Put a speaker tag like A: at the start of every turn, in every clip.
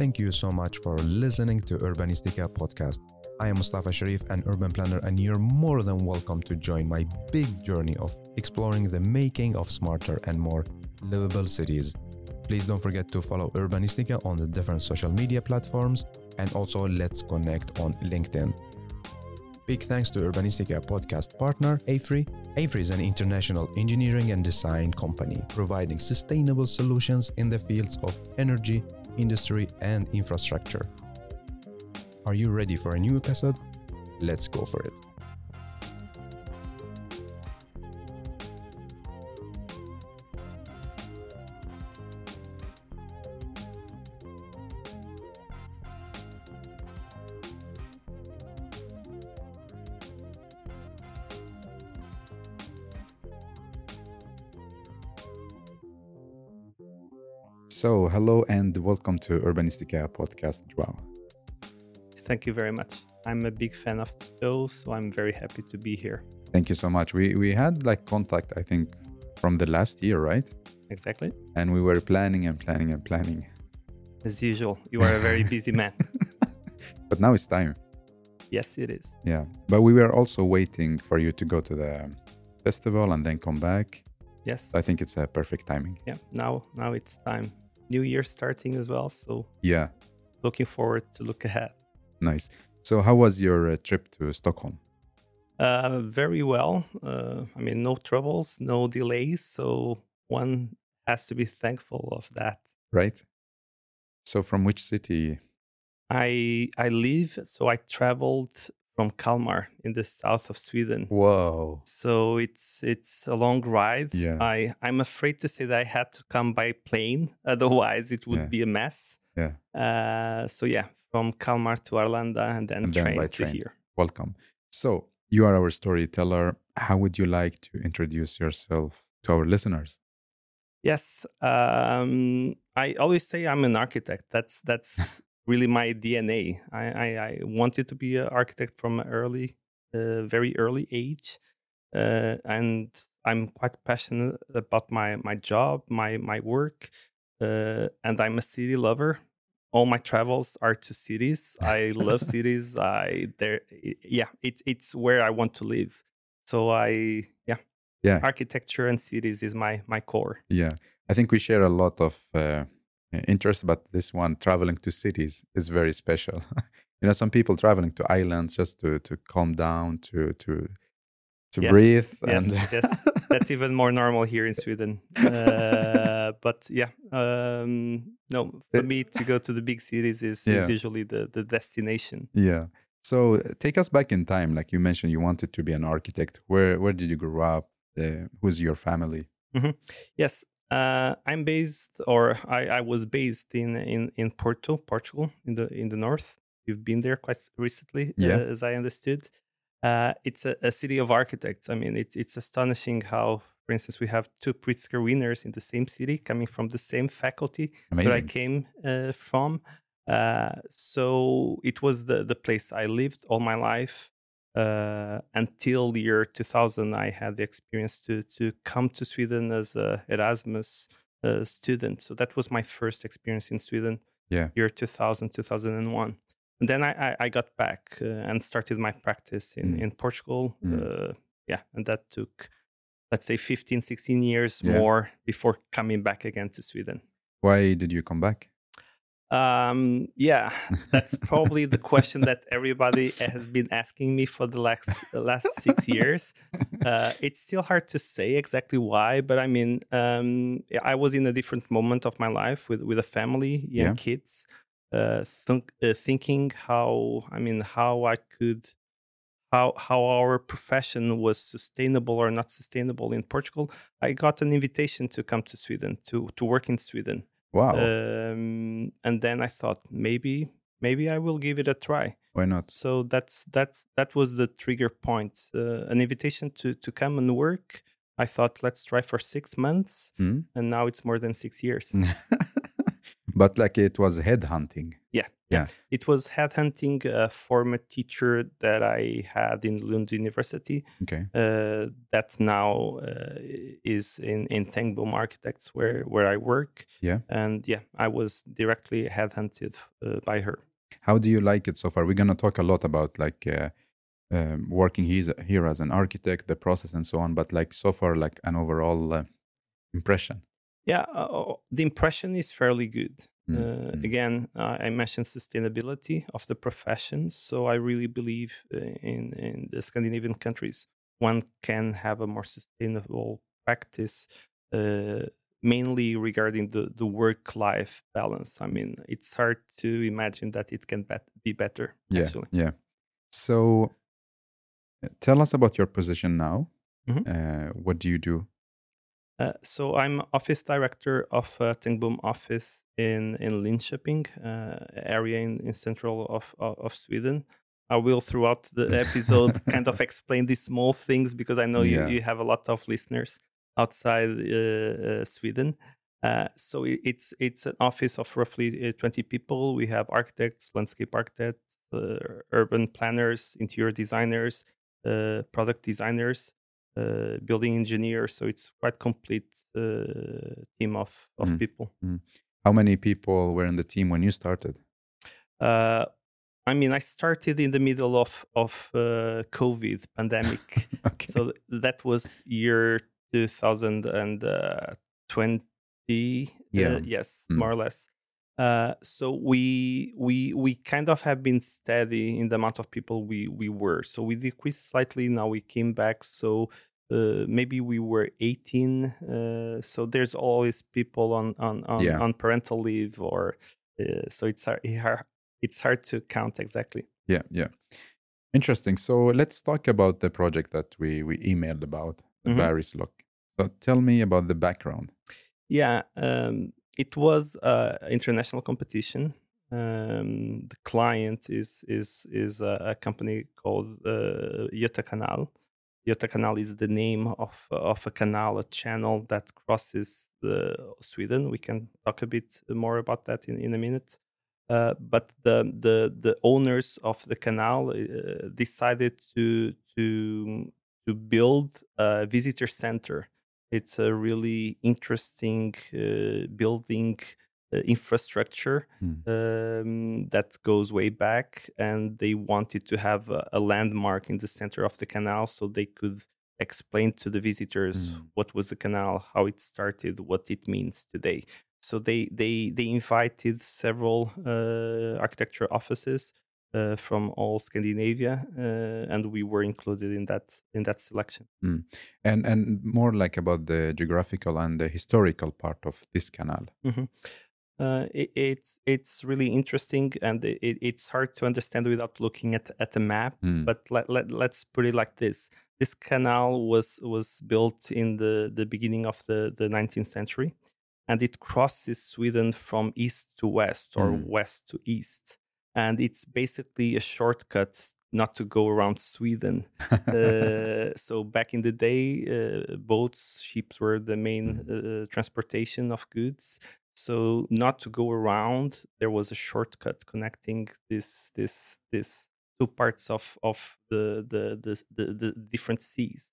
A: Thank you so much for listening to Urbanistica podcast. I am Mustafa Sharif, an urban planner, and you're more than welcome to join my big journey of exploring the making of smarter and more livable cities. Please don't forget to follow Urbanistica on the different social media platforms and also let's connect on LinkedIn. Big thanks to Urbanistica podcast partner AFRY. AFRY is an international engineering and design company providing sustainable solutions in the fields of energy, industry, and infrastructure. Are you ready for a new episode? Let's go for it. Welcome to Urbanistica podcast, Joao.
B: Thank you very much. I'm a big fan of the show, so I'm very happy to be here.
A: Thank you so much. We we had like contact, I think, from the last year, right?
B: Exactly.
A: And we were planning and planning and planning.
B: As usual, you are a very busy man.
A: but now it's time.
B: Yes, it is.
A: Yeah. But we were also waiting for you to go to the festival and then come back.
B: Yes.
A: I think it's a perfect timing.
B: Yeah. Now now it's time. New year starting as well, so
A: Yeah.
B: looking forward to look ahead.
A: Nice. So how was your uh, trip to Stockholm?
B: Uh, very well. Uh, I mean, no troubles, no delays. So one has to be thankful of that.
A: Right? So from which city?
B: I I live, so I traveled from Kalmar in the south of Sweden.
A: Whoa.
B: So it's it's a long ride.
A: Yeah.
B: I I'm afraid to say that I had to come by plane, otherwise it would
A: Yeah.
B: be a mess.
A: Yeah.
B: Uh, so yeah, from Kalmar to Arlanda and then
A: And then
B: train to here.
A: Welcome. So you are our storyteller. How would you like to introduce yourself to our listeners?
B: Yes. Um, I always say I'm an architect. That's that's really my DNA. I, I, I wanted to be an architect from an early, uh, very early age, uh, and I'm quite passionate about my my job, my my work, uh, and I'm a city lover. All my travels are to cities. I love cities. I there, yeah. It's it's where I want to live. So I yeah
A: Yeah.
B: architecture and cities is my my core.
A: Yeah. I think we share a lot of uh, interest, but this one, traveling to cities, is very special. you know, some people traveling to islands just to to calm down, to to to
B: Yes,
A: breathe,
B: yes,
A: and
B: yes. That's even more normal here in Sweden. Uh, but yeah, um, no, for me to go to the big cities is,
A: Yeah.
B: is usually the the destination.
A: yeah. So uh, take us back in time. Like you mentioned, you wanted to be an architect. Where where did you grow up? Uh, who's your family?
B: Yes, uh, I'm based, or I, I was based in, in in Porto, Portugal, in the in the north. You've been there quite recently,
A: Yeah.
B: uh, as I understood. Uh, it's a, a city of architects. I mean, it's it's astonishing how, for instance, we have two Pritzker winners in the same city, coming from the same faculty where I came uh, from. Uh, so it was the the place I lived all my life uh, until the year 2000. I had the experience to to come to Sweden as a Erasmus uh, student. So that was my first experience in Sweden.
A: Yeah.
B: year 2000 2001. And then I I, I got back uh, and started my practice in
A: Mm.
B: in Portugal.
A: Mm.
B: Uh, yeah, and that took let's say 15 16 years
A: Yeah.
B: more before coming back again to Sweden.
A: Why did you come back?
B: Um, yeah, that's probably the question that everybody has been asking me for the last the last six years. Uh, it's still hard to say exactly why, but I mean, um, I was in a different moment of my life with with a family, young
A: Yeah.
B: kids, uh, think, uh, thinking how I mean how I could how how our profession was sustainable or not sustainable in Portugal. I got an invitation to come to Sweden to to work in Sweden.
A: Wow.
B: Um, and then I thought maybe maybe I will give it a try.
A: Why not?
B: So that's that's that was the trigger point. Uh, an invitation to to come and work. I thought let's try for six months,
A: Hmm?
B: and now it's more than six years.
A: but like it was headhunting.
B: Yeah,
A: Yeah.
B: It was headhunting a former teacher that I had in Lund University
A: Okay.
B: uh, that now uh, is in in Tengbom Architects where where I work.
A: Yeah.
B: and yeah, I was directly headhunted uh, by her.
A: How do you like it so far? We're gonna talk a lot about like uh, um, working he's, here as an architect, the process, and so on. But like so far, like an overall uh, impression.
B: Yeah, uh, the impression is fairly good.
A: Mm,
B: Uh,
A: mm.
B: Again, uh, I mentioned sustainability of the profession, so I really believe uh, in in the Scandinavian countries one can have a more sustainable practice, uh, mainly regarding the the work life balance. I mean, it's hard to imagine that it can bet- be better.
A: Yeah.
B: Actually,
A: Yeah. So, uh, tell us about your position now.
B: Mhm.
A: Uh, what do you do?
B: Uh, so I'm office director of uh, Tengbom office in in Linköping uh, area in, in central of, of of Sweden. I will throughout the episode kind of explain these small things because I know
A: Yeah.
B: you, you have a lot of listeners outside uh, uh, Sweden. Uh, so it, it's it's an office of roughly uh, 20 people. We have architects, landscape architects, uh, urban planners, interior designers, uh, product designers, uh, building engineers. So it's quite complete uh, team of of
A: Mm.
B: people.
A: How many people were in the team when you started?
B: Uh, I mean, I started in the middle of of uh, COVID pandemic,
A: okay.
B: so that was year 2020.
A: Yeah.
B: Uh, yes,
A: Mm.
B: more or less. Uh, so we we we kind of have been steady in the amount of people we we were. So we decreased slightly. Now we came back. So uh, maybe we were 18. Uh, so there's always people on on on,
A: Yeah.
B: on parental leave or uh, so it's hard, it's hard to count exactly.
A: Yeah, yeah. Interesting. So let's talk about the project that we we emailed about, the
B: Mhm.
A: Barry's Look. So tell me about the background.
B: Yeah, um, it was uh, international competition. Um, the client is is is a, a company called uh, Göta Kanal. Göta Kanal is the name of of a canal, a channel that crosses the Sweden. We can talk a bit more about that in, in a minute. Uh, but the the the owners of the canal uh, decided to to to build a visitor center it's a really interesting uh, building uh, infrastructure
A: Hmm.
B: um, that goes way back, and they wanted to have a, a landmark in the center of the canal so they could explain to the visitors
A: Mm.
B: what was the canal, how it started, what it means today. So they they they invited several uh, architecture offices uh, from all Scandinavia, uh, and we were included in that in that selection.
A: And and more like about the geographical and the historical part of this canal.
B: Uh, it, it's it's really interesting, and it, it's hard to understand without looking at at a map.
A: Mm.
B: But let, let let's put it like this: this canal was was built in the the beginning of the the 19th century, and it crosses Sweden from east to west or
A: Mm.
B: west to east, and it's basically a shortcut not to go around Sweden. uh, so back in the day, uh, boats, ships were the main uh, transportation of goods. So not to go around, there was a shortcut connecting this this this two parts of of the the the, the, the different seas.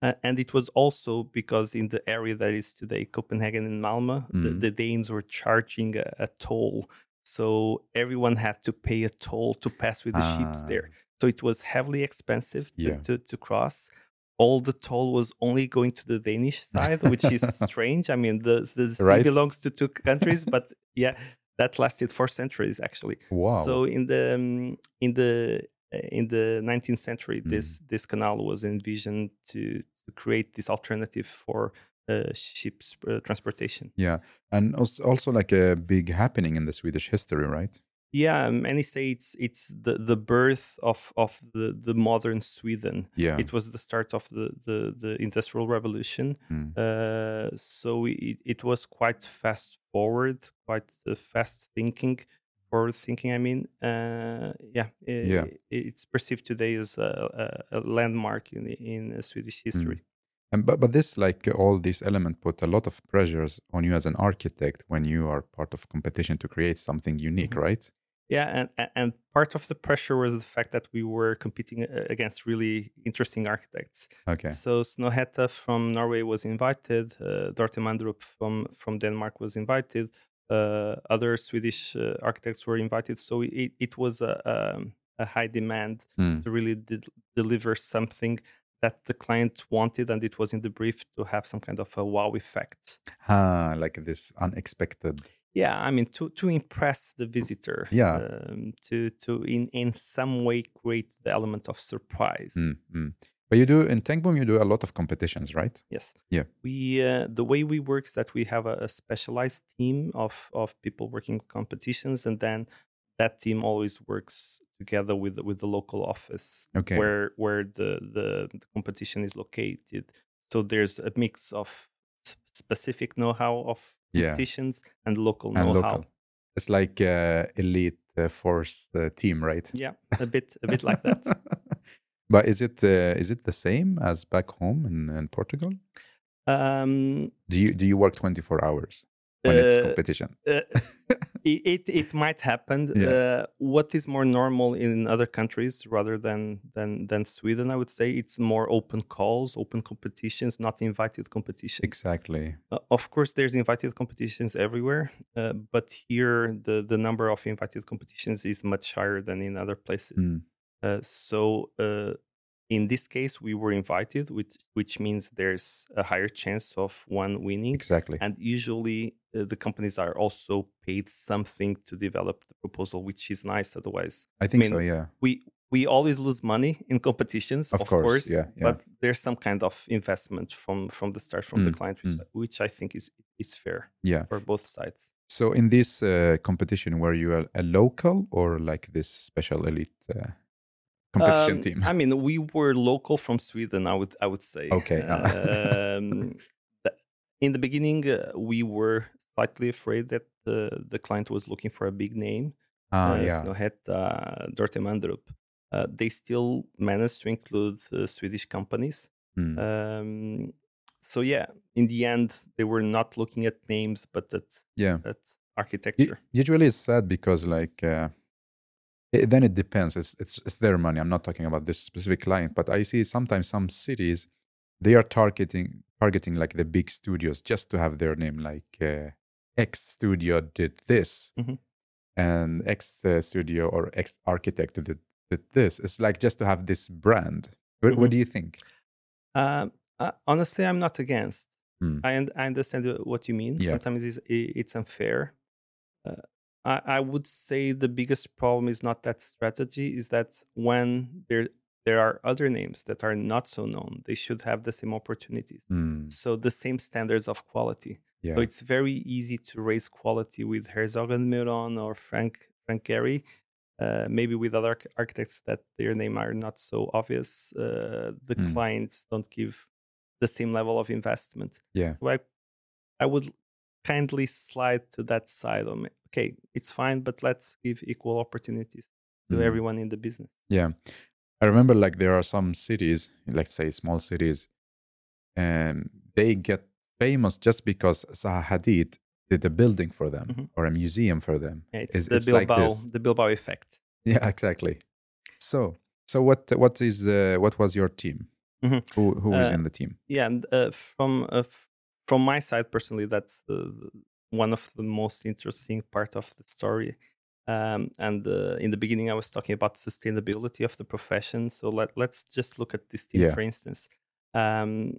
B: And it was also because in the area that is today Copenhagen and Malmö, the,
A: Mhm.
B: the Danes were charging a, a toll. So everyone had to pay a toll to pass with the ships
A: Ah,
B: there. So it was heavily expensive to,
A: Yeah.
B: to, to cross. All the toll was only going to the Danish side, which is strange. I mean, the, the sea
A: Right.
B: belongs to two countries, but yeah, that lasted for centuries actually.
A: Wow.
B: So in the um, in the uh, in the 19th century,
A: Mm.
B: this this canal was envisioned to, to create this alternative for ships uh, transportation.
A: yeah, and als- also like a big happening in the Swedish history, right?
B: Yeah, many say it's it's the, the birth of of the, the modern Sweden.
A: Yeah.
B: It was the start of the the, the industrial revolution.
A: Mm.
B: Uh, so it, it was quite fast forward, quite uh, fast thinking, forward thinking. I mean, uh, yeah, i-
A: Yeah.
B: it's perceived today as a, a, landmark in in uh, Swedish history.
A: And but but this like all these elements put a lot of pressures on you as an architect when you are part of competition to create something unique,
B: Mhm.
A: right?
B: Yeah, and and part of the pressure was the fact that we were competing uh, against really interesting architects.
A: Okay.
B: So Snohetta from Norway was invited. Uh, Dorte Mandrup from from Denmark was invited. Uh, other Swedish uh, architects were invited. So it, it was a, um, a high demand
A: Mm.
B: to really de- deliver something that the client wanted, and it was in the brief to have some kind of a wow effect.
A: Ah, like this unexpected.
B: Yeah, I mean to to impress the visitor.
A: Yeah.
B: Um, to to in in some way create the element of surprise.
A: Mm, mm. But you do in Tengbom, you do a lot of competitions, right?
B: Yes.
A: Yeah.
B: We uh, the way we work is that we have a, a specialized team of of people working competitions, and then that team always works together with with the local office
A: Okay.
B: where where the, the the competition is located. So there's a mix of specific know-how of
A: Yeah.
B: competitions and local
A: And
B: know-how.
A: local. It's like uh, elite uh, force uh, team, right?
B: Yeah, a bit a bit like that.
A: but is it uh, is it the same as back home in, in Portugal?
B: Um,
A: Do you do you work twenty four hours when it's
B: Uh,
A: competition?
B: it, it might happen.
A: Yeah.
B: Uh, what is more normal in other countries rather than than than Sweden? I would say it's more open calls, open competitions, not invited competitions.
A: Exactly.
B: Uh, of course, there's invited competitions everywhere, uh, but here the the number of invited competitions is much higher than in other places.
A: Mm.
B: Uh, so uh, in this case, we were invited, which which means there's a higher chance of one winning
A: Exactly.
B: and usually uh, the companies are also paid something to develop the proposal which is nice otherwise
A: I think
B: mean,
A: so. Yeah.
B: we we always lose money in competitions
A: Of
B: of,
A: course,
B: course,
A: yeah, yeah.
B: but there's some kind of investment from from the start from the
A: Mm,
B: client which,
A: mm.
B: which i think is is fair
A: Yeah.
B: for both sides
A: So in this uh, competition, were you a, a local or like this special elite uh, competition
B: Um,
A: team?
B: i mean we were local from sweden i would i would say
A: Okay, ah.
B: um, in the beginning uh, we were slightly afraid that the, the client was looking for a big name
A: ah,
B: uh,
A: yeah.
B: Snohetta, Dorte Mandrup. Uh, they still managed to include uh, Swedish companies.
A: Mm.
B: Um, so yeah, in the end, they were not looking at names, but at
A: yeah.
B: at architecture.
A: usually it's sad because like uh, it, then it depends it's, it's it's their money i'm not talking about this specific client but i see sometimes some cities they are targeting targeting like the big studios just to have their name like uh, x studio did this
B: Mhm.
A: and x uh, studio or x architect did, did this it's like just to have this brand what, what
B: Mhm.
A: do you think
B: Um, uh, honestly, I'm not against.
A: Hmm.
B: I, un- I understand what you mean.
A: Yeah.
B: Sometimes it's, it's unfair. I, I would say the biggest problem is not that strategy. Is that when there there are other names that are not so known, they should have the same opportunities.
A: Hmm,
B: So the same standards of quality.
A: yeah
B: So it's very easy to raise quality with Herzog and Meuron or Frank Frank Gehry. Uh, maybe with other architects that their name are not so obvious. Uh, the
A: Mm.
B: clients don't give the same level of investment.
A: yeah
B: So I, I would kindly slide to that side of me. Okay, it's fine, but let's give equal opportunities to
A: Mm.
B: everyone in the business.
A: Yeah. I remember like there are some cities, let's say small cities, and they get famous just because Zaha Hadid did a building for them
B: Mhm.
A: or a museum for them.
B: Yeah, it's,
A: It's-
B: the
A: it's
B: Bilbao,
A: this.
B: the Bilbao effect.
A: Yeah, exactly. So, so what what is uh, what was your team?
B: Mhm.
A: Who who was
B: Uh,
A: in the team?
B: yeah and uh, from uh, from my side personally that's the- one of the most interesting part of the story um, and uh, in the beginning i was talking about sustainability of the profession so let, let's just look at this team
A: Yeah.
B: for instance um,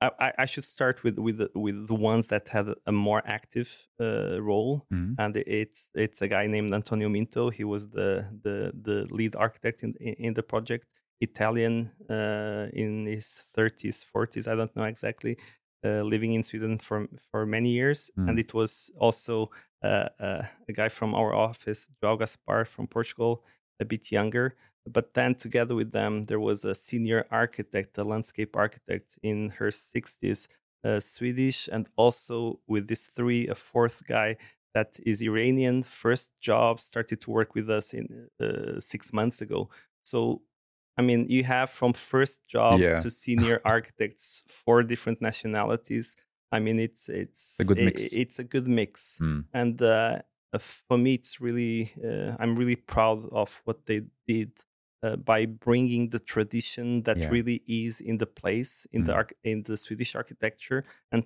B: I, I- should start with with the, with the ones that had a more active uh, role
A: Mhm.
B: and it's it's a guy named Antonio Minto. He was the the the lead architect in in, in the project. Italian uh, in his 30s, 40s, I don't know exactly, uh, living in Sweden for for many years,
A: Mm.
B: and it was also uh, uh, a guy from our office, João Gaspar from Portugal, a bit younger. But then together with them, there was a senior architect, a landscape architect in her 60s, uh, Swedish, and also with these three, a fourth guy that is Iranian. First job started to work with us in uh, six months ago. So, I mean, you have from first job
A: Yeah.
B: to senior architects, four different nationalities. I mean, it's it's
A: A good
B: i-
A: mix.
B: it's a good mix,
A: Mm.
B: and uh, uh, for me, it's really uh, I'm really proud of what they did uh, by bringing the tradition that
A: Yeah.
B: really is in the place in the
A: Mm.
B: arch- in the Swedish architecture and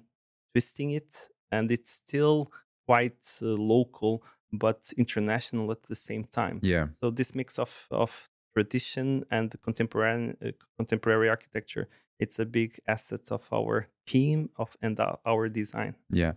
B: twisting it, and it's still quite uh, local but international at the same time.
A: Yeah.
B: So this mix of of tradition and contemporary uh, contemporary architecture, it's a big asset of our team of and our, our design.
A: Yeah.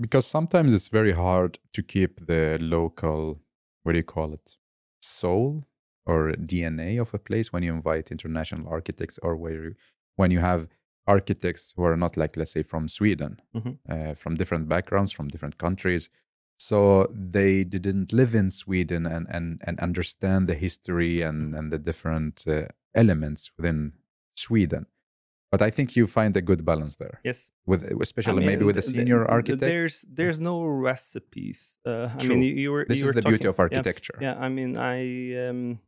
A: Because sometimes it's very hard to keep the local, what do you call it, soul or DNA of a place when you invite international architects or where you, when you have architects who are not like, let's say, from Sweden,
B: Mhm.
A: uh, from different backgrounds, from different countries. So they didn't live in Sweden and, and, and understand the history and, and the different uh, elements within Sweden. But I think you find a good balance there
B: Yes,
A: with
B: I
A: especially maybe with the
B: th- th-
A: senior
B: th-
A: architects.
B: There's there's no recipes. Uh, I mean, you, you were
A: this
B: you
A: is
B: were
A: the beauty
B: talking-
A: of
B: yeah,
A: architecture.
B: Yeah, I mean, I um,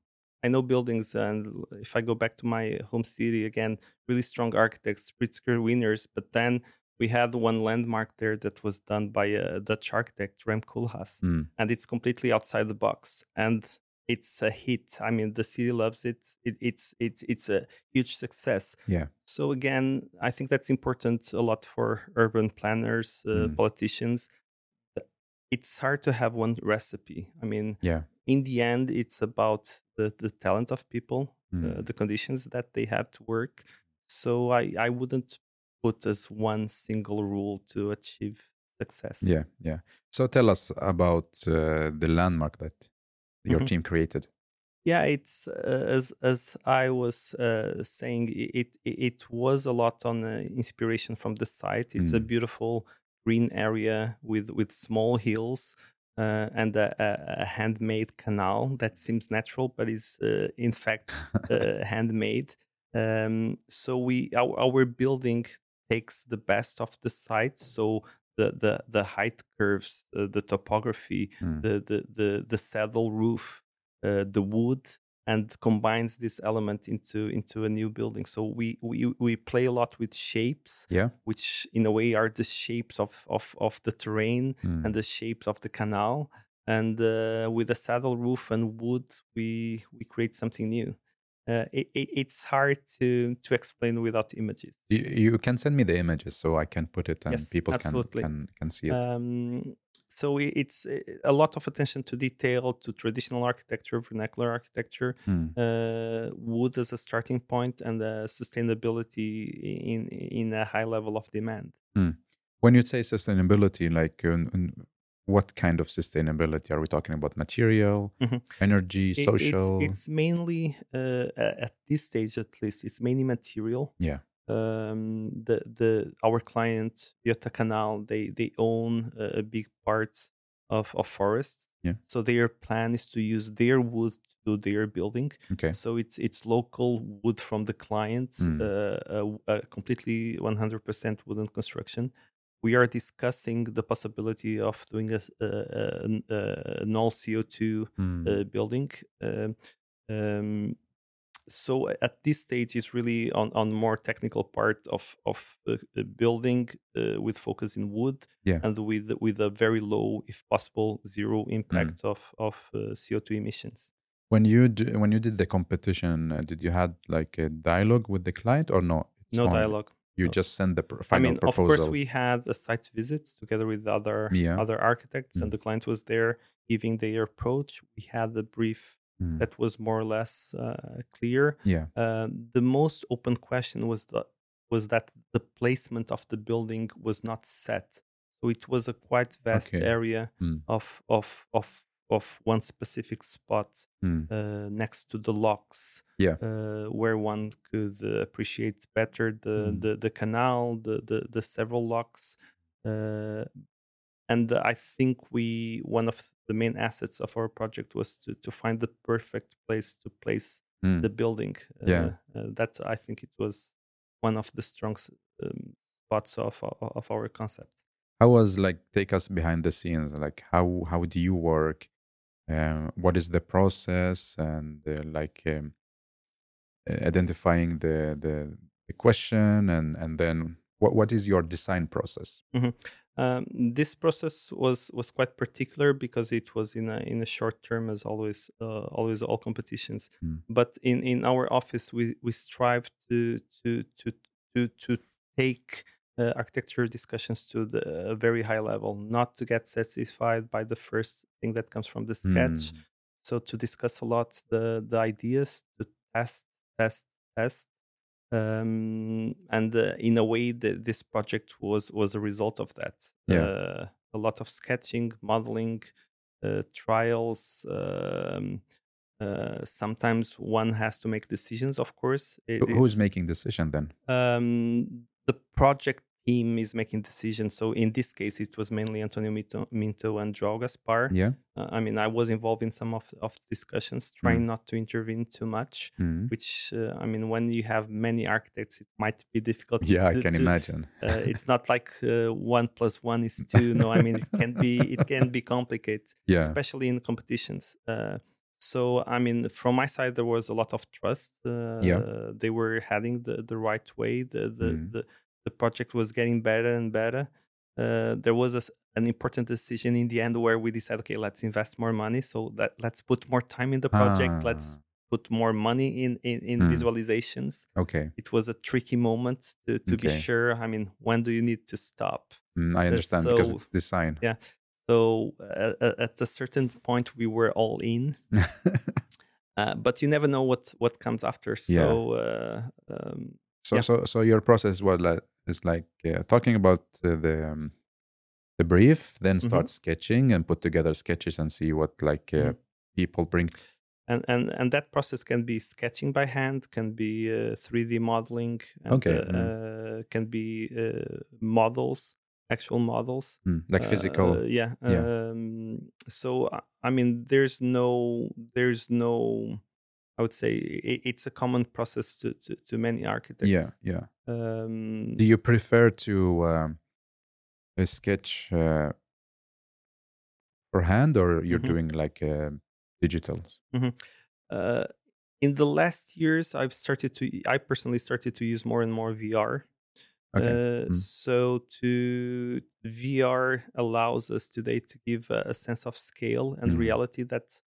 B: I know buildings, and if I go back to my home city again, really strong architects, Pritzker winners. But then we had one landmark there that was done by a Dutch architect, Rem Koolhaas,
A: Mm.
B: and it's completely outside the box, and it's a hit. I mean, the city loves it. it it's it's it's a huge success.
A: Yeah.
B: So again, I think that's important a lot for urban planners, uh,
A: Mm.
B: politicians. It's hard to have one recipe. I mean,
A: Yeah.
B: in the end, it's about the, the talent of people, uh,
A: Mm.
B: the conditions that they have to work. So I, I wouldn't put as one single rule to achieve success.
A: Yeah. Yeah. So tell us about uh, the landmark that your
B: Mhm.
A: team created.
B: yeah it's uh, as as i was uh, saying it it it was a lot on uh, inspiration from the site it's a
A: Mm.
B: beautiful green area with with small hills uh, and a, a, a handmade canal that seems natural but is uh, in fact uh, handmade um, so we our, our building takes the best of the site so the the, the height curves uh, the topography
A: Mm.
B: the the the, the saddle roof uh, the wood and combines this element into into a new building so we we we play a lot with shapes
A: Yeah.
B: which in a way are the shapes of of of the terrain
A: Mm.
B: and the shapes of the canal and uh, with a saddle roof and wood we we create something new uh, it, it, it's hard to to explain without images
A: You, you can send me the images so I can put it and
B: Yes,
A: people can,
B: absolutely.
A: can can see it.
B: um, so it's uh, a lot of attention to detail to traditional architecture vernacular architecture
A: Mm.
B: uh, wood as a starting point and uh, sustainability in in a high level of demand
A: When you say sustainability, like um, um, what kind of sustainability are we talking about? Material,
B: Mhm.
A: energy,
B: It-
A: social?
B: It's, it's mainly uh, at this stage, at least, it's mainly material.
A: Yeah.
B: Um, the the our client Göta Kanal, they they own a, a big part of of forests.
A: Yeah.
B: So their plan is to use their wood to do their building.
A: okay.
B: So it's it's local wood from the clients,
A: Mm.
B: uh, a, a completely 100% wooden construction. We are discussing the possibility of doing a, a, a, a null CO2
A: Mm.
B: uh, building. Um, um, so at this stage, it's really on on more technical part of of uh, uh, building uh, with focus in wood
A: Yeah.
B: and with with a very low, if possible, zero impact of of uh, CO2 emissions.
A: When you do, when you did the competition, uh, did you had like a dialogue with the client or no? It's
B: No dialogue.
A: You just send the pr-
B: I mean,
A: proposal.
B: of course, we had a site visit together with other
A: Yeah.
B: other architects,
A: Mm.
B: and the client was there giving their approach. We had the brief
A: Mm.
B: that was more or less uh, clear.
A: yeah.
B: Uh, the most open question was the, was that the placement of the building was not set, so it was a quite vast
A: Okay.
B: area
A: Mm.
B: of of of of one specific spot
A: Mm.
B: uh, next to the locks
A: Yeah.
B: uh, where one could uh, appreciate better the,
A: Mm.
B: the the canal the the, the several locks uh, and i think we one of the main assets of our project was to, to find the perfect place to place
A: Mm.
B: the building uh,
A: Yeah.
B: uh, that i think it was one of the strong um, spots of of our concept
A: how was like take us behind the scenes like how how do you work um, what is the process and uh, like um, uh, identifying the, the the question and and then what what is your design process?
B: Um, this process was was quite particular because it was in a in a short term, as always, uh, always all competitions.
A: Mm.
B: But in in our office, we we strive to to to to to take uh, architecture discussions to the very high level, not to get satisfied by the first thing that comes from the sketch.
A: Mm.
B: So to discuss a lot the the ideas, to test, test, test, um, and uh, in a way the, this project was was a result of that
A: Yeah.
B: uh, a lot of sketching modeling uh, trials um, uh, sometimes one has to make decisions of course It-
A: Who's making decision then?
B: um, the project team is making decisions so in this case it was mainly antonio minto, minto and joao gaspar
A: Yeah.
B: uh, i mean i was involved in some of, of discussions trying not to intervene too much
A: Mm.
B: which uh, I mean, when you have many architects, it might be difficult.
A: Yeah, I can
B: to-
A: imagine.
B: Uh, it's not like uh, one plus one is two. No, I mean, it can be it can be complicated,
A: Yeah.
B: especially in competitions. Uh, so I mean, from my side, there was a lot of trust. Uh, They were heading the, the right way. The the,
A: Mhm.
B: the the project was getting better and better. Uh, there was a an important decision in the end where we decided, okay, let's invest more money. So that let's put more time in the project. Let's
A: Ah,
B: put more money in in, in
A: Mm.
B: visualizations.
A: okay.
B: It was a tricky moment to, to be sure. I mean, when do you need to stop?
A: Mm, I understand because it's design.
B: Yeah. So uh, at a certain point, we were all in, uh, but you never know what what comes after. So uh, um,
A: So
B: Yeah.
A: so so your process was like is like uh, talking about uh, the um, the brief, then
B: Mm-hmm.
A: start sketching and put together sketches and see what like uh,
B: Mhm.
A: people bring.
B: and and and that process can be sketching by hand, can be uh, 3D modeling, and,
A: Okay,
B: uh, uh, can be uh, models, actual models.
A: Mm, like physical.
B: yeah.
A: yeah.
B: Um, so I- I mean, there's no, there's no. I would say it's a common process to to, to many architects.
A: yeah, yeah.
B: Um,
A: Do you prefer to um, uh, sketch uh, for hand or you're
B: Mhm.
A: doing like uh, digitals?
B: uh, in the last years, I've started to. I personally started to use more and more VR.
A: Okay.
B: Uh,
A: Mm.
B: So to VR allows us today to give a, a sense of scale and
A: Mhm.
B: reality that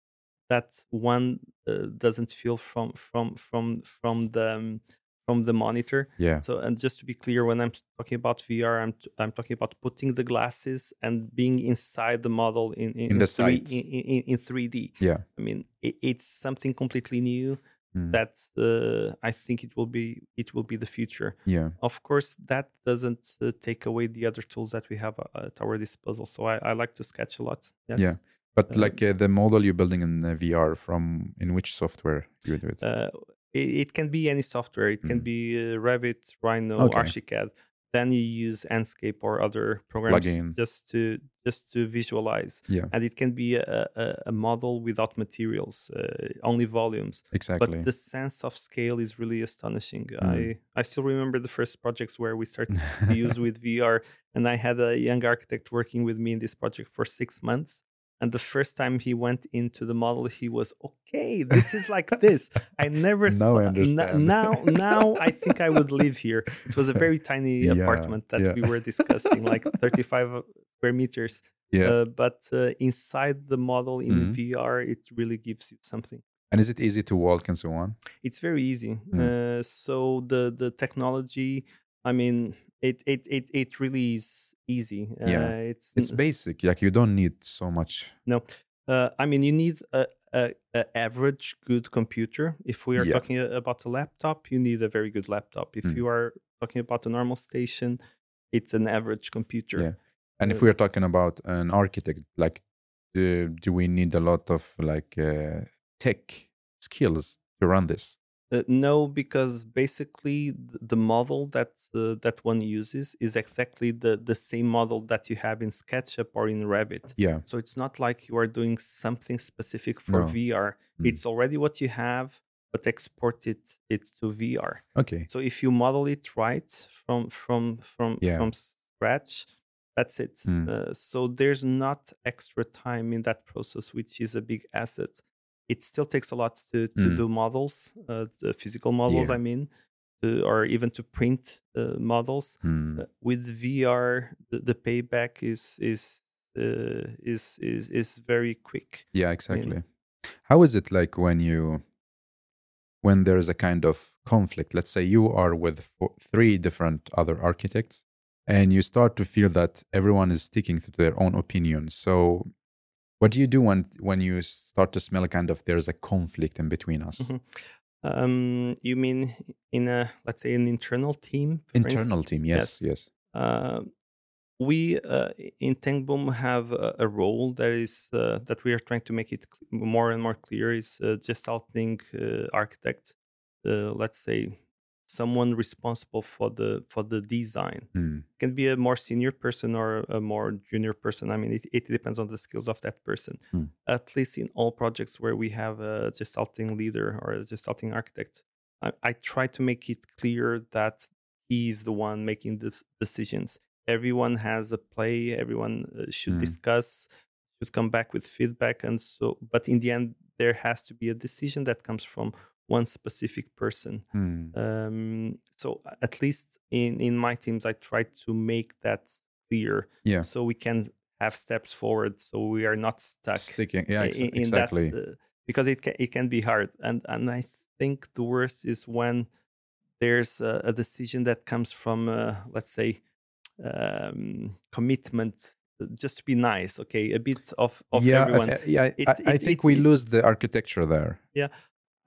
B: that one uh, doesn't feel from from from from the um, from the monitor.
A: yeah.
B: So and just to be clear, when I'm talking about VR, I'm t- I'm talking about putting the glasses and being inside the model in in,
A: In the
B: three, in, in, in 3D.
A: Yeah.
B: I mean, it, it's something completely new
A: Mm,
B: that uh, I think it will be it will be the future.
A: yeah.
B: Of course, that doesn't uh, take away the other tools that we have uh, at our disposal. So I, I like to sketch a lot. Yes.
A: Yeah. But
B: Uh,
A: like uh, the model you're building in uh, VR from in which software you do it?
B: Uh, it, it can be any software. It can
A: Mm.
B: be uh, Revit, Rhino,
A: Okay.
B: Archicad. Then you use Enscape or other programs
A: Plugin.
B: just to just to visualize.
A: yeah.
B: And it can be a, a, a model without materials, uh, only volumes.
A: Exactly.
B: But the sense of scale is really astonishing.
A: Mm.
B: I I still remember the first projects where we started to use with VR, and I had a young architect working with me in this project for six months. And the first time he went into the model, he was okay. This is like this. I never
A: Now I
B: thought-
A: understand.
B: now, now I think I would live here. It was a very tiny
A: Yeah,
B: apartment that
A: yeah.
B: we were discussing, like 35 square meters.
A: yeah.
B: Uh, but uh, inside the model in
A: Mhm.
B: VR, it really gives you something
A: and is it easy to walk and so on?
B: it's very easy
A: Mm.
B: uh, so the the technology i mean it it it, it really is easy uh,
A: Yeah.
B: it's
A: It's basic. Like you don't need so much.
B: No, uh, i mean you need a, a, a average good computer if we are
A: Yeah.
B: talking about a laptop you need a very good laptop if
A: Mm.
B: you are talking about a normal station it's an average computer
A: Yeah. And if
B: Uh,
A: we're talking about an architect, like, do, do we need a lot of like uh, tech skills to run this?
B: Uh, no, because basically the model that uh, that one uses is exactly the the same model that you have in SketchUp or in Revit.
A: Yeah.
B: So it's not like you are doing something specific for
A: No.
B: VR.
A: Mm.
B: It's already what you have, but export it it to VR.
A: Okay.
B: So if you model it right from from from
A: Yeah.
B: from scratch, that's it.
A: Mm.
B: Uh, so there's not extra time in that process, which is a big asset. It still takes a lot to to
A: Mm.
B: do models, uh, the physical models.
A: Yeah.
B: I mean, to, or even to print uh, models.
A: Hmm.
B: Uh, with VR, the, the payback is is uh, is is is very quick.
A: Yeah, exactly. How is it like when you when there's a kind of conflict? Let's say you are with four, three different other architects and you start to feel that everyone is sticking to their own opinion. So what do you do when when you start to smell kind of there's a conflict in between us?
B: Mhm. Um, you mean in a let's say an internal team? instance?
A: Internal team, yes, yes.
B: Uh, we uh, in Tengbom have a, a role that is uh, that we are trying to make it more and more clear is uh, gestalting uh, architect. Uh, let's say someone responsible for the for the design
A: Hmm.
B: can be a more senior person or a more junior person. I mean, it, it depends on the skills of that person.
A: Hmm.
B: At least in all projects where we have a gestalting leader or a gestalting architect, I, I try to make it clear that he's the one making the decisions. Everyone has a play. Everyone uh, should
A: Hmm.
B: discuss, should come back with feedback, and so. But in the end, there has to be a decision that comes from one specific person.
A: Hmm.
B: Um, so at least in in my teams, I try to make that clear,
A: Yeah.
B: so we can have steps forward, so we are not stuck
A: Sticking. Yeah, ex-
B: in, in
A: exactly.
B: that uh, because it can it can be hard, and and I think the worst is when there's a, a decision that comes from uh, let's say um, commitment, uh, just to be nice, okay, a bit of of
A: yeah, I
B: everyone.
A: th- yeah. I-
B: It-
A: I, I
B: it-
A: think
B: it-
A: we lose the architecture there.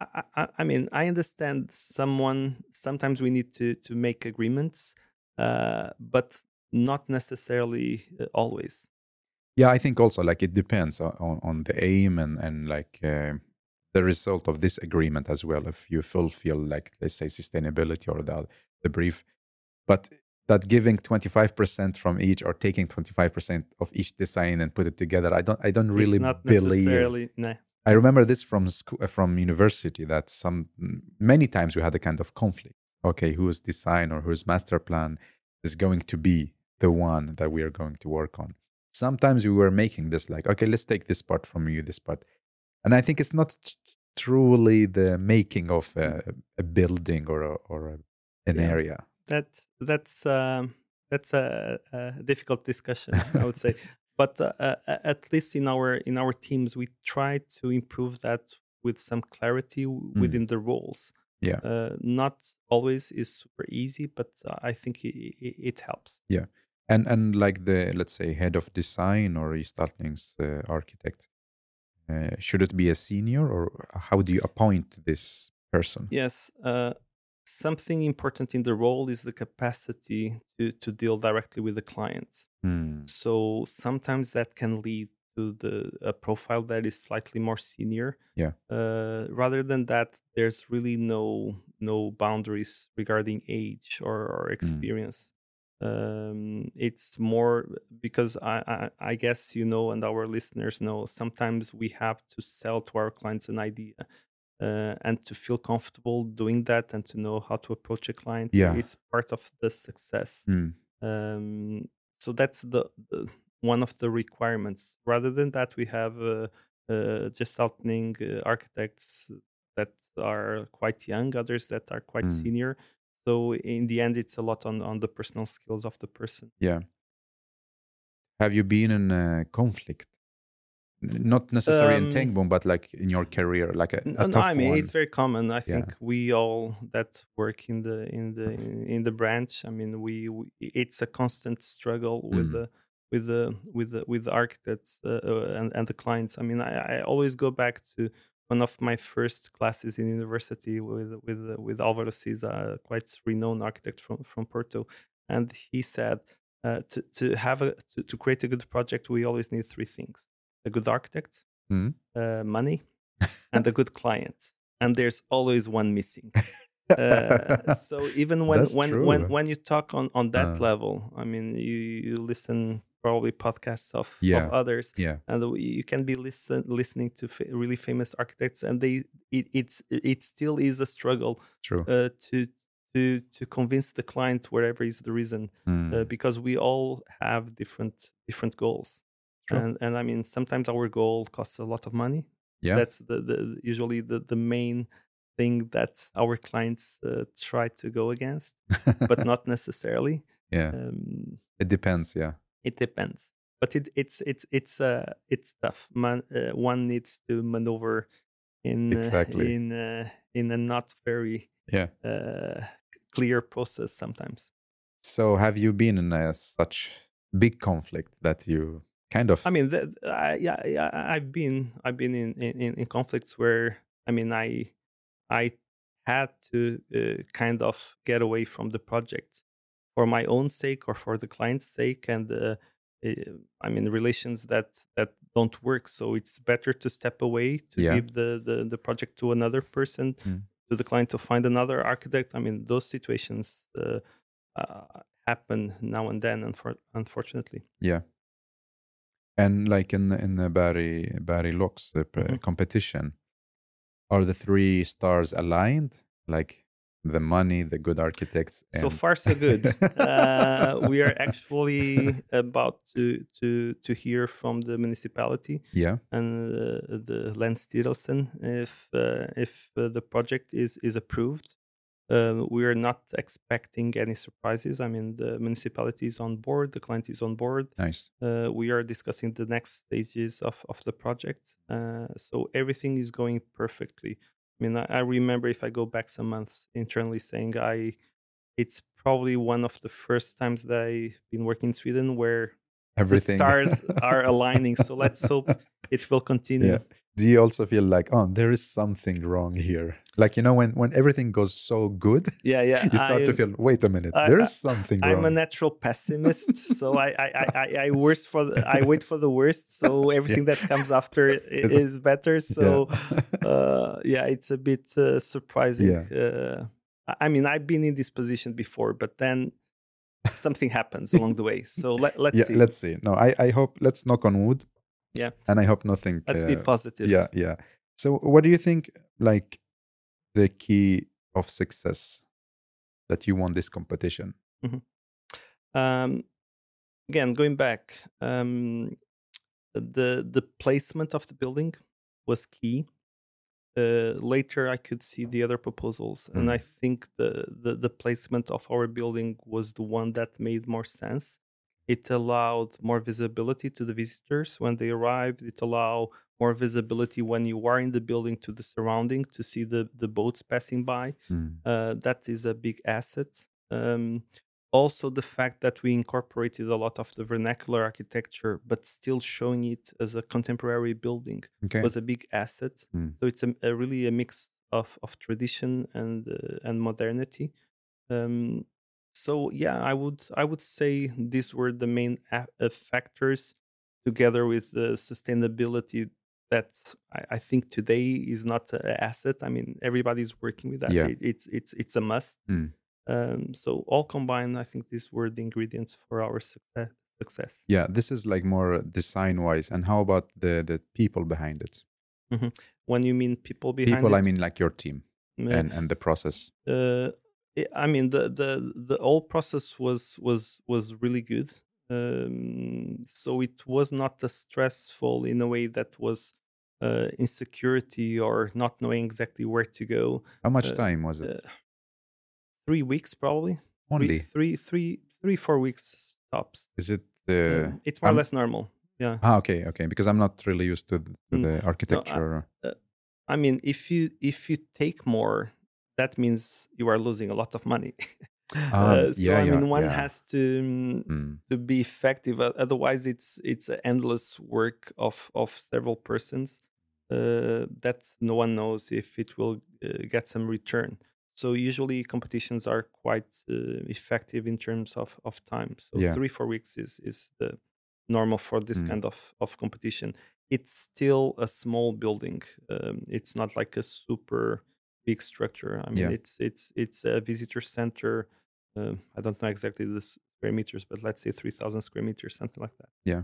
B: I, I, I mean, I understand someone. Sometimes we need to to make agreements, uh, but not necessarily uh, always.
A: Yeah, I think also like it depends on, on the aim and and like uh, the result of this agreement as well. If you fulfill like let's say sustainability or the the brief, but that giving twenty five percent from each or taking twenty five percent of each design and put it together, I don't I don't really
B: it's not
A: believe.
B: necessarily.
A: I remember this from school, from university that some many times we had a kind of conflict. Okay, whose design or whose master plan is going to be the one that we are going to work on. Sometimes we were making this like, okay, let's take this part from you, this part, and I think it's not t- truly the making of a, a building or a, or a, an
B: Yeah.
A: area.
B: that that's um, that's a, a difficult discussion i would say but uh, at least in our in our teams we try to improve that with some clarity w- within the roles
A: Mm. Yeah.
B: uh, not always is super easy but uh, i think it, it, it helps Yeah.
A: And and like the let's say head of design or Gestaltings uh, architect, uh, should it be a senior or how do you appoint this person?
B: yes uh, something important in the role is the capacity to to deal directly with the clients.
A: Hmm.
B: so sometimes that can lead to the a profile that is slightly more senior
A: Yeah.
B: uh, rather than that there's really no no boundaries regarding age or, or experience um, it's more because I, I i guess you know and our listeners know sometimes we have to sell to our clients an idea uh, and to feel comfortable doing that and to know how to approach a client
A: Yeah.
B: it's part of the success
A: Hmm.
B: um, so that's the, the one of the requirements rather than that we have uh, uh, gestalting uh, architects that are quite young others that are quite
A: Mm.
B: senior so in the end it's a lot on on the personal skills of the person
A: Yeah. Have you been in a conflict? Not necessarily in
B: Um,
A: Tengbom, but like in your career, like a, a
B: no,
A: tough
B: I mean
A: one.
B: it's very common. I
A: Yeah.
B: think we all that work in the in the in the branch. I mean, we, we it's a constant struggle with
A: Mm.
B: the with the with the with the architects uh, uh, and and the clients. I mean, I, I always go back to one of my first classes in university with with with Alvaro Siza, quite renowned architect from from Porto, and he said uh, to to have a to, to create a good project, we always need three things: a good architect,
A: Mm.
B: uh, money, and a good client. And there's always one missing. Uh, so even when
A: That's
B: when when
A: true.
B: when you talk on on that
A: Uh.
B: level, I mean, you you listen probably podcasts of,
A: Yeah.
B: of others,
A: Yeah.
B: and you can be listen listening to fa- really famous architects, and they it it's it still is a struggle
A: True.
B: uh, to to to convince the client wherever is the reason
A: Mm.
B: uh, because we all have different different goals
A: True.
B: and and i mean sometimes our goal costs a lot of money
A: Yeah.
B: that's the, the usually the, the main thing that our clients uh, try to go against, but not necessarily.
A: yeah,
B: Um,
A: it depends. Yeah,
B: it depends, but it, it's it's it's uh it's tough. Man, uh, one needs to maneuver in uh,
A: Exactly.
B: in uh, in a not very
A: yeah.
B: uh, clear process sometimes.
A: So, have you been in a such big conflict that you kind of?
B: I mean, that, I, yeah, I've been I've been in, in in conflicts where I mean I I had to uh, kind of get away from the project for my own sake or for the client's sake, and uh, uh, I mean relations that that don't work. So it's better to step away to
A: Yeah.
B: give the, the the project to another person,
A: Mm.
B: to the client to find another architect. I mean, those situations uh, uh, happen now and then, unfor- unfortunately.
A: yeah. And like in the, in the Berg Berg Locks uh,
B: Mhm.
A: competition, are the three stars aligned? Like the money, the good architects.
B: So far, so good. uh, we are actually about to to to hear from the municipality
A: yeah.
B: and uh, the Länsstyrelsen if uh, if uh, the project is is approved. Uh, we are not expecting any surprises. I mean, the municipality is on board, the client is on board.
A: Nice.
B: Uh, we are discussing the next stages of, of the project. Uh, so everything is going perfectly. I mean, I, I remember if I go back some months internally saying I, it's probably one of the first times that I've been working in Sweden where
A: Everything.
B: the stars are aligning. So let's hope it will continue.
A: Yeah. Do you also feel like, oh, there is something wrong here? Like you know, when when everything goes so good,
B: Yeah, yeah.
A: you start to feel, wait a minute,
B: I-
A: there
B: I-
A: is something
B: I'm a natural pessimist, so I I, I, I, I worst for the, I wait for the worst. So everything that comes after i- is better. So
A: Yeah.
B: uh, yeah, it's a bit uh, surprising.
A: Yeah.
B: Uh, I- I mean, I've been in this position before, but then something happens along the way. So let, let's
A: yeah,
B: see.
A: let's see. No, I I hope. Let's knock on wood.
B: Yeah.
A: And I hope nothing.
B: let's
A: uh,
B: be positive.
A: Yeah, yeah. So, what do you think? Like the key of success that you won this competition?
B: Um, again, going back, um, the the placement of the building was key. Uh, later, I could see the other proposals, and I think the, the the placement of our building was the one that made more sense. It allowed more visibility to the visitors when they arrived. It allowed more visibility when you are in the building to the surrounding to see the the boats passing by
A: Mm.
B: uh, that is a big asset. Um, also, the fact that we incorporated a lot of the vernacular architecture, but still showing it as a contemporary building,
A: Okay.
B: was a big asset.
A: Mm.
B: So it's a, a really a mix of, of tradition and uh, and modernity. Um, so yeah, I would I would say these were the main a- uh, factors, together with the sustainability that I, I think today is not an asset. I mean, everybody's working with that.
A: Yeah.
B: It, it's it's it's a must.
A: Mm.
B: Um, so all combined, I think these were the ingredients for our success. Success.
A: Yeah, this is like more design wise. And how about the the people behind it?
B: When you mean people behind
A: people, I mean like your team
B: uh,
A: and and the process.
B: uh, I I mean the the the whole process was was was really good. Um, so it was not as stressful in a way that was uh, insecurity or not knowing exactly where to go.
A: How much
B: uh,
A: time was it?
B: Uh, three weeks probably. Three-
A: Only
B: three, three, three, four weeks tops.
A: is it? Uh,
B: Uh, it's more or
A: I'm-
B: less normal. Yeah.
A: ah, okay, okay. Because I'm not really used to, th- to
B: Mm.
A: the architecture.
B: I mean, if you if you take more, that means you are losing a lot of money.
A: Ah,
B: Uh, so
A: yeah,
B: I mean,
A: yeah,
B: one
A: yeah.
B: has to mm,
A: Mm.
B: to be effective. Otherwise, it's it's an endless work of of several persons uh, that no one knows if it will uh, get some return. So usually competitions are quite uh, effective in terms of of time. So three four weeks is is the normal for this
A: Mm.
B: kind of of competition. It's still a small building. Um, it's not like a super big structure. I mean,
A: Yeah.
B: it's it's it's a visitor center. Um, I don't know exactly the square meters, but let's say three thousand square meters, something like that. Yeah.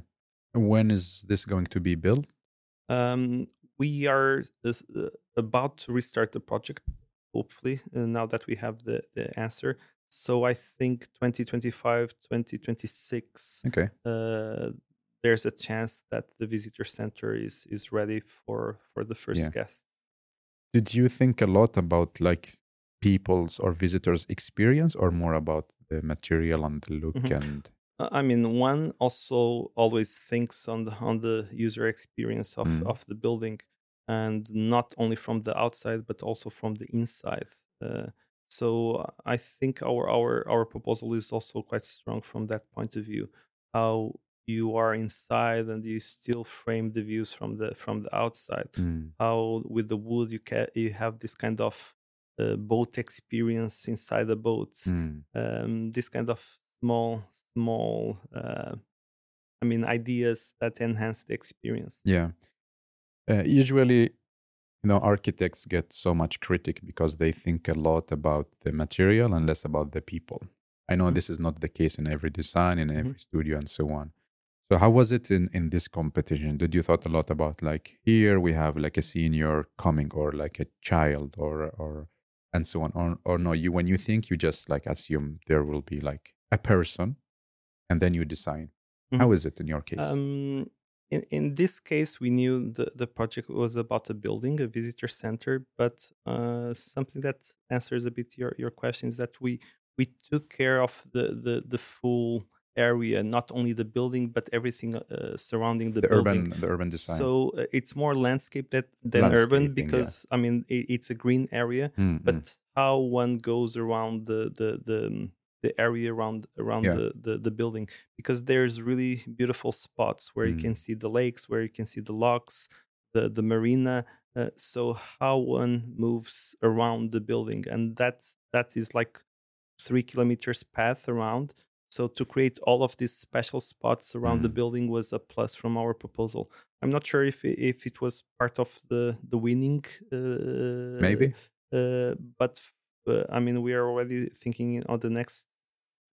A: When is this going to be built?
B: Um, we are uh, about to restart the project, hopefully, uh, now that we have the, the answer. So I think 2025, 2026,
A: Okay.
B: uh, there's a chance that the visitor center is is ready for for the first
A: Yeah.
B: guest.
A: Did you think a lot about like people's or visitors' experience, or more about the material and the look
B: Mhm.
A: and
B: I mean, one also always thinks on the on the user experience of
A: Mm.
B: of the building, and not only from the outside but also from the inside. Uh, so I think our our our proposal is also quite strong from that point of view. How you are inside and you still frame the views from the from the outside.
A: Mm,
B: How with the wood you can you have this kind of uh, boat experience inside the boat
A: mm,
B: um, this kind of small small uh, i mean ideas that enhance the experience
A: yeah. Uh, usually, you know, architects get so much critic because they think a lot about the material and less about the people. I know
B: Mhm.
A: this is not the case in every design, in
B: Mhm.
A: every studio, and so on. So, how was it in in this competition? Did you thought a lot about like here we have like a senior coming or like a child or or and so on, or or no? You when you think you just like assume there will be like a person, and then you design. How
B: Mhm.
A: is it in your case?
B: um, in, in this case we knew the, the project was about a building a visitor center but uh, something that answers a bit your, your question is that we we took care of the, the, the full area not only the building but everything uh, surrounding the,
A: the
B: building
A: urban the urban design.
B: So uh, it's more landscape that, than urban
A: Landscaping, yeah.
B: because I mean it, it's a green area,
A: Mm, mm.
B: but how one goes around the the the, um, the area around around
A: Yeah.
B: the, the the building because there's really beautiful spots where you can
A: Mm.
B: see the lakes, where you can see the locks, the the marina. Uh, so how one moves around the building, and that's that is like three kilometers path around. So to create all of these special spots around the
A: Mm.
B: building was a plus from our proposal. I'm not sure if it, if it was part of the the winning. Uh,
A: Maybe.
B: uh, but uh, I mean, we are already thinking on the next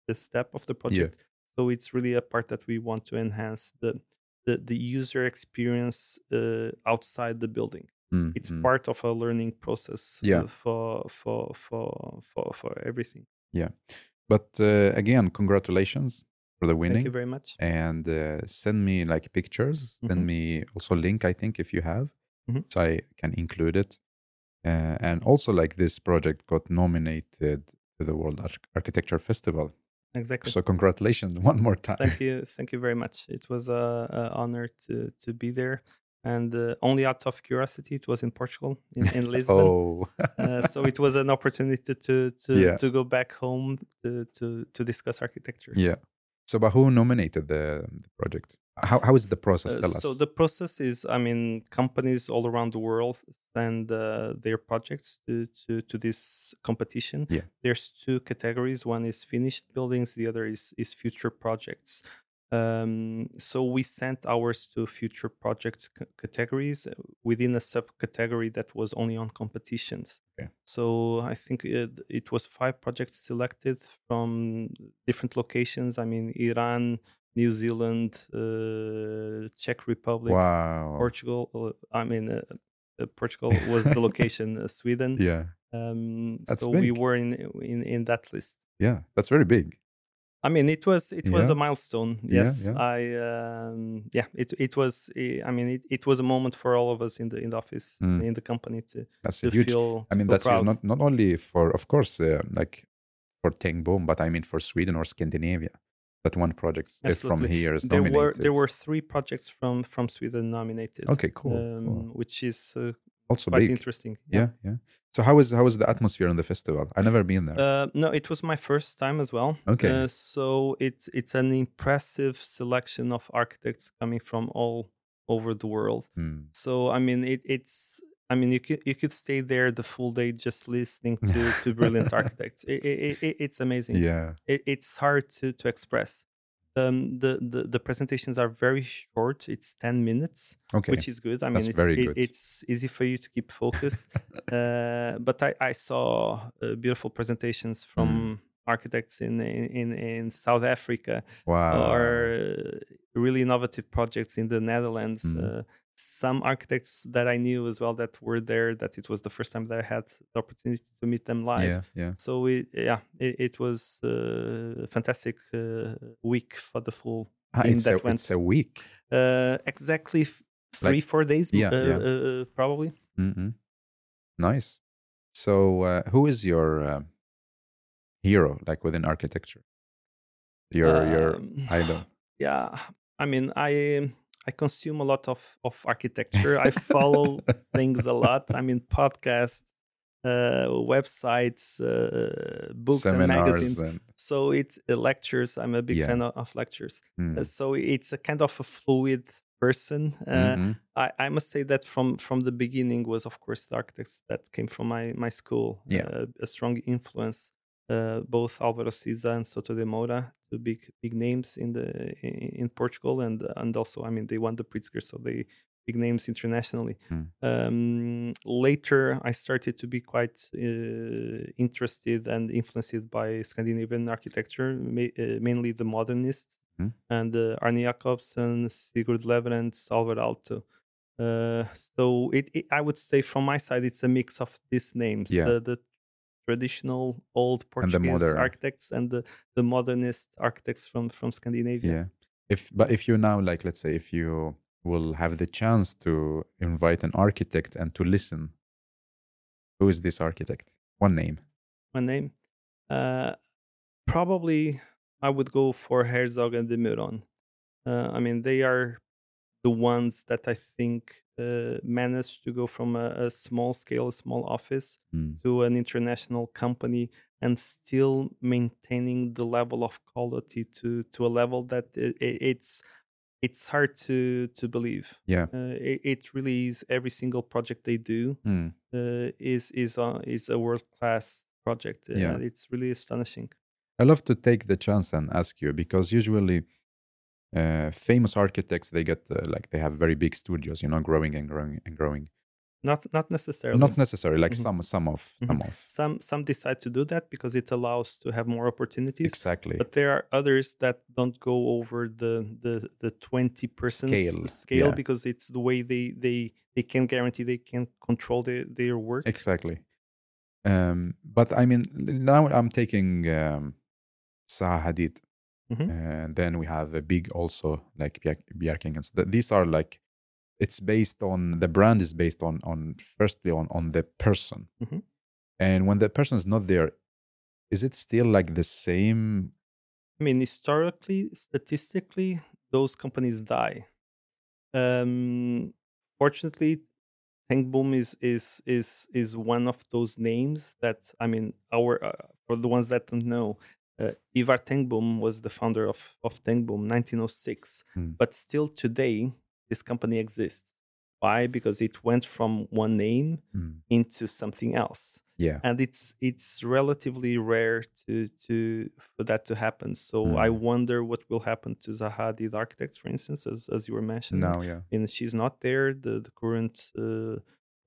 B: the step of the project. So it's really a part that we want to enhance the the, the user experience uh, outside the building.
A: Mm,
B: It's
A: mm.
B: part of a learning process uh,
A: Yeah.
B: for for for for for everything.
A: But uh, again, congratulations for the winning.
B: Thank you very much.
A: and uh, send me like pictures.
B: Mhm.
A: Send me also link, I think, if you have,
B: Mhm.
A: so I can include it. Uh, and also, like this project got nominated to the World Arch- Architecture Festival.
B: Exactly.
A: So congratulations one more time.
B: thank you thank you very much it was a, a honor to to be there and uh, only out of curiosity it was in portugal in, in lisbon
A: oh,
B: uh, so it was an opportunity to to,
A: Yeah.
B: to go back home to, to to discuss architecture
A: yeah. So, but who nominated the, the project? How how is the process?
B: Uh,
A: Tell us.
B: so the process is i mean companies all around the world send uh, their projects to, to to this competition
A: Yeah.
B: there's two categories one is finished buildings the other is is future projects um, so we sent ours to future projects c- categories uh, within a subcategory that was only on competitions
A: Okay.
B: so i think it, it was five projects selected from different locations i mean iran New Zealand, uh, Czech Republic,
A: wow.
B: Portugal. uh, I mean, uh, uh, Portugal was the location. Uh, Sweden.
A: Yeah.
B: Um,
A: That's
B: so we were in in in that list.
A: Yeah. That's very big.
B: I mean, it was it was
A: Yeah.
B: a milestone. Yes,
A: yeah.
B: I um, yeah. It it was. I mean, it, it was a moment for all of us in the in the office
A: Mm.
B: in the company to
A: That's
B: to
A: a huge.
B: feel.
A: I mean, that's huge,
B: proud.
A: not not only for, of course, uh, like for Tengbom, but I mean for Sweden or Scandinavia. That one project is from
B: Absolutely.
A: here is
B: there were there were three projects from from Sweden nominated.
A: okay, cool.
B: Um,
A: cool.
B: Which is uh,
A: Also
B: quite
A: big.
B: interesting.
A: Yeah, yeah. So how is how is the atmosphere in the festival? I never been there.
B: Uh, no, it was my first time as well.
A: Okay.
B: Uh, so it's it's an impressive selection of architects coming from all over the world.
A: Hmm.
B: So I mean, it, it's I mean, you could you could stay there the full day just listening to to brilliant architects. It, it, it, it's amazing.
A: Yeah.
B: It, it's hard to to express. Um, the, the the presentations are very short. It's ten minutes
A: Okay.
B: which is good. I mean,
A: That's
B: it's it-
A: good.
B: it's easy for you to keep focused. uh, but I, I saw uh, beautiful presentations from
A: Mm.
B: architects in, in in South Africa
A: wow.
B: or really innovative projects in the Netherlands.
A: Mm.
B: Uh, some architects that I knew as well that were there. That it was the first time that I had the opportunity to meet them live.
A: yeah, yeah.
B: So we yeah, it, it was uh, a fantastic uh, week for the full
A: Ah,
B: team that
A: a,
B: went
A: it's a week.
B: uh, exactly f- three,
A: Like-
B: four days,
A: yeah,
B: uh,
A: yeah.
B: Uh, uh, probably.
A: Mm-mm. Nice. So, uh, who is your uh, hero, like within architecture? Your your
B: Um,
A: idol.
B: yeah, I mean, I I consume a lot of of architecture. I follow things a lot. I mean, podcasts, uh, websites, uh, books, and magazines.
A: and
B: So it's uh, lectures. I'm a big
A: Yeah.
B: fan of, of lectures. Uh, so it's a kind of a fluid person. Uh,
A: Mhm.
B: I, I must say that from from the beginning was of course the architects that came from my my school.
A: Yeah.
B: Uh, a strong influence. Uh, both Álvaro Siza and Souto de Moura, two big big names in the in, in Portugal, and and also I mean they won the Pritzker, so they big names internationally.
A: Hmm.
B: Um, later, I started to be quite uh, interested and influenced by Scandinavian architecture, ma- uh, mainly the modernists
A: Hmm.
B: and uh, Arne Jacobsen, Sigurd Lewerentz, Alvar Aalto. Uh, so it, it, I would say from my side, it's a mix of these names:
A: Yeah.
B: the, the traditional old
A: And
B: Portuguese
A: modern.
B: architects and the, the modernist architects from from Scandinavia.
A: Yeah. If but if you now like let's say if you will have the chance to invite an architect and to listen, who is this architect? One name.
B: One name. Uh, probably I would go for Herzog and de Meuron. Uh, I mean, they are the ones that I think uh, managed to go from a, a small scale, a small office
A: Hmm.
B: to an international company and still maintaining the level of quality to to a level that i i- it's it's hard to to believe.
A: Yeah.
B: Uh, it, it really is. Every single project they do
A: Hmm.
B: uh, is is uh, is a world class project. Uh,
A: Yeah.
B: it's really astonishing.
A: I love to take the chance and ask you because usually uh, famous architects they get uh, like they have very big studios, you know, growing and growing and growing.
B: Not not necessarily.
A: Not necessarily like
B: Mhm.
A: some some of some of
B: some some decide to do that because it allows to have more opportunities.
A: exactly.
B: But there are others that don't go over the the the twenty person
A: Scale,
B: scale
A: yeah.
B: because it's the way they they they can guarantee they can control their their work.
A: Exactly. Um, but I mean, now I'm taking um, Zaha
B: Mhm.
A: and then we have a big also like Bjar- So these are like it's based on the brand is based on on firstly on on the person,
B: Mhm.
A: and when the person is not there, is it still like the same?
B: I mean, historically, statistically, those companies die. Um, fortunately, Tengbom is is is is one of those names that I mean, our uh, for the ones that don't know, Ivar Tengbom was the founder of of Tengbom, 1906.
A: Hmm.
B: But still today, this company exists. Why? Because it went from one name
A: Hmm.
B: into something else
A: Yeah,
B: and it's it's relatively rare to to for that to happen so i
A: Mm.
B: wonder what will happen to zaha the architect for instance as, as you were mentioning
A: now yeah,
B: and she's not there the, the current uh,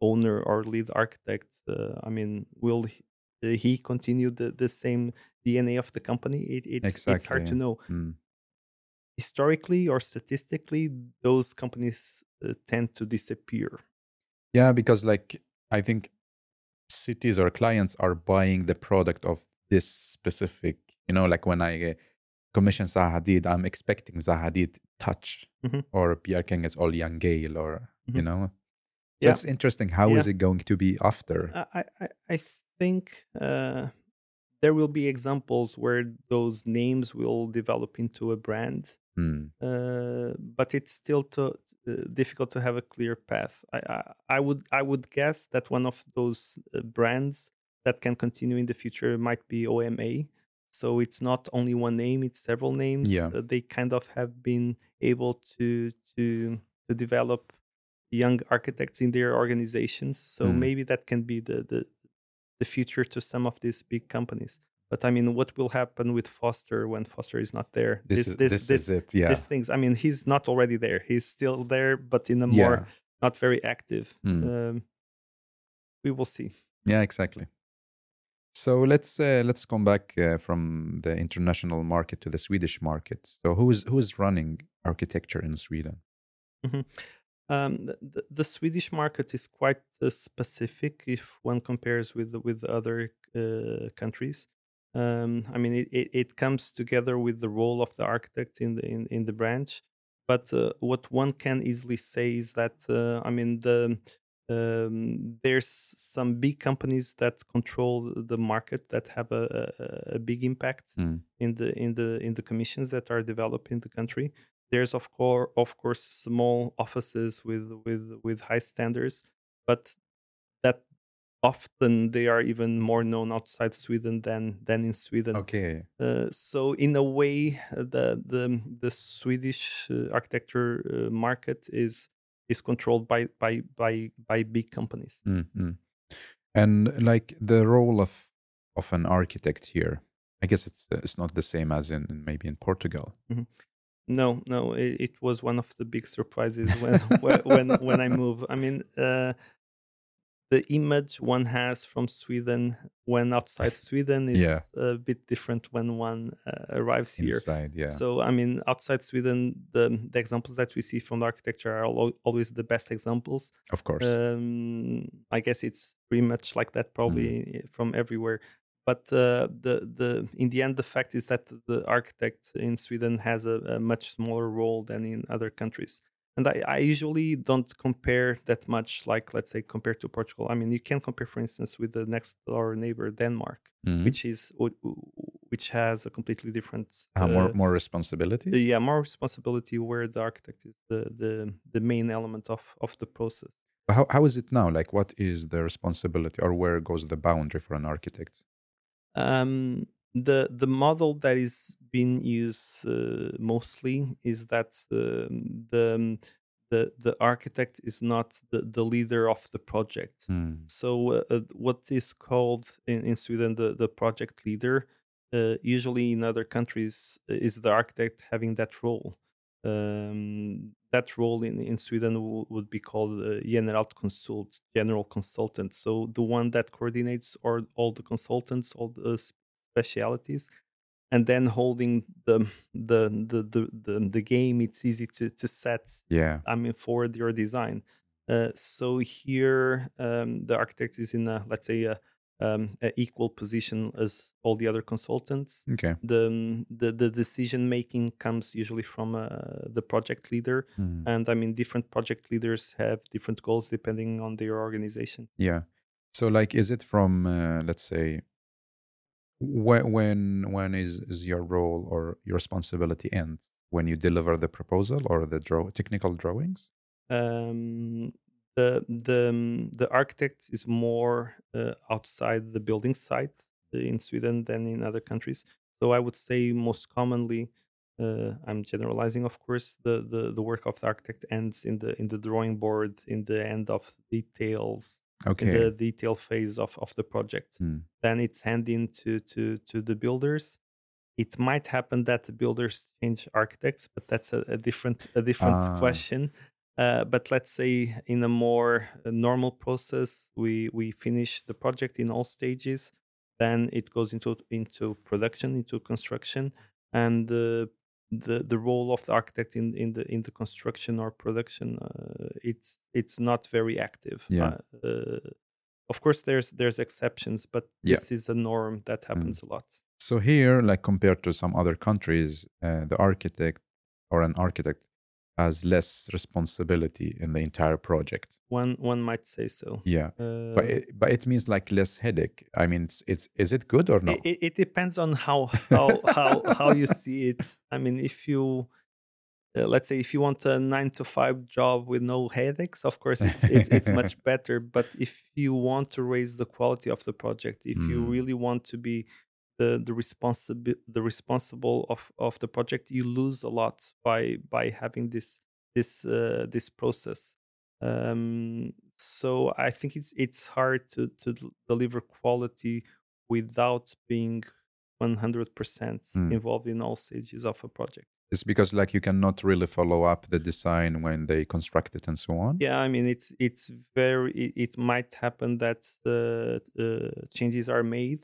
B: owner or lead architect uh, i mean will he, uh, he continue the, the same dna of the company it, it's, it's hard to know
A: Hmm.
B: historically or statistically those companies uh, tend to disappear
A: yeah, because like I think cities or clients are buying the product of this specific, you know, like when I uh, commission Zaha Hadid, I'm expecting Zaha Hadid touch
B: Mhm.
A: or Bjarke Ingels all Jan Gehl or, you
B: Mhm.
A: know. So
B: Yeah.
A: it's interesting. How is
B: Yeah.
A: it going to be after?
B: I, I, I think uh, there will be examples where those names will develop into a brand,
A: Hmm.
B: uh, but it's still to, uh, difficult to have a clear path. I, I, I would I would guess that one of those uh, brands that can continue in the future might be OMA. So it's not only one name; it's several names.
A: Yeah.
B: Uh, they kind of have been able to to to develop young architects in their organizations. So
A: Mm.
B: maybe that can be the the the future to some of these big companies. But I mean, what will happen with Foster when Foster is not there?
A: This, is, this, is it. Yeah.
B: these things. I mean, he's not already there. He's still there, but in a
A: yeah.
B: more not very active.
A: Mm.
B: Um, we will see.
A: Yeah, exactly. So let's uh, let's come back uh, from the international market to the Swedish market. So who is who is running architecture in Sweden?
B: Um, the- the, Swedish market is quite uh, specific if one compares with with other uh, countries. Um, I mean, it, it, it comes together with the role of the architect in the in, in the branch. But uh, what one can easily say is that uh, I mean the um, there's some big companies that control the market that have a, a, a big impact
A: Mm.
B: in the in the in the commissions that are developed in the country. There's of course of course small offices with with with high standards, but that often they are even more known outside Sweden than than in Sweden.
A: Okay.
B: Uh, so in a way, the the the Swedish uh, architecture uh, market is is controlled by by by by big companies.
A: Mm-hmm. And like the role of of an architect here, I guess it's it's not the same as in, in maybe in Portugal.
B: No, no, it, it was one of the big surprises when when when, I move. I mean, uh, the image one has from Sweden when outside Sweden is
A: Yeah.
B: a bit different when one uh, arrives here.
A: Inside, yeah.
B: So I mean, outside Sweden, the the examples that we see from the architecture are al- always the best examples.
A: of course.
B: Um, I guess it's pretty much like that, probably eh, from everywhere. But uh, the the in the end, the fact is that the architect in Sweden has a, a much smaller role than in other countries. And I, I usually don't compare that much, like let's say compared to Portugal. I mean, you can compare, for instance, with the next door neighbor Denmark,
A: Mhm.
B: which is wh- wh- which has a completely different
A: more
B: uh,
A: more responsibility.
B: the- yeah more responsibility where the architect is the the, the main element of of the process
A: how how is it now? Like, what is the responsibility, or where goes the boundary for an architect?
B: Um the the model that is being used uh, mostly is that um, the um, the the architect is not the, the leader of the project
A: Mm.
B: so uh, uh, what is called in, in sweden the, the project leader uh, usually in other countries uh, is the architect having that role um, that role in, in sweden w- would be called uh, generalkonsult general consultant so the one that coordinates or all the consultants all the specialities and then holding the the the the, the, the game it's easy to to set
A: Yeah.
B: I mean, forward your design. Uh, so here, um, the architect is in a let's say a, um, a equal position as all the other consultants.
A: Okay.
B: The um, the, the decision making comes usually from uh, the project leader,
A: Mm.
B: and I mean, different project leaders have different goals depending on their organization.
A: Yeah. So, like, is it from, uh, let's say, when when when is is your role or your responsibility ends when you deliver the proposal or the draw technical drawings?
B: um, the the um, the architect is more uh, outside the building site in Sweden than in other countries. So I would say most commonly, uh, I'm generalizing, of course, the, the the work of the architect ends in the in the drawing board, in the end of details,
A: Okay.
B: in the detail phase of of the project.
A: Hmm.
B: Then it's handed in to to to the builders. It might happen that the builders change architects, but that's a, a different a different
A: Ah.
B: question. Uh, but let's say in a more uh, normal process, we we finish the project in all stages. Then it goes into into production, into construction, and the the the role of the architect in in the in the construction or production, uh, it's it's not very active.
A: Yeah.
B: Uh, uh, of course, there's there's exceptions, but
A: Yeah.
B: this is a norm that happens a lot.
A: So here, like compared to some other countries, uh, the architect or an architect has less responsibility in the entire project.
B: One one might say so.
A: Yeah.
B: Uh,
A: But it, but it means like less headache. I mean, it's, it's is it good or not?
B: it, it, depends on how how how how you see it. I mean, if you uh, let's say if you want a nine to five job with no headaches, of course it's it's, it's much better. But if you want to raise the quality of the project, if you
A: Mm.
B: really want to be the the responsible the responsible of of the project, you lose a lot by by having this this uh, this process. Um, so I think it's it's hard to to deliver quality without being 100%
A: Mm.
B: involved in all stages of a project.
A: It's because like you cannot really follow up the design when they construct it and so on.
B: Yeah, I mean it's it's very it, it might happen that uh, uh, changes are made.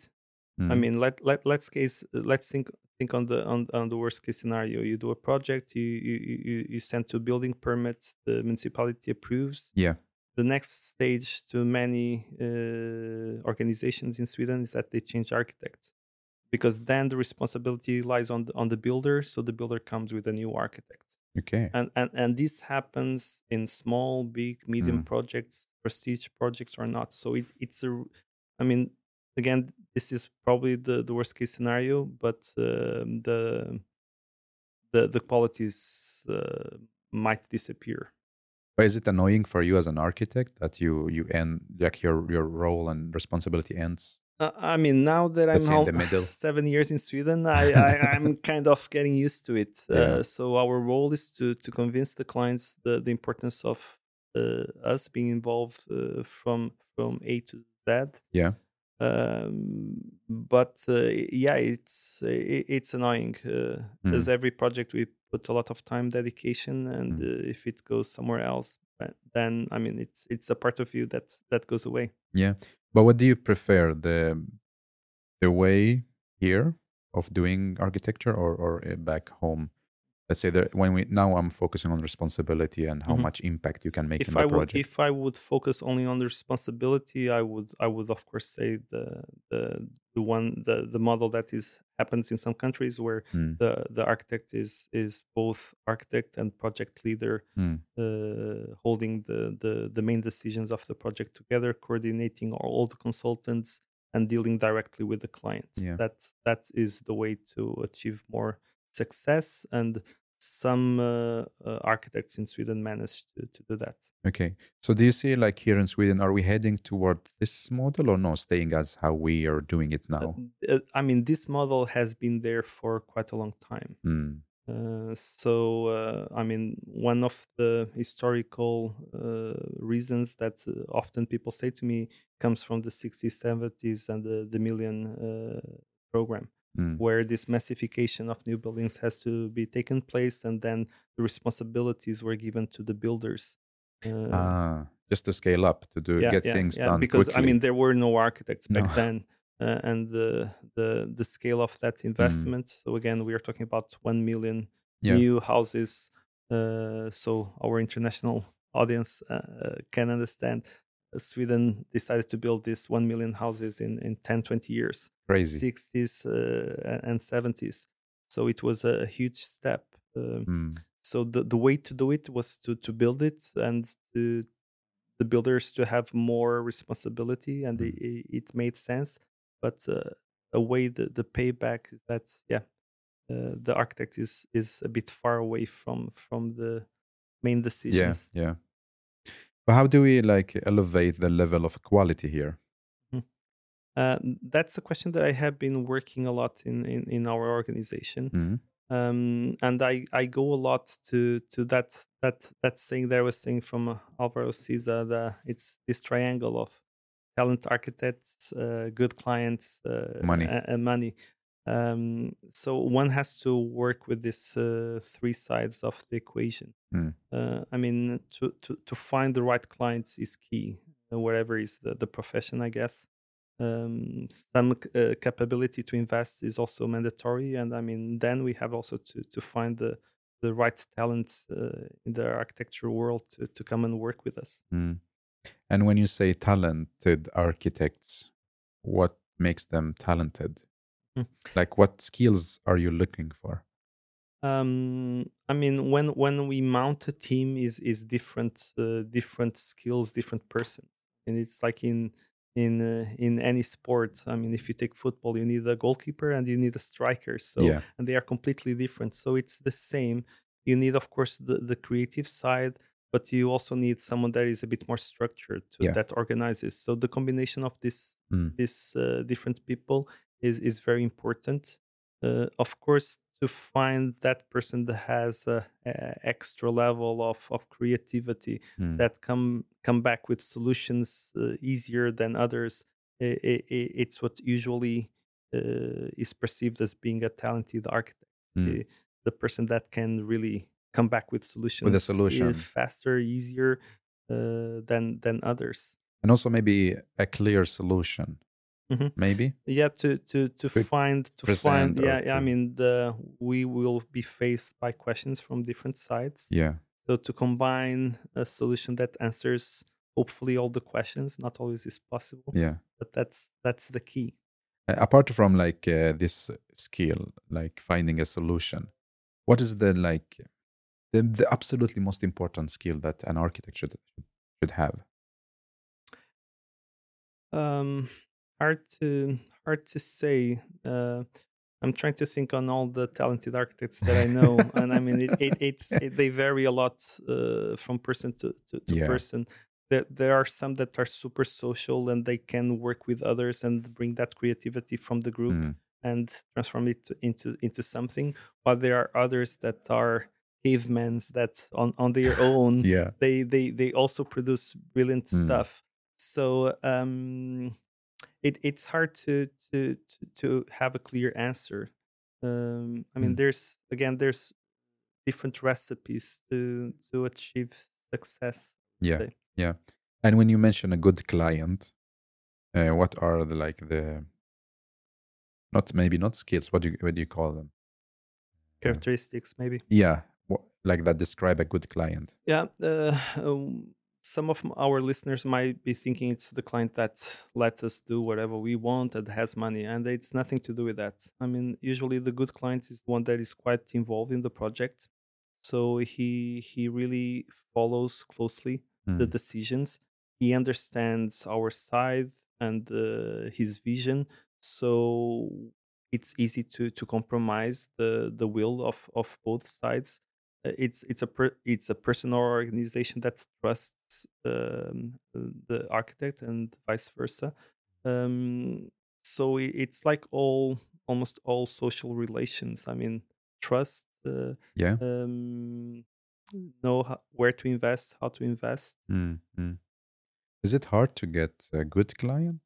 B: I
A: Mm.
B: mean let let let's case let's think think on the on, on the worst case scenario. You do a project, you you you, you send to building permits, the municipality approves.
A: Yeah.
B: The next stage to many uh, organizations in Sweden is that they change architects. Because then the responsibility lies on the, on the builder, so the builder comes with a new architect.
A: Okay.
B: and and and this happens in small big medium
A: Mm.
B: projects prestige projects or not so it, it's a i mean again this is probably the the worst case scenario but um, the the the qualities uh, might disappear
A: But is it annoying for you as an architect that you you end like your your role and responsibility ends?
B: Uh, I mean, now that
A: Let's
B: I'm
A: in the middle.
B: seven years in Sweden, I, I I'm kind of getting used to it.
A: Yeah.
B: Uh, so our role is to to convince the clients the the importance of uh, us being involved uh, from from A to Z.
A: Yeah.
B: Um, but uh, yeah, it's it's annoying. Uh,
A: Mm.
B: As every project, we put a lot of time, dedication, and
A: Mm.
B: uh, if it goes somewhere else, uh, then I mean, it's it's a part of you that that goes away.
A: Yeah. But what do you prefer the the way here of doing architecture or or uh, back home? Let's say that when we now I'm focusing on responsibility and how
B: Mhm.
A: much impact you can make in
B: if
A: the
B: I would
A: project.
B: if I would focus only on the responsibility, I would I would of course say the the the one the the model that is happens in some countries where
A: Mm.
B: the the architect is is both architect and project leader,
A: Mm.
B: uh, holding the the the main decisions of the project together, coordinating all the consultants and dealing directly with the client.
A: Yeah.
B: That that is the way to achieve more success and some uh, uh, architects in Sweden managed to, to do that.
A: Okay. So do you see like here in Sweden, are we heading toward this model or no, staying as how we are doing it
B: Uh,
A: now?
B: uh, I mean, this model has been there for quite a long time.
A: Mm.
B: Uh, so, uh, I mean, one of the historical uh, reasons that uh, often people say to me comes from the 60s, 70s, and the, the Million uh, program,
A: Mm.
B: where this massification of new buildings has to be taken place, and then the responsibilities were given to the builders. Uh,
A: Ah, just to scale up to do get things done
B: because
A: quickly.
B: I mean there were no architects back
A: No.
B: then, uh, and the the the scale of that investment. So again, we are talking about one million
A: Yeah.
B: new houses. Uh, so our international audience uh, uh, can understand. Sweden decided to build this 1 million houses in, in 10, 20 years,
A: crazy.
B: 60s uh, and 70s. So it was a huge step. Um,
A: Mm.
B: so the, the way to do it was to to build it and to the builders to have more responsibility and
A: Mm.
B: it, it- made sense but uh, a way the, the payback is that yeah uh, the architect is is a bit far away from from the main decisions.
A: Yeah,
B: decisions
A: yeah. But how do we like elevate the level of quality here?
B: uh, that's a question that i have been working a lot in in, in our organization
A: Mm.
B: um, and I, I go a lot to to that that that thing there was saying from uh, Alvaro Siza that it's this triangle of talent architects, uh, good clients, uh,
A: Money.
B: money. Um, so one has to work with these uh, three sides of the equation.
A: Mm.
B: Uh, I mean, to, to to find the right clients is key, uh, wherever is the, the profession, I guess um, some uh, capability to invest is also mandatory and i mean then we have also to, to find the, the right talent uh, in the architecture world to, to come and work with us
A: Mm. And when you say talented architects, what makes them talented? Like what skills are you looking for?
B: um, i mean when when we mount a team is is different uh, different skills different person and it's like in in uh, in any sport i mean if you take football you need a goalkeeper and you need a striker so
A: yeah.
B: and they are completely different. So it's the same. You need, of course, the, the creative side, but you also need someone that is a bit more structured to,
A: Yeah.
B: that organizes. So the combination of this
A: Mm.
B: these uh, different people is is very important. Uh, of course, to find that person that has a, a extra level of, of creativity
A: Mm.
B: that come come back with solutions uh, easier than others. i i i- it's what usually uh, is perceived as being a talented architect.
A: Mm.
B: The, the person that can really come back with solutions uh,
A: solution.
B: faster, easier uh, than than others.
A: And also maybe a clear solution.
B: Mhm.
A: Maybe.
B: Yeah, to to to find to find. Yeah, yeah, I mean the we will be faced by questions from different sides.
A: Yeah.
B: So to combine a solution that answers hopefully all the questions, not always is possible,
A: Yeah.
B: but that's that's the key.
A: Uh, apart from like uh, this skill like finding a solution what is the like the, the absolutely most important skill that an architect should should have?
B: Um, hard to hard to say. Uh, I'm trying to think on all the talented architects that I know, and I mean it, it it's it, they vary a lot uh, from person to to, to
A: Yeah.
B: person. There there are some that are super social and they can work with others and bring that creativity from the group
A: Mm,
B: and transform it to, into into something. While there are others that are cavemans that on on their own
A: Yeah.
B: they they they also produce brilliant
A: Mm.
B: stuff so um it it's hard to to to, to have a clear answer um i mean
A: Mm.
B: there's again there's different recipes to to achieve success
A: Yeah.
B: say.
A: Yeah. And when you mention a good client, uh, what are the like the not maybe not skills? What do you what do you call them?
B: characteristics maybe
A: Yeah, what, like that describe a good client.
B: yeah uh, um, some of our listeners might be thinking it's the client that lets us do whatever we want and has money and it's nothing to do with that. I mean usually the good client is one that is quite involved in the project. So he he really follows closely the
A: Mm,
B: decisions. He understands our side and uh, his vision. So it's easy to to compromise the the will of of both sides. Uh, it's it's a per, it's a person or organization that trusts um, the architect and vice versa um, so it's like all almost all social relations i mean trust uh,
A: Yeah.
B: um, know how, where to invest how to invest
A: Mm, mm. Is it hard to get a good client?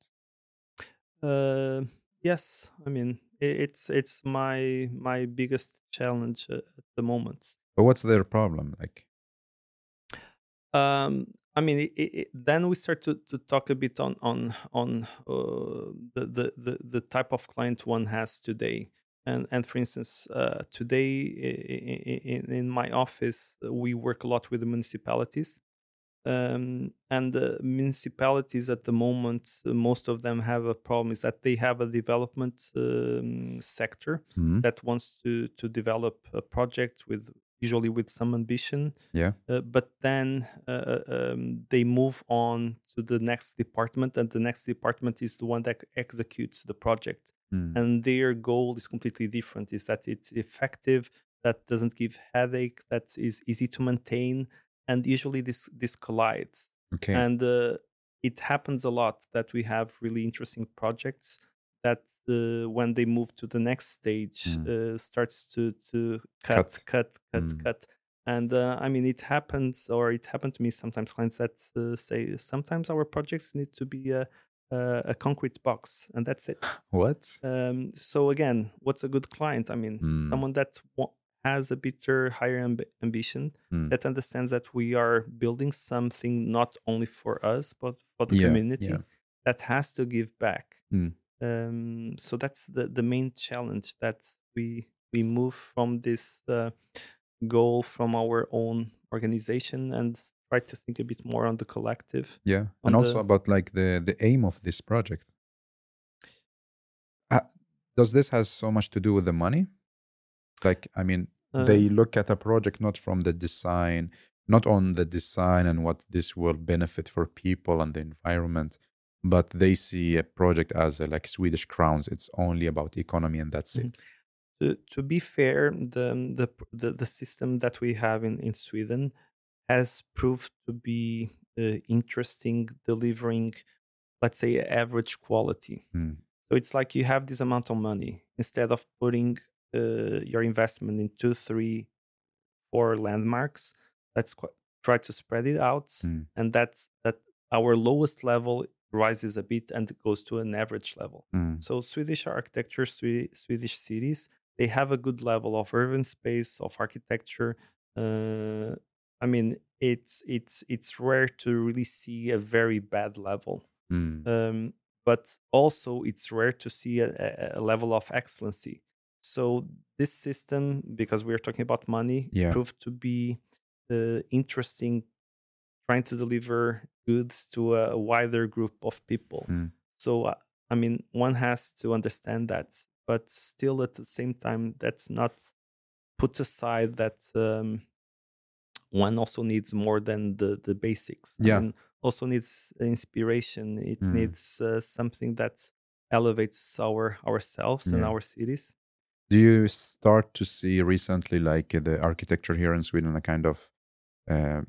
B: Uh, yes, I mean it's it's my my biggest challenge uh, at the moment.
A: But what's their problem? Like,
B: Um, I mean, i i i- then we start to, to talk a bit on on on uh, the, the the the type of client one has today. And and for instance, uh, today in, in, in my office, uh, we work a lot with the municipalities. um, and the municipalities at the moment uh, most of them have a problem is that they have a development um, sector
A: mm,
B: that wants to to develop a project with usually with some ambition
A: yeah.
B: uh, but then uh, um, they move on to the next department and the next department is the one that executes the project
A: Mm,
B: and their goal is completely different is that it's effective that doesn't give headache that is easy to maintain and usually this this collides
A: okay.
B: and uh, it happens a lot that we have really interesting projects that uh, when they move to the next stage
A: Mm.
B: uh, starts to to cut
A: Cut.
B: cut cut
A: Mm.
B: cut and uh, i mean it happens or it happened to me sometimes clients that uh, say sometimes our projects need to be a, a, a concrete box and that's it
A: what?
B: um, so again what's a good client i mean
A: Mm,
B: someone that has a bitter higher amb- ambition
A: mm,
B: that understands that we are building something not only for us but for the
A: Yeah,
B: community
A: yeah.
B: that has to give back
A: Mm.
B: Um, so that's the, the main challenge that we we move from this uh, goal from our own organization and try to think a bit more on the collective
A: yeah. And also
B: the-
A: about like the the aim of this project. Uh, does this has so much to do with the money? Like, I mean,
B: Uh,
A: they look at a project not from the design, not on the design and what this will benefit for people and the environment, but they see a project as a, like Swedish crowns. It's only about economy and that's it.
B: to, to be fair, the, the the the system that we have in in Sweden has proved to be uh, interesting, delivering, let's say, average quality.
A: Mm.
B: So it's like you have this amount of money instead of putting uh, your investment in two, three, four landmarks. Let's qu- try to spread it out,
A: Mm.
B: and that's that. Our lowest level rises a bit and goes to an average level.
A: Mm.
B: So Swedish architecture, Swe- Swedish cities, they have a good level of urban space, of architecture. Uh, I mean, it's it's it's rare to really see a very bad level,
A: Mm.
B: um, but also it's rare to see a, a- a level of excellency. So this system, because we are talking about money,
A: Yeah.
B: proved to be uh, interesting, trying to deliver goods to a wider group of people.
A: Mm.
B: So, uh, I mean, one has to understand that, but still at the same time, that's not put aside that um, one also needs more than the the basics. I
A: Yeah.
B: mean, also needs inspiration. It
A: Mm.
B: needs uh, something that elevates our ourselves and our cities.
A: Do you start to see recently, like the architecture here in Sweden, a kind of uh,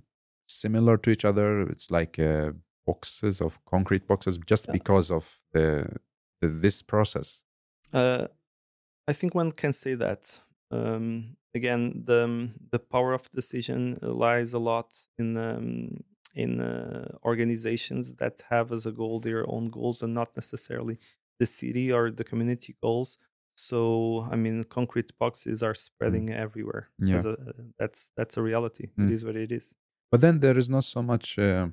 A: similar to each other? It's like uh, boxes of concrete boxes, just
B: Yeah.
A: because of the, the this process.
B: Uh, I think one can say that. Um, again, the um, the power of decision lies a lot in um, in uh, organizations that have as a goal their own goals and not necessarily the city or the community goals. So, I mean, concrete boxes are spreading everywhere.
A: Mm. Yeah.
B: A, that's that's a reality.
A: Mm.
B: It is what it is.
A: But then there is not so much uh,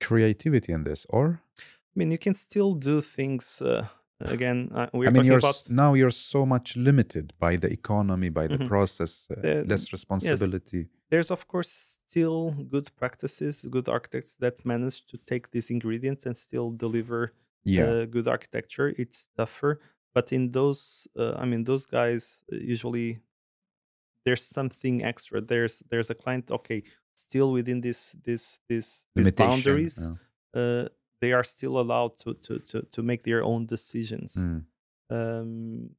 A: creativity in this, or
B: I mean, you can still do things. Uh, again, uh, we're
A: I mean,
B: talking
A: you're
B: about
A: now you're so much limited by the economy, by the
B: Mhm.
A: process, uh, less responsibility.
B: there's of course still good practices good architects that manage to take these ingredients and still deliver
A: Yeah,
B: uh, good architecture it's tougher but in those uh, i mean those guys usually there's something extra there's there's a client okay still within this this this these boundaries
A: yeah.
B: uh, they are still allowed to to to, to make their own decisions
A: Mm.
B: um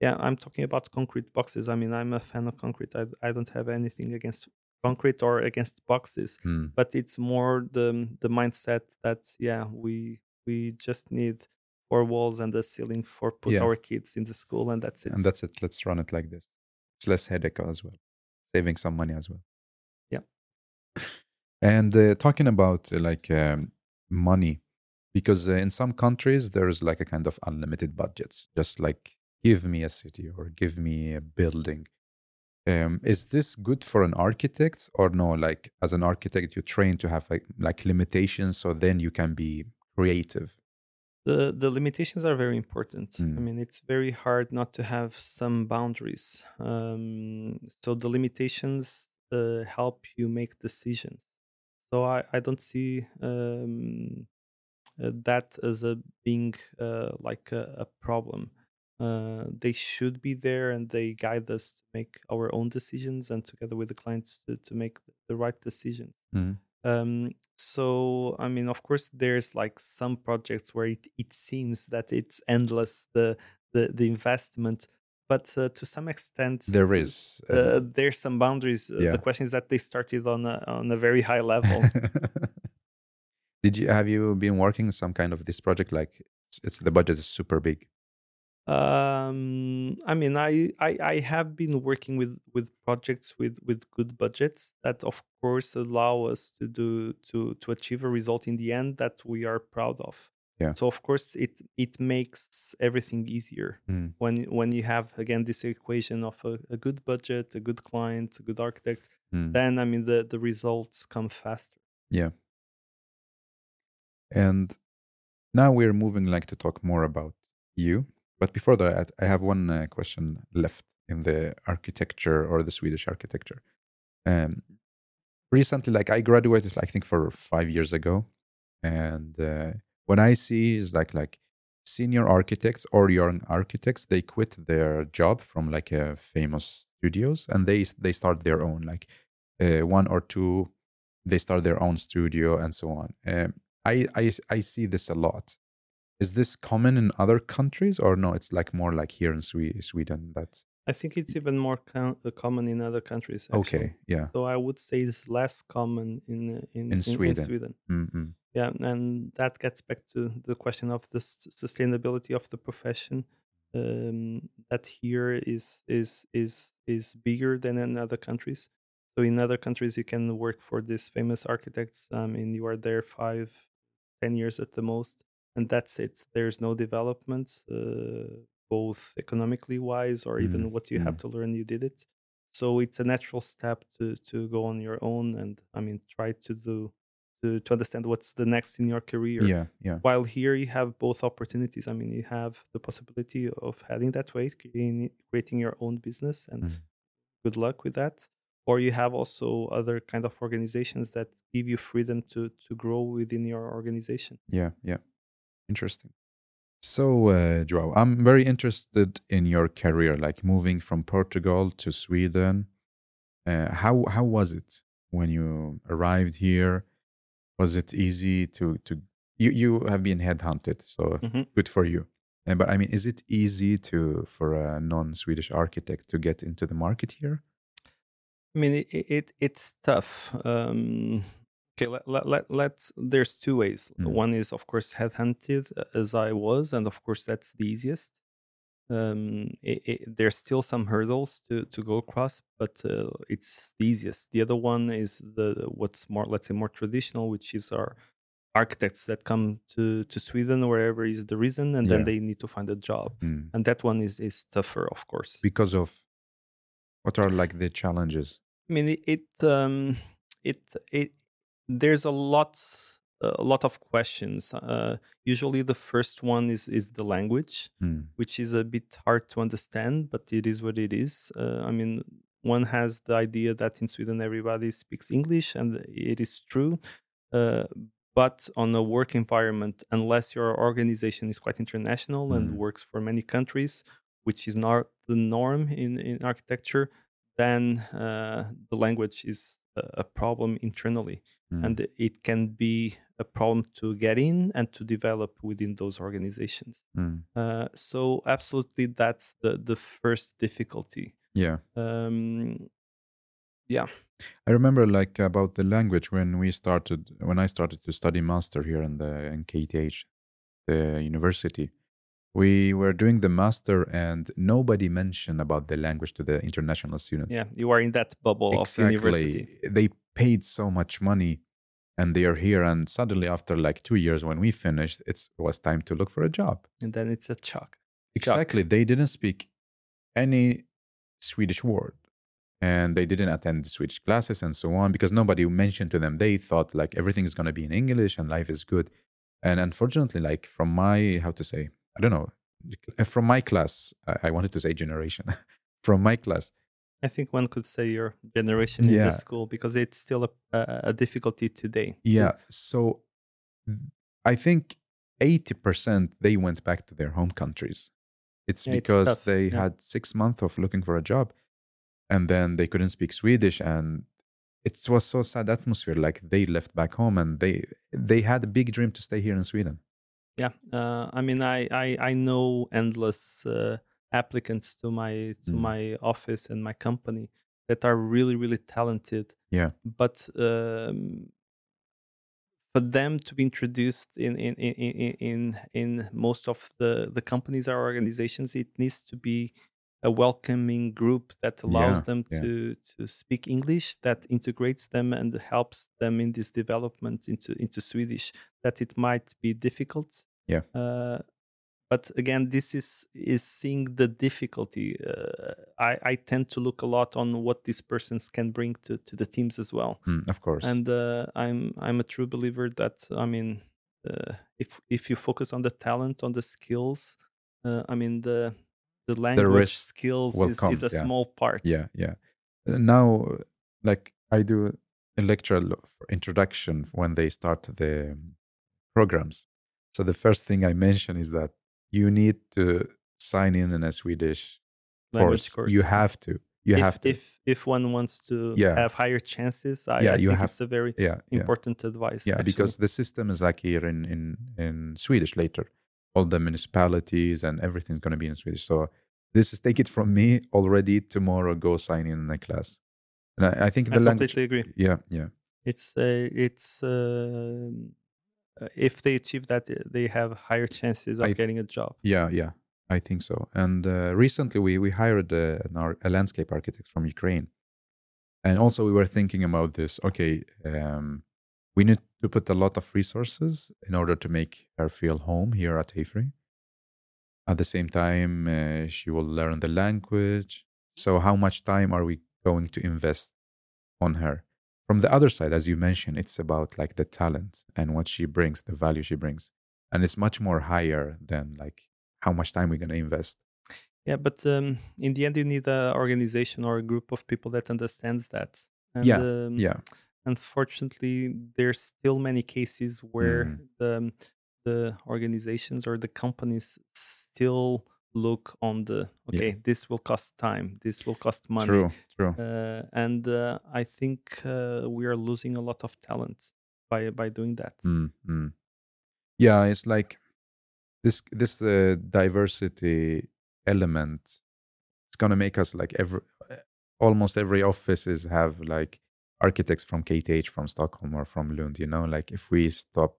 B: yeah i'm talking about concrete boxes i mean i'm a fan of concrete i, I don't have anything against concrete or against boxes
A: Mm.
B: but it's more the the mindset that yeah we we just need four walls and a ceiling for put
A: Yeah.
B: our kids in the school and that's it
A: And that's it. Let's run it like this. It's less headache as well, saving some money as well. And uh, talking about uh, like um, money, because uh, in some countries there's like a kind of unlimited budgets, just like give me a city or give me a building. Um, is this good for an architect or no? Like as an architect, you train to have like, like limitations, so then you can be creative.
B: the the limitations are very important
A: Mm.
B: i mean it's very hard not to have some boundaries um so the limitations uh, help you make decisions so i i don't see um uh, that as a being uh, like a, a problem uh, they should be there and they guide us to make our own decisions and together with the clients to, to make the right decisions
A: Mm.
B: um so i mean of course there's like some projects where it, it seems that it's endless the the, the investment but uh, to some extent
A: There is. uh,
B: uh, there's some boundaries Uh,
A: Yeah.
B: the question is that they started on a, on a very high level
A: Did you have you been working some kind of this project like it's, it's the budget is super big?
B: um i mean I, I i have been working with with projects with with good budgets that of course allow us to do to to achieve a result in the end that we are proud of
A: Yeah.
B: so of course it it makes everything easier
A: Mm.
B: when when you have again this equation of a, a good budget a good client a good architect
A: Mm.
B: then i mean the the results come faster Yeah.
A: And now we're moving like to talk more about you. But before that, I have one uh, question left in the architecture or the Swedish architecture. Um, recently, like I graduated, I think for five years ago, and uh, what I see is like like senior architects or young architects they quit their job from like a famous studios and they they start their own like uh, one or two they start their own studio and so on. Um, I, I I see this a lot. Is this common in other countries or no? It's like more like here in Sweden. That's
B: i think it's even more com- uh, common in other countries actually.
A: okay. Yeah.
B: so i would say it's less common in uh, in,
A: In Sweden.
B: sweden
A: Mm-mm.
B: Yeah, and that gets back to the question of the sustainability of the profession. Um, that here is is is is bigger than in other countries. So in other countries, you can work for these famous architects. I mean, you are there five, ten years at the most, and that's it. There's no development, uh, both economically wise or even
A: Mm,
B: what you have to learn. You did it, so it's a natural step to to go on your own and I mean try to do to, to understand what's the next in your career.
A: Yeah. Yeah.
B: While here you have both opportunities. I mean, you have the possibility of heading that way, creating, creating your own business, and
A: Mhm.
B: good luck with that. Or you have also other kind of organizations that give you freedom to to grow within your organization.
A: Yeah. Yeah. Interesting. So, uh, Joao, I'm very interested in your career, like moving from Portugal to Sweden. Uh, how how was it? when you arrived here? Was it easy to to you you have been headhunted, so
B: Mhm.
A: good for you. Uh, but I mean, is it easy to for a non-Swedish architect to get into the market here?
B: I mean, it, it it's tough. Um, okay, let, let, let, let's. There's two ways.
A: Mm.
B: One is, of course, headhunted uh, as I was, and of course, that's the easiest. Um, it, it, there's still some hurdles to, to go across, but uh, it's the easiest. The other one is the what's more, let's say, more traditional, which is our architects that come to to Sweden or wherever is the reason, and then they need to find a job,
A: Mm.
B: and that one is is tougher, of course.
A: Because of what are like the challenges?
B: I mean, it, it um, it it there's a lot a lot of questions. Uh, usually, the first one is is the language,
A: Mm.
B: which is a bit hard to understand, but it is what it is. Uh, I mean, one has the idea that in Sweden everybody speaks English, and it is true. Uh, but on a work environment, unless your organization is quite international and
A: Mm.
B: works for many countries, which is not the norm in, in architecture, then uh, the language is a, problem internally.
A: Mm.
B: And it can be a problem to get in and to develop within those organizations.
A: Mm.
B: Uh, so, absolutely, that's the, the first difficulty.
A: Yeah.
B: Um, yeah.
A: I remember like about the language when we started when I started to study master here in the in KTH, the university. We were doing the master and nobody mentioned about the language to the international students.
B: Yeah. You are in that bubble of university.
A: They paid so much money and they are here and suddenly after like 2 years when we finished it's, it was time to look for a job.
B: And then it's a shock.
A: Exactly. They didn't speak any Swedish word and they didn't attend the Swedish classes and so on because nobody mentioned to them. They thought like everything is going to be in English and life is good. And unfortunately, like from my, how to say, I don't know, from my class, I, wanted to say generation, from my class,
B: I think one could say your generation in the school because it's still a, a, difficulty today.
A: Yeah. So I think 80% they went back to their home countries. It's
B: Yeah,
A: because
B: tough,
A: they
B: yeah.
A: had six months of looking for a job and then they couldn't speak Swedish and it was so sad atmosphere. Like they left back home and they they had a big dream to stay here in Sweden.
B: Yeah, uh, I mean, I I, I know endless uh, applicants to my to
A: Mm.
B: my office and my company that are really really talented.
A: Yeah.
B: but um, for them to be introduced in in in in in, in most of the the companies or organizations, it needs to be a welcoming group that allows
A: Yeah,
B: them
A: yeah.
B: to to speak English, that integrates them and helps them in this development into into Swedish. That it might be difficult.
A: Yeah.
B: Uh, but again, this is is seeing the difficulty. Uh, I I tend to look a lot on what these persons can bring to to the teams as well
A: Mm, of course.
B: and uh, I'm I'm a true believer that I mean, uh, if if you focus on the talent, on the skills, uh, I mean the the language
A: rest
B: skills is,
A: come,
B: is a
A: yeah.
B: small part.
A: Yeah, yeah. Now, like I do a lecture for introduction when they start the um, programs. So the first thing I mention is that you need to sign in in a Swedish
B: language
A: course. You have to. You
B: if,
A: have to.
B: If if one wants to
A: Yeah.
B: have higher chances, I,
A: Yeah,
B: I
A: you
B: think
A: have-
B: it's a very
A: yeah.
B: important advice.
A: Yeah,
B: actually.
A: because the system is like here in in in Swedish later. All the municipalities and everything's going to be in Swedish. So this is take it from me already. Tomorrow, go sign in the class. And I, I think
B: I
A: the language.
B: completely agree.
A: Yeah, yeah.
B: It's uh, it's uh, if they achieve that, uh, they have higher chances of
A: I-
B: getting a job.
A: Yeah, yeah, I think so. And uh, recently, we we hired a, an ar- a landscape architect from Ukraine, and also we were thinking about this. Okay, um, we need to put a lot of resources in order to make her feel home here at Hayfree. At the same time, uh, she will learn the language. So, how much time are we going to invest on her? From the other side, as you mentioned, it's about like the talent and what she brings, the value she brings, and it's much more higher than like how much time we're going to invest.
B: Yeah, but um, in the end, you need an organization or a group of people that understands that. And,
A: Yeah,
B: um,
A: Yeah,
B: Unfortunately, there's still many cases where
A: Mm.
B: the the organizations or the companies still look on the okay
A: Yeah.
B: this will cost time this will cost money
A: True, true.
B: uh, and uh, i think uh, we are losing a lot of talent by by doing that
A: Mm, mm. Yeah, it's like this this uh, diversity element. It's gonna make us like every almost every office is have like architects from KTH from Stockholm or from Lund. You know, like if we stop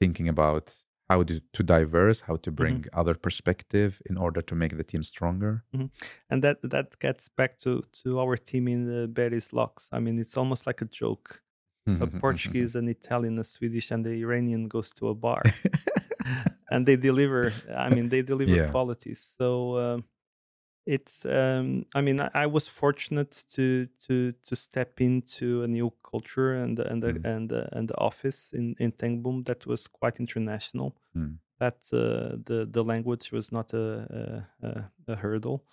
A: thinking about how to, to diverse, how to mm-hmm. bring other perspective in order to make the team stronger. Mm-hmm.
B: and that that gets back to to our team in the Beris Locks. I mean, it's almost like a joke. A mm-hmm, Portuguese, an Italian, a Swedish, and the Iranian goes to a bar, and they deliver. I mean, they deliver
A: Yeah.
B: qualities. So um, it's. Um, I mean, I, I was fortunate to to to step into a new culture and and the,
A: Mm.
B: and the, and the office in in Tengbom that was quite international.
A: Mm.
B: That uh, the the language was not a a, a, a hurdle.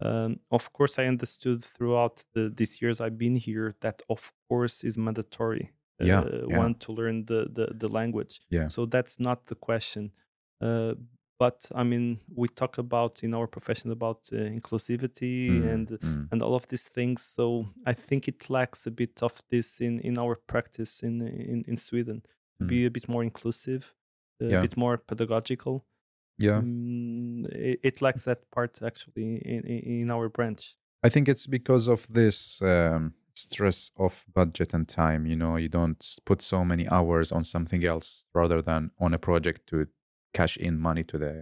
B: Um, of course, I understood throughout the these years I've been here that of course is mandatory.
A: Yeah,
B: uh,
A: yeah.
B: one to learn the, the the language.
A: Yeah.
B: So that's not the question. Uh, but I mean, we talk about in our profession about uh, inclusivity
A: Mm,
B: and
A: mm.
B: and all of these things. So I think it lacks a bit of this in in our practice in in, in Sweden.
A: Mm.
B: Be a bit more inclusive, a
A: Yeah.
B: bit more pedagogical.
A: yeah.
B: Mm, it, it lacks that part actually in, in, in our branch.
A: I think it's because of this um, stress of budget and time. You know, you don't put so many hours on something else rather than on a project to cash in money to the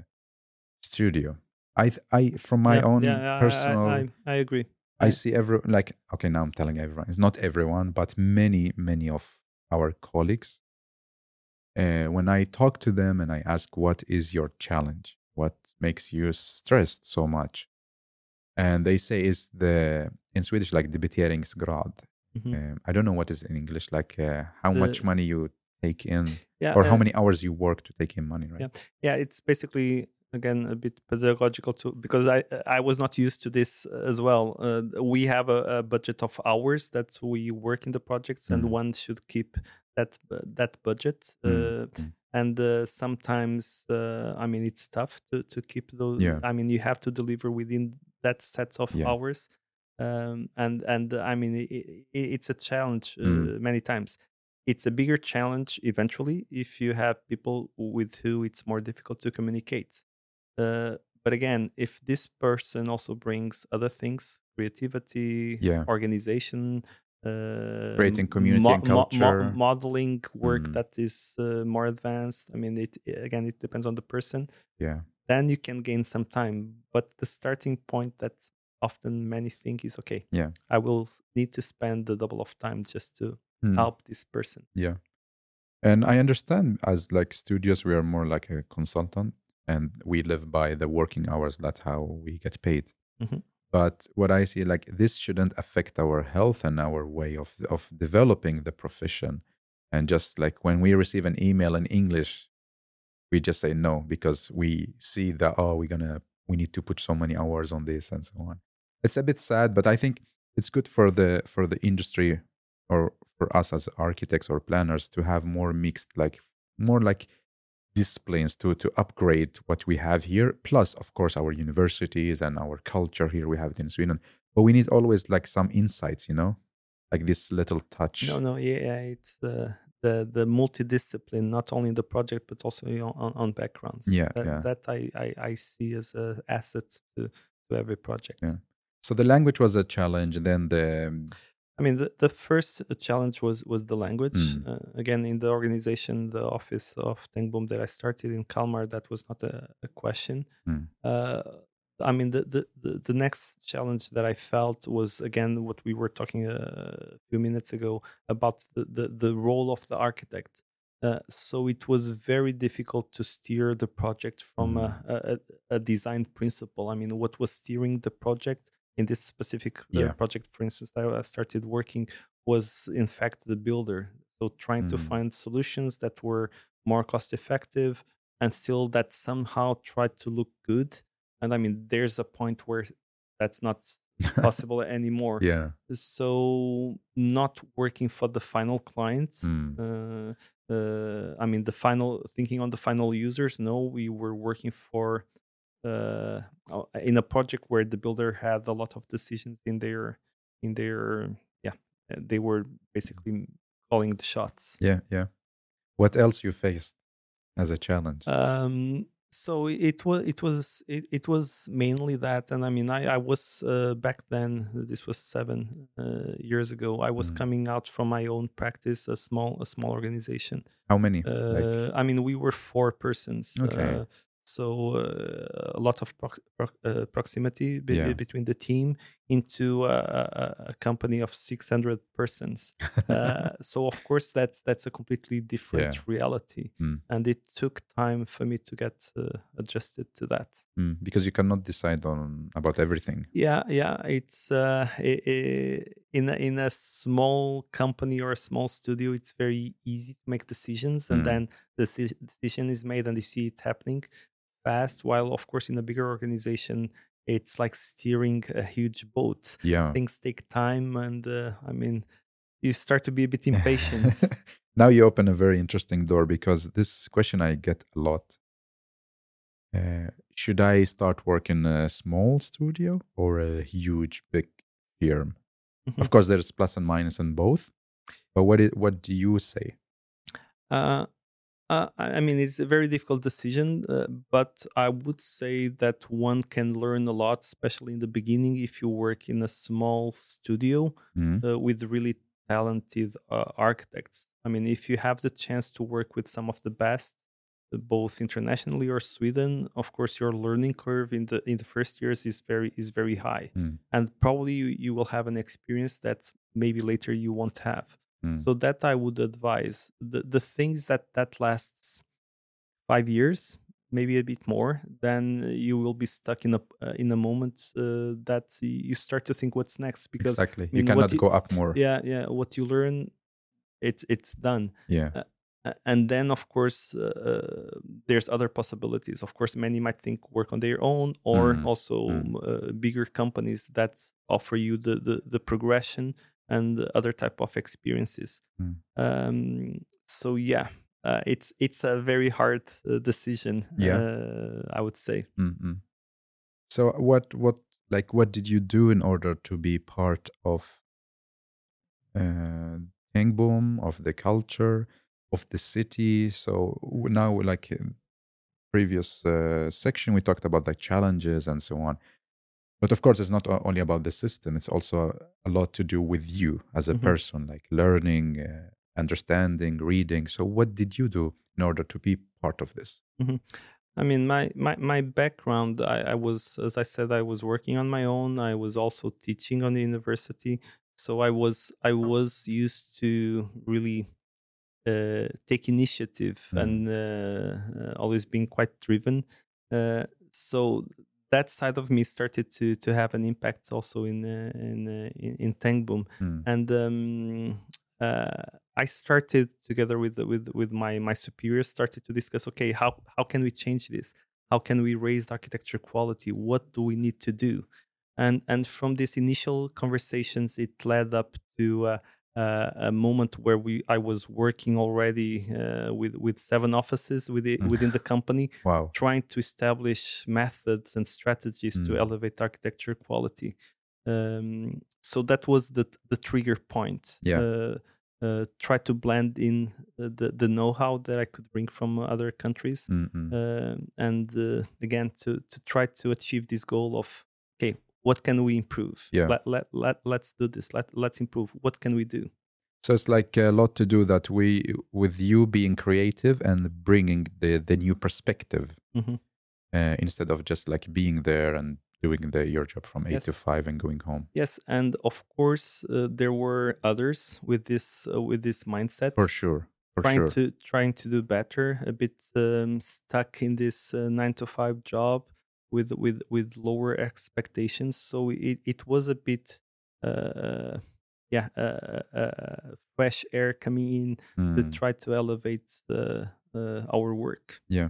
A: studio. I, th- I, from my
B: Yeah,
A: own
B: yeah, I- I-
A: personal,
B: I, I, agree.
A: I see every like okay now I'm telling everyone it's not everyone but many many of our colleagues uh, when I talk to them and I ask what is your challenge what makes you stressed so much and they say is the in Swedish like debiteringsgrad
B: Mhm.
A: um, I don't know what is in English like uh, how much money you take in
B: Yeah,
A: or how
B: uh,
A: many hours you work to take in money right
B: Yeah. yeah it's basically again a bit pedagogical too because i i was not used to this as well uh, we have a, a budget of hours that we work in the projects and
A: Mm.
B: one should keep that bu- that budget uh,
A: mm.
B: and uh, sometimes uh, i mean it's tough to to keep those
A: Yeah.
B: i mean you have to deliver within that set of
A: Yeah.
B: hours um, and and uh, i mean i i it's a challenge uh,
A: Mm.
B: many times it's a bigger challenge eventually if you have people with who it's more difficult to communicate. Uh, but again, if this person also brings other things, creativity,
A: Yeah.
B: organization, uh,
A: Creating community and culture.
B: modeling work
A: Mm.
B: that is uh, more advanced. I mean, it again, it depends on the person.
A: yeah
B: Then you can gain some time. But the starting point that often many think is okay.
A: Yeah.
B: I will need to spend the double of time just to
A: Mm.
B: help this person.
A: Yeah. And I understand as like studios, we are more like a consultant and we live by the working hours. That's how we get paid.
B: Mhm.
A: But what I see, like this shouldn't affect our health and our way of, of developing the profession. And just like when we receive an email in English, we just say no because we see that, oh, we're going to, we need to put so many hours on this and so on. It's a bit sad, but I think it's good for the, for the industry or for us as architects or planners to have more mixed like more like disciplines to to upgrade what we have here plus of course our universities and our culture here we have it in sweden but we need always like some insights you know like this little touch
B: No, no, yeah, it's the the the multidiscipline, not only in the project but also you know, on, on backgrounds.
A: Yeah,
B: that,
A: yeah.
B: that I, I I see as a asset to to every project.
A: Yeah. so the language was a challenge then the
B: I mean, the, the first uh, challenge was was the language.
A: Mm.
B: Uh, again, in the organization, the office of Tengbom that I started in Kalmar, that was not a, a question.
A: Mm.
B: Uh, I mean, the, the the the next challenge that I felt was again what we were talking uh, a few minutes ago about the the, the role of the architect. Uh, so it was very difficult to steer the project from a, a, a design principle. I mean, what was steering the project in this specific uh,
A: Yeah.
B: project, for instance, that I started working was in fact the builder. So trying to
A: Mm.
B: find solutions that were more cost effective and still that somehow tried to look good. And I mean, there's a point where that's not possible anymore.
A: yeah
B: So not working for the final clients.
A: Mm.
B: Uh, uh, I mean, the final thinking on the final users. No, we were working for uh, uh, in a project where the builder had a lot of decisions in their in their yeah uh, they were basically calling the shots.
A: Yeah, yeah. What else you faced as a challenge?
B: Um, so it was it was it, it was mainly that and i mean i i was uh, back then this was seven uh, years ago i was
A: Mm.
B: coming out from my own practice a small a small organization
A: How many?
B: uh,
A: like,
B: i mean we were four persons
A: Okay.
B: So uh, a lot of prox- prox- uh, proximity be-
A: Yeah.
B: between the team into a, a, company of 600 persons uh, so of course that's that's a completely different
A: Yeah.
B: reality
A: Mm.
B: and it took time for me to get uh, adjusted to that
A: Mm, because you cannot decide on about everything.
B: yeah yeah it's uh, i i in a, in a small company or a small studio it's very easy to make decisions and
A: Mm.
B: then the deci- decision is made and you see it happening fast while of course in a bigger organization it's like steering a huge boat
A: Yeah.
B: things take time and uh, i mean you start to be a bit impatient
A: now you open a very interesting door because this question I get a lot. Uh, should I start work in a small studio or a huge big firm?
B: Mhm.
A: Of course, there's plus and minus in both. But what what do you say?
B: Uh, uh, I mean, it's a very difficult decision, uh, but I would say that one can learn a lot, especially in the beginning, if you work in a small studio
A: Mm,
B: uh, with really talented uh, architects. I mean, if you have the chance to work with some of the best, uh, both internationally or Sweden, of course, your learning curve in the in the first years is very is very high,
A: Mm.
B: and probably you, you will have an experience that maybe later you won't have.
A: Mm.
B: So that I would advise. The the things that that lasts five years, maybe a bit more, then you will be stuck in a uh, in a moment uh, that you start to think what's next because
A: exactly.
B: mean,
A: you cannot
B: you-
A: go up more.
B: yeah yeah what you learn, it's it's done.
A: Yeah.
B: A- and then of course uh, there's other possibilities of course many might think work on their own or
A: Mm,
B: also
A: mm.
B: uh, bigger companies that offer you the, the the progression and other type of experiences
A: Mm.
B: um so yeah uh, it's it's a very hard uh, decision
A: Yeah.
B: uh, i would say
A: Mm-mm. So what what like what did you do in order to be part of uh Boom of the culture of the city? So now like previous uh, section we talked about like challenges and so on. But of course it's not only about the system, it's also a lot to do with you as a
B: Mhm.
A: person like learning, uh, understanding, reading. So what did you do in order to be part of this?
B: I mean, my my my background. I, I was, as I said, I was working on my own. I was also teaching on the university, so I was I was used to really uh, take initiative
A: Mm.
B: and uh, uh, always being quite driven. Uh, so that side of me started to to have an impact also in uh, in, uh, in in Tengbom
A: Mm.
B: and um, uh, I started together with with with my my superiors started to discuss. Okay, how how can we change this? How can we raise the architecture quality? What do we need to do? And and from these initial conversations, it led up to. Uh, a moment where we I was working already uh, with with seven offices within
A: Mm.
B: within the company,
A: Wow.
B: trying to establish methods and strategies to
A: Mm.
B: elevate architecture quality. Um, so that was the the trigger point.
A: Yeah.
B: Uh, uh, try to blend in uh, the the know-how that I could bring from other countries,
A: Mm-mm.
B: um, and uh, again to to try to achieve this goal of okay, what can we improve?
A: Yeah.
B: Let let let let's do this. Let let's improve. What can we do?
A: So it's like a lot to do that we with you being creative and bringing the the new perspective
B: Mhm.
A: uh, instead of just like being there and doing the your job from eight
B: Yes.
A: to five and going home.
B: Yes, and of course uh, there were others with this uh, with this mindset.
A: For sure. For
B: trying
A: sure.
B: to trying to do better a bit um, stuck in this uh, nine to five job with with with lower expectations so it, it was a bit uh, yeah uh, uh, fresh air coming in to
A: Mm.
B: try to elevate uh, uh, our work
A: Yeah.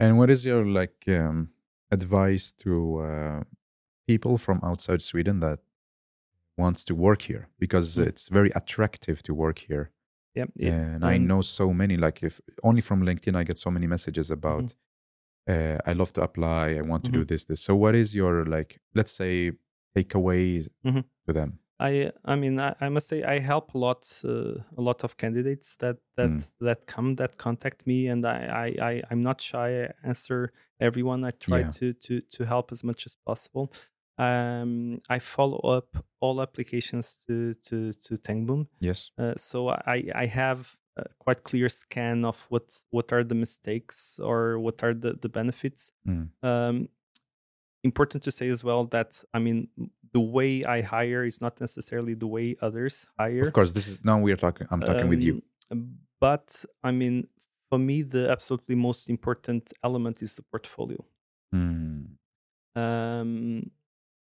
A: And what is your like um, advice to uh, people from outside Sweden that wants to work here because
B: Mm.
A: it's very attractive to work here.
B: yeah it-
A: and I know so many like if only from LinkedIn I get so many messages about uh, I love to apply. I want to do
B: Mhm.
A: this, this. So, what is your like? Let's say takeaways
B: Mhm.
A: to them.
B: I I mean I, I must say I help a lot uh, a lot of candidates that that
A: Mm.
B: that come that contact me and I, I I I'm not shy I answer everyone I try
A: Yeah.
B: to to to help as much as possible. Um, I follow up all applications to to to Tengbom,
A: Yes.
B: uh, so I I have quite clear scan of what what are the mistakes or what are the the benefits.
A: Mm.
B: Um, important to say as well that I mean the way I hire is not necessarily the way others hire.
A: Of course, this is now we are talking. I'm talking with you.
B: Um, But I mean, for me, the absolutely most important element is the portfolio.
A: Mm.
B: Um,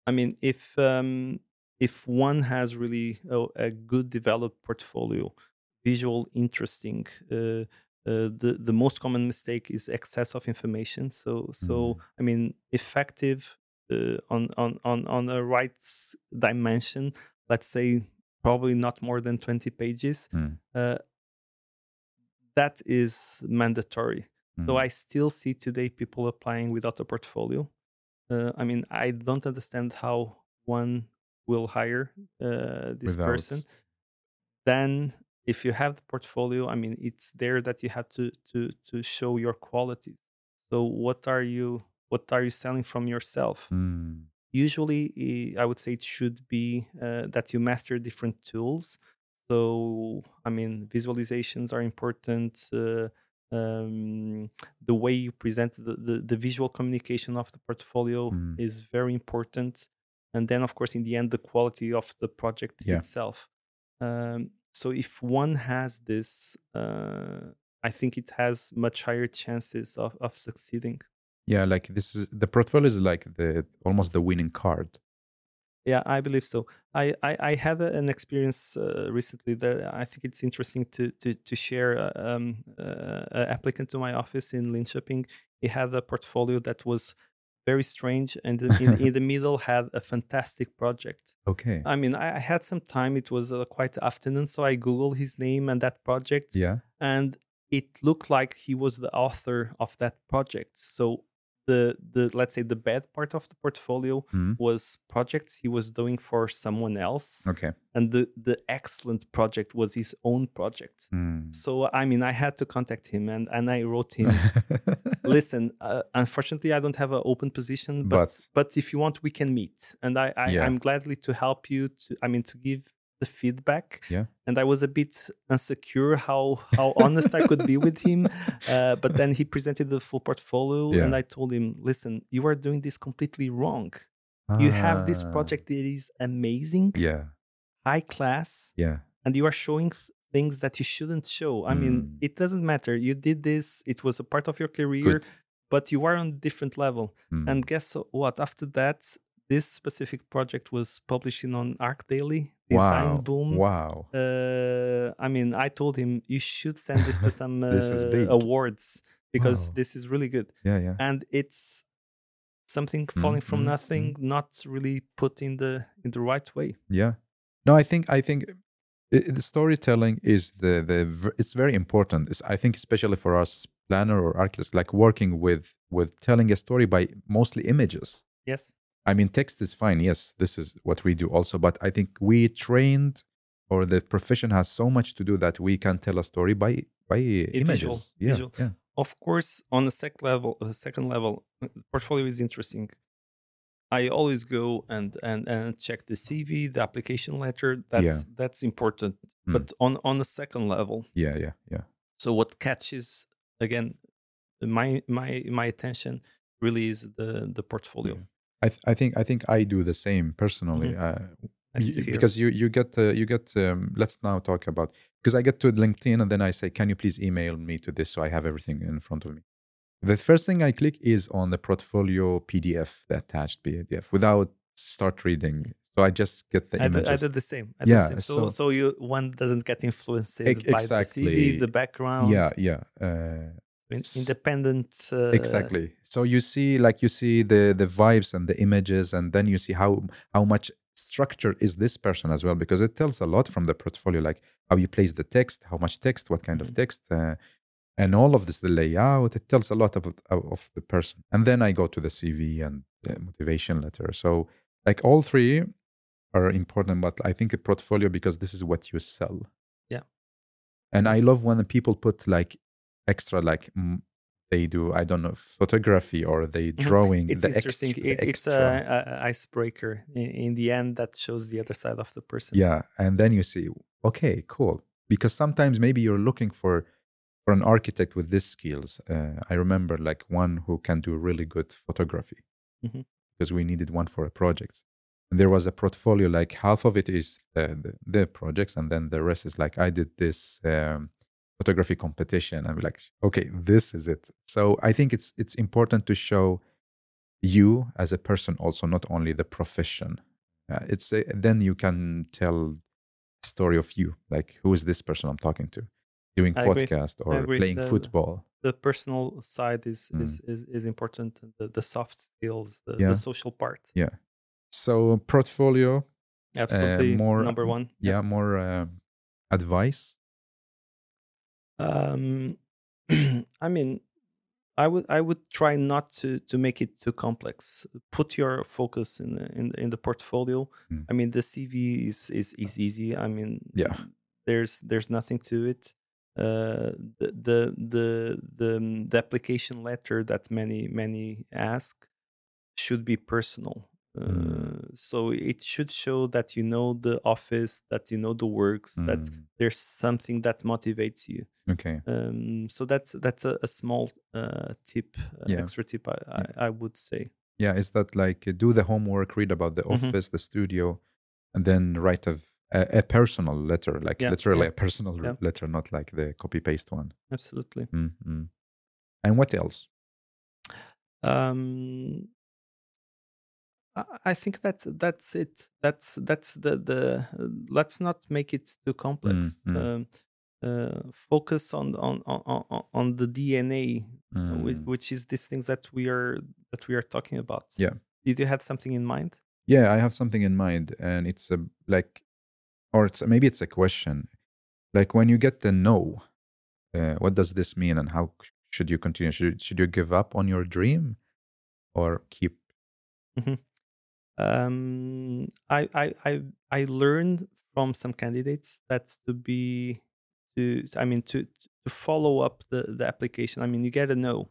B: I mean, if um, if one has really a, a good developed portfolio, visual, interesting. Uh, uh, the the most common mistake is excess of information. So so
A: Mm.
B: I mean, effective uh, on on on on a right dimension. Let's say probably not more than twenty pages.
A: Mm.
B: Uh, that is mandatory. So
A: Mm.
B: I still see today people applying without a portfolio. Uh, I mean, I don't understand how one will hire uh, this
A: Without-
B: person. Then, if you have the portfolio, I mean, it's there that you have to to to show your qualities. So, what are you what are you selling from yourself?
A: Mm.
B: usually i would say it should be uh, that you master different tools so i mean visualizations are important uh, um, the way you present the, the, the visual communication of the portfolio
A: Mm.
B: is very important and then of course in the end the quality of the project
A: Yeah.
B: itself um, so if one has this uh, i think it has much higher chances of, of succeeding
A: Yeah, like this is the portfolio is like the almost the winning card.
B: Yeah, I believe so. I I, I had a, an experience uh, recently that I think it's interesting to to to share. Uh, um, uh, an applicant to my office in Linköping, he had a portfolio that was very strange, and in, in, the middle had a fantastic project.
A: Okay.
B: I mean, I, I had some time. It was uh, quite afternoon, so I googled his name and that project,
A: yeah.
B: and it looked like he was the author of that project. So the the let's say the bad part of the portfolio
A: Mm.
B: was projects he was doing for someone else
A: Okay.
B: and the the excellent project was his own project
A: Mm.
B: so i mean i had to contact him and and i wrote him listen uh, unfortunately i don't have an open position but,
A: But-
B: but if you want we can meet and i, I
A: Yeah.
B: i'm gladly to help you to i mean to give the feedback
A: Yeah.
B: and i was a bit insecure how how honest i could be with him uh, but then he presented the full portfolio and i told him listen you are doing this completely wrong you have this
A: Ah,
B: project that is amazing
A: Yeah.
B: high class
A: Yeah.
B: and you are showing th- things that you shouldn't show i mean
A: Mm.
B: it doesn't matter you did this it was a part of your career
A: Good.
B: but you are on a different level
A: Mm.
B: and guess what after that this specific project was publishing on ArchDaily design
A: wow.
B: boom
A: Wow.
B: uh, i mean i told him you should send this to some uh,
A: This is big.
B: awards because
A: Wow.
B: this is really good
A: Yeah. Yeah.
B: and it's something falling from
A: mm,
B: nothing not really put in the in the right way
A: Yeah. No, I think I think i- the storytelling is the the it's very important. It's, I think especially for us planner or architects, like working with with telling a story by mostly images.
B: yes
A: I mean, text is fine. Yes, this is what we do also. But I think we trained or the profession has so much to do that we can tell a story by by images.
B: visual,
A: yeah,
B: visual.
A: yeah,
B: of course on the second level the second level uh, portfolio is interesting i always go and and and check the cv the application letter that's that's important
A: Mm.
B: but on on the second level
A: yeah, yeah, yeah.
B: so what catches again my my my attention really is the the portfolio
A: Yeah. I th- I think I think I do the same personally. Uh,
B: Nice
A: y-
B: to hear.
A: because you you get uh, you get um, let's now talk about because I get to LinkedIn and then I say can you please email me to this so I have everything in front of me. The first thing I click is on the portfolio PDF, the attached PDF, without start reading. So I just get the
B: I did,
A: images.
B: I did the same. I
A: Yeah,
B: the same. So,
A: so-
B: so you one doesn't get influenced
A: Ex-
B: by the CV, the background,
A: yeah, yeah. Uh,
B: independent. Uh,
A: exactly so you see like you see the the vibes and the images and then you see how how much structure is this person as well because it tells a lot from the portfolio like how you place the text how much text what kind of
B: Mhm.
A: text uh, and all of this the layout it tells a lot about of the person and then i go to the cv and the motivation letter so like all three are important but i think a portfolio because this is what you sell
B: Yeah.
A: and i love when people put like extra like they do i don't know photography or they drawing
B: Mm-hmm. It's
A: the
B: interesting.
A: extra,
B: It, it's a, a, icebreaker in, in the end that shows the other side of the person.
A: Yeah, and then you see, okay, cool. Because sometimes maybe you're looking for for an architect with these skills. Uh, I remember like one who can do really good photography
B: Mhm.
A: because we needed one for a project. And there was a portfolio like half of it is the, the, the projects, and then the rest is like I did this um, photography competition. And we're like, okay, this is it. So I think it's it's important to show you as a person also, not only the profession. Uh, it's uh, then you can tell story of you like who is this person i'm talking to doing
B: I
A: podcast
B: I
A: or playing
B: The-
A: football
B: The personal side is
A: Mm.
B: is, is, is important. The, the soft skills, the,
A: Yeah.
B: the social part.
A: Yeah so portfolio
B: Absolutely.
A: more-
B: number one.
A: yeah more uh, advice
B: Um, I mean, I would I would try not to to make it too complex. Put your focus in the, in in the portfolio.
A: Mm.
B: I mean, the CV is is is easy. I mean,
A: Yeah.
B: there's there's nothing to it. Uh, the the the the, um, the application letter that many many ask should be personal. Uh,
A: Mm.
B: So it should show that you know the office, that you know the works, that
A: Mm,
B: there's something that motivates you
A: okay
B: um, so that's that's a, a small uh, tip uh,
A: Yeah.
B: extra tip I, I, I would say
A: yeah is that like uh, do the homework read about the
B: Mhm.
A: office the studio and then write a, a, a personal letter like
B: Yeah,
A: literally
B: yeah,
A: a personal
B: yeah.
A: letter not like the copy paste one
B: absolutely
A: mm mm. and what else
B: um, I- think that that's it. That's that's the the. Let's not make it too complex.
A: mm.
B: Um, uh, focus on on on on- on the DNA, uh, which,
A: Mm.
B: which is these things that we are that we are talking about.
A: Yeah.
B: Did you have something in mind?
A: Yeah, I have something in mind, and it's a like, or it's maybe it's a question, like when you get the no, uh, what does this mean, and how should you continue? Should should you give up on your dream, or keep?
B: Um, I, I I I learned from some candidates that to be to I mean to to follow up the the application. I mean you get a no,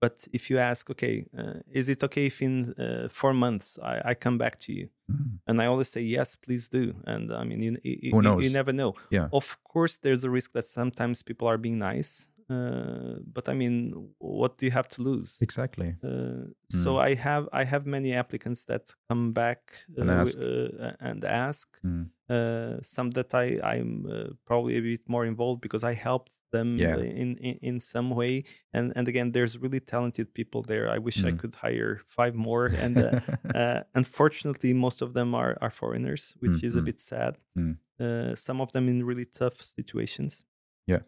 B: but if you ask, okay, uh, is it okay if in uh, four months I, I come back to you?
A: Mm,
B: And I always say yes, please do. And I mean you you, you- you never know.
A: Yeah.
B: Of course, there's a risk that sometimes people are being nice. Uh, but I mean, what do you have to lose?
A: Exactly.
B: Uh, so I have I have many applicants that come back uh,
A: And ask.
B: uh, and ask.
A: Mm,
B: Uh, some that I I'm uh, probably a bit more involved because I helped them
A: Yeah.
B: in, in in some way. And and again, there's really talented people there. I wish I
A: Mm.
B: could hire five more. And uh, uh, unfortunately, most of them are are foreigners, which is a
A: Mhm.
B: bit sad.
A: Mm.
B: Uh, some of them in really tough situations.
A: Yeah.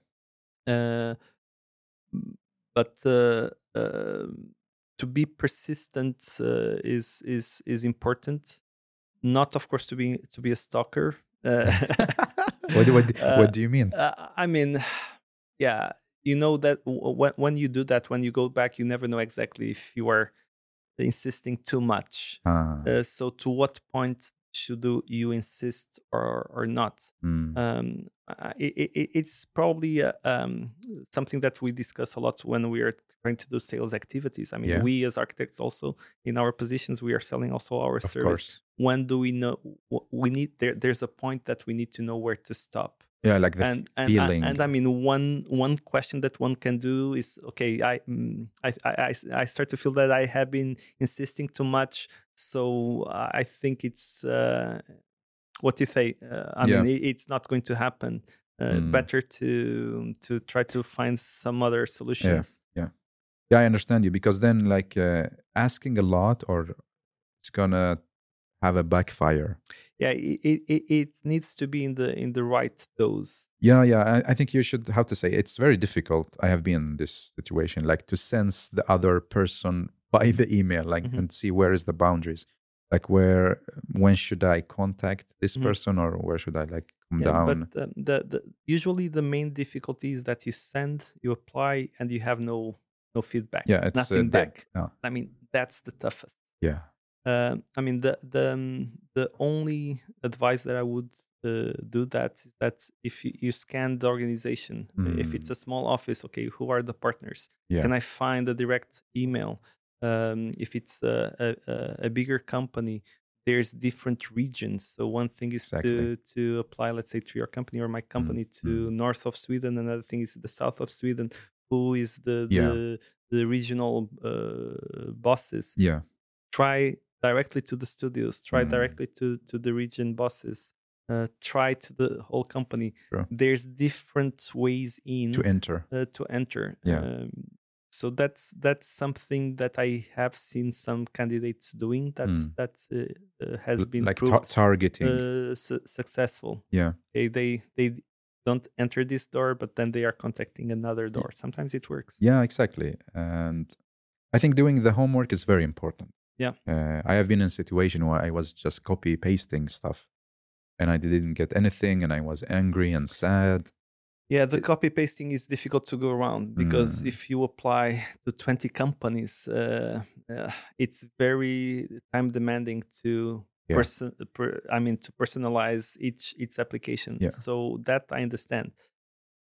B: Uh, but uh, uh, to be persistent uh, is is is important. Not, of course, to be to be a stalker. Uh,
A: what, do- what, do- what do you mean?
B: uh, I mean, yeah, you know that w- when when you do that, when you go back, you never know exactly if you are insisting too much.
A: Ah,
B: Uh, so, to what point should you- you insist or or not?
A: mm,
B: um, I- i i it's probably uh, um, something that we discuss a lot when we are trying to do sales activities. I mean,
A: Yeah.
B: we as architects also in our positions we are selling also our
A: of
B: service.
A: course.
B: When do we know we need there? There's a point that we need to know where to stop.
A: Yeah, like the
B: and and,
A: feeling.
B: I, and I mean one one question that one can do is okay. I I I start to feel that I have been insisting too much, so I think it's uh, what do you say? Uh, I
A: Yeah.
B: mean, it, it's not going to happen. Uh,
A: Mm.
B: Better to to try to find some other solutions.
A: yeah, Yeah, I understand you because then like uh, asking a lot or it's gonna have a backfire.
B: Yeah, it, it, it needs to be in the in the right dose.
A: Yeah, yeah. I, I think you should. How to say? It's very difficult. I have been in this situation, like to sense the other person by the email, like
B: Mhm.
A: and see where is the boundaries, like where when should I contact this
B: Mhm.
A: person or where should I like come
B: yeah,
A: down.
B: but um, the, the usually the main difficulty is that you send, you apply, and you have no no feedback.
A: yeah, it's uh,
B: nothing
A: dead.
B: back.
A: Yeah,
B: I mean, that's the toughest.
A: yeah,
B: Um, I mean, the the um, the only advice that I would uh, do that is that if you, you scan the organization, uh, if it's
A: Mm.
B: a small office, okay, who are the partners?
A: yeah,
B: Can I find a direct email? Um, if it's a, a, a- bigger company, there's different regions. So one thing is
A: Exactly.
B: to to apply, let's say, to your company or my company to north of Sweden. Another thing is the south of Sweden. Who is the
A: Yeah.
B: the, the regional uh, bosses?
A: yeah,
B: try directly to the studios try
A: Mm.
B: directly to to the region bosses uh, try to the whole company
A: Sure.
B: there's different ways in
A: to enter.
B: uh, to enter
A: Yeah.
B: um, so that's that's something that i have seen some candidates doing that
A: Mm.
B: that uh, uh, has
A: L-
B: been
A: like ta-
B: proved
A: targeting.
B: uh, su- successful
A: yeah,
B: okay, they they don't enter this door but then they are contacting another door sometimes it works
A: yeah, exactly. And I think doing the homework is very important.
B: Yeah.
A: Uh, I have been in a situation where I was just copy pasting stuff, and I didn't get anything, and I was angry and sad.
B: Yeah, the copy pasting is difficult to go around because
A: Mm.
B: if you apply to 20 companies, uh, uh, it's very time demanding to
A: Yeah.
B: person. Per, I mean, to personalize each each application.
A: Yeah.
B: So that I understand.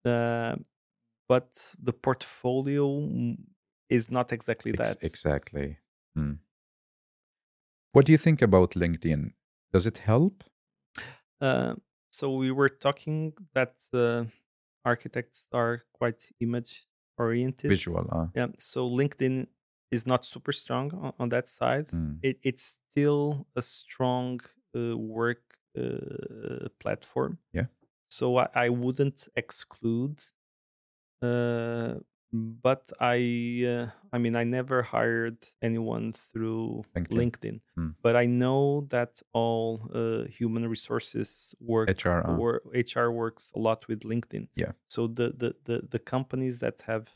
B: Uh, but the portfolio mm, is not exactly
A: Ex-
B: that.
A: exactly. Hmm. What do you think about LinkedIn? Does it help?
B: Uh, so we were talking that uh, architects are quite image oriented.
A: Visual, uh,
B: Yeah. So LinkedIn is not super strong on, on that side.
A: hmm.
B: It, it's still a strong uh, work uh, platform.
A: Yeah.
B: So I, I wouldn't exclude. Uh, but I, uh, I mean, I never hired anyone through
A: LinkedIn.
B: LinkedIn.
A: Hmm.
B: But I know that all uh, human resources work
A: HR, uh,
B: or HR works a lot with LinkedIn.
A: Yeah.
B: So the the the, the companies that have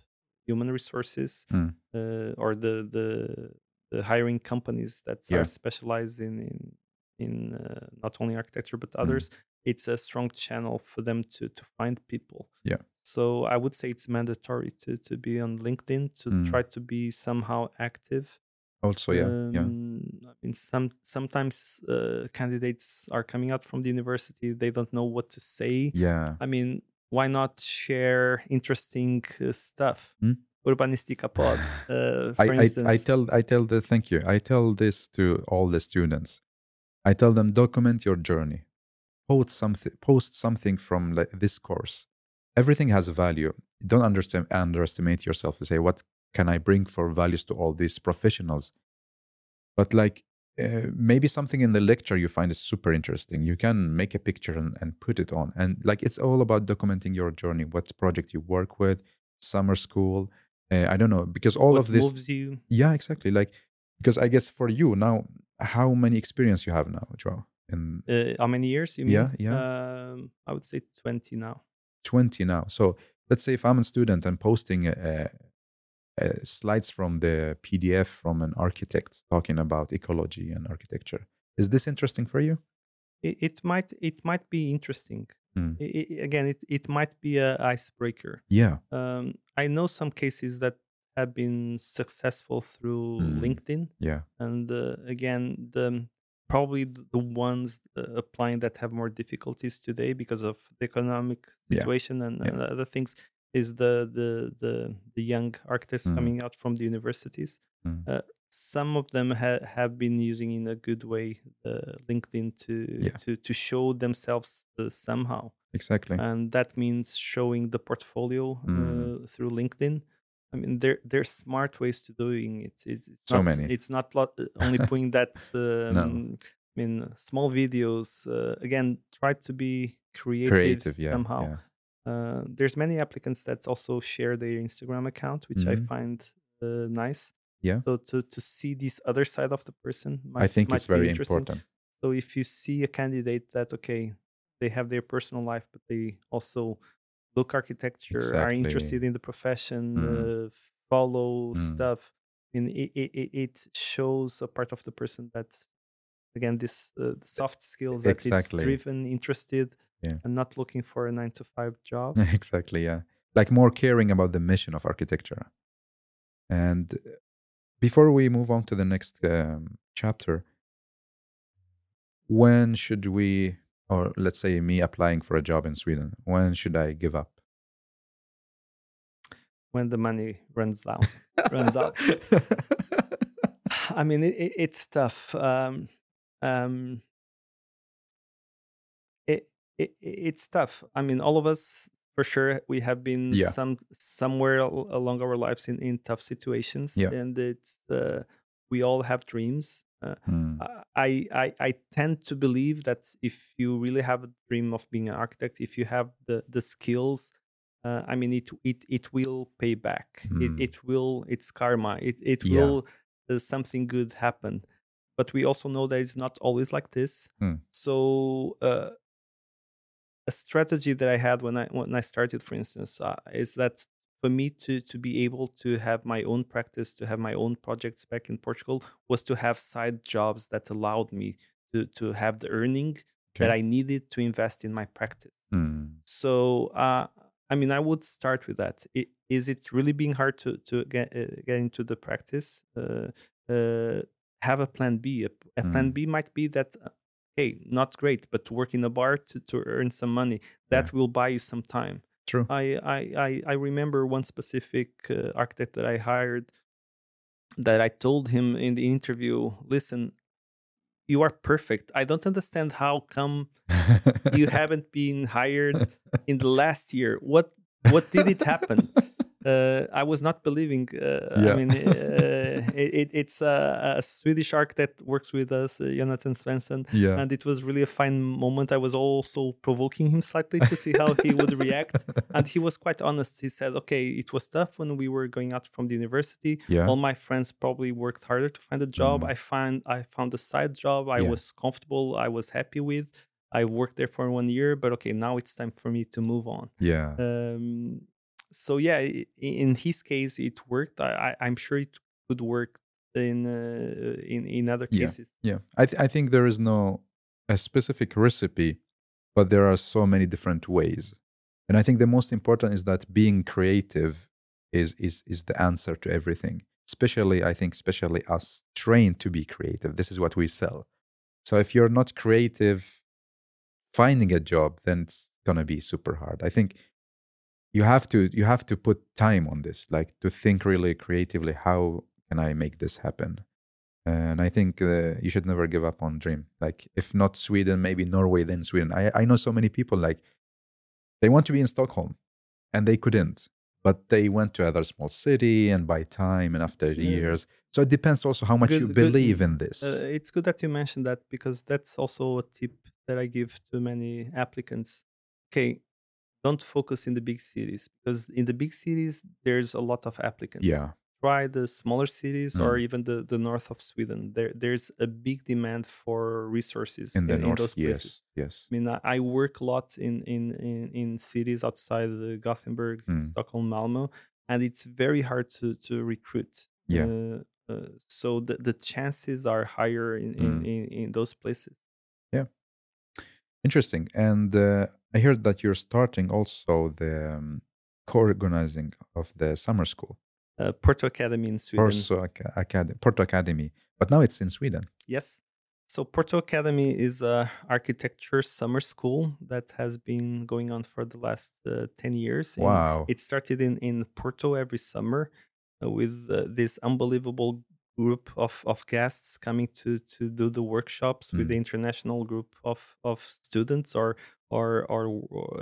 B: human resources
A: Mm.
B: uh, or the the the hiring companies that
A: Yeah.
B: are specialized in in, in uh, not only architecture but
A: Mm.
B: others, it's a strong channel for them to to find people.
A: Yeah.
B: So I would say it's mandatory to to be on LinkedIn to
A: Mm.
B: try to be somehow active.
A: Also, yeah, yeah,
B: Um, I mean, some sometimes uh, candidates are coming out from the university. They don't know what to say.
A: yeah.
B: I mean, why not share interesting uh, stuff?
A: Hmm?
B: Urbanistica pod, uh, for
A: I, I,
B: instance.
A: I tell I tell the thank you. I tell this to all the students. I tell them document your journey. Post something post something from like this course. Everything has a value. Don't understand underestimate yourself and say what can I bring for values to all these professionals. But like uh, maybe something in the lecture you find is super interesting. You can make a picture and, and put it on. And like it's all about documenting your journey, what project you work with, summer school. Uh, I don't know because all
B: what
A: of this
B: moves you.
A: yeah, exactly. Like because I guess for you now, how many experience you have now, Joe? In
B: Uh, how many years? You mean?
A: Yeah, yeah.
B: Um, I would say twenty now.
A: Twenty now. So let's say if I'm a student and posting uh, uh, slides from the PDF from an architect talking about ecology and architecture, is this interesting for you?
B: It, it might it might be interesting.
A: Hmm.
B: I- I- again, it it might be a icebreaker.
A: Yeah.
B: Um, I know some cases that have been successful through
A: Mm.
B: LinkedIn,
A: Yeah.
B: and uh, again, the probably the ones uh, applying that have more difficulties today because of the economic
A: Yeah.
B: situation and,
A: Yeah.
B: and other things is the the the the young architects
A: Mm.
B: coming out from the universities.
A: Mm.
B: Uh, some of them ha- have been using in a good way uh, LinkedIn to
A: Yeah.
B: to to show themselves uh, somehow
A: Exactly.
B: and that means showing the portfolio
A: Mm.
B: uh, through LinkedIn. I mean, there there's smart ways to doing it. It's, it's
A: So
B: not,
A: many.
B: It's not lot, uh, only putting that. Um, I mean, small videos. Uh, again, try to be creative,
A: Creative. Yeah.
B: somehow.
A: Yeah.
B: Uh, there's many applicants that also share their Instagram account, which I
A: Mhm.
B: find uh, nice.
A: Yeah.
B: So to to see this other side of the person, might,
A: I think
B: might
A: it's very
B: interesting.
A: important.
B: So if you see a candidate that okay, they have their personal life, but they also look architecture, are interested in the profession,
A: Mm.
B: uh, follow
A: Mm.
B: stuff, and it, it, it- it shows a part of the person that again this uh, soft skills that
A: Exactly.
B: it's driven, interested,
A: Yeah.
B: and not looking for a nine to five job.
A: exactly yeah like more caring about the mission of architecture and uh, before we move on to the next um, chapter when should we or let's say me applying for a job in sweden when should i give up
B: when the money runs down, runs out. I mean, it, it, it's tough. Um, um, it, it it's tough. I mean, all of us for sure we have been
A: Yeah.
B: some somewhere along our lives in, in tough situations,
A: Yeah.
B: and it's uh, we all have dreams. Uh,
A: Hmm.
B: I, I I tend to believe that if you really have a dream of being an architect, if you have the the skills, uh, I mean it it it will pay back.
A: Mm.
B: It it will it's karma. It it
A: Yeah.
B: will uh, something good happen. But we also know that it's not always like this.
A: Mm.
B: So uh, a strategy that I had when I when I started, for instance, uh, is that for me to to be able to have my own practice, to have my own projects back in Portugal, was to have side jobs that allowed me to to have the earning that I needed to invest in my practice.
A: Hmm.
B: So, uh, I mean, I would start with that. I- Is it really being hard to to get uh, get into the practice? Uh, uh, have a plan B. A, a plan
A: Mm.
B: B might be that, uh, hey, not great, but to work in a bar to, to earn some money that will buy you some time.
A: True
B: I I I, I remember one specific uh, architect that I hired that I told him in the interview, listen, you are perfect. I don't understand how come you haven't been hired in the last year. What what did it happen? Uh, I was not believing. Uh,
A: Yeah.
B: I mean, uh, it, it, it's a, a Swedish that works with us, uh, Jonathan Svensson,
A: yeah
B: and it was really a fine moment. I was also provoking him slightly to see how he would react, and he was quite honest. He said, "Okay, it was tough when we were going out from the university.
A: yeah
B: All my friends probably worked harder to find a job.
A: Mm.
B: I find I found a side job. I
A: Yeah.
B: was comfortable. I was happy with. I worked there for one year, but okay, now it's time for me to move on.
A: yeah
B: Um, so yeah, in his case, it worked. I, I, I'm sure it could work in uh, in in other
A: Yeah.
B: cases.
A: Yeah, I th- I think there is no a specific recipe, but there are so many different ways, and I think the most important is that being creative is is is the answer to everything. Especially, I think, especially us trained to be creative. This is what we sell. So if you're not creative, finding a job, then it's gonna be super hard. I think you have to you have to put time on this, like to think really creatively. How can I make this happen? and I think uh, you should never give up on dream. Like if not Sweden, maybe Norway, then Sweden. I I know so many people like they want to be in Stockholm, and they couldn't, but they went to other small city and by time and after
B: Yeah.
A: years. So it depends also how much you
B: Good- good-
A: believe in this.
B: Uh, it's good that you mentioned that because that's also a tip that I give to many applicants. Okay, don't focus in the big cities because in the big cities there's a lot of applicants.
A: yeah,
B: Try the smaller cities or
A: Mm.
B: even the, the north of Sweden. There there's a big demand for resources
A: in the north,
B: those places.
A: yes, yes,
B: I mean, I- work a lot in in in, in cities outside the Gothenburg,
A: Mm.
B: Stockholm, Malmo, and it's very hard to to recruit.
A: Yeah.
B: Uh, uh, so the, the chances are higher in, in,
A: Mm.
B: in, in those places. Yeah.
A: Interesting. And uh, I heard that you're starting also the um, co-organizing of the summer school,
B: Uh, Porto Academy in Sweden.
A: Porto Academy, Porto Academy, but now it's in Sweden.
B: Yes. So Porto Academy is a architecture summer school that has been going on for the last uh, 10 years. And
A: Wow.
B: It started in, in Porto every summer uh, with uh, this unbelievable group of, of guests coming to, to do the workshops with
A: Mm.
B: the international group of, of students or, or, or,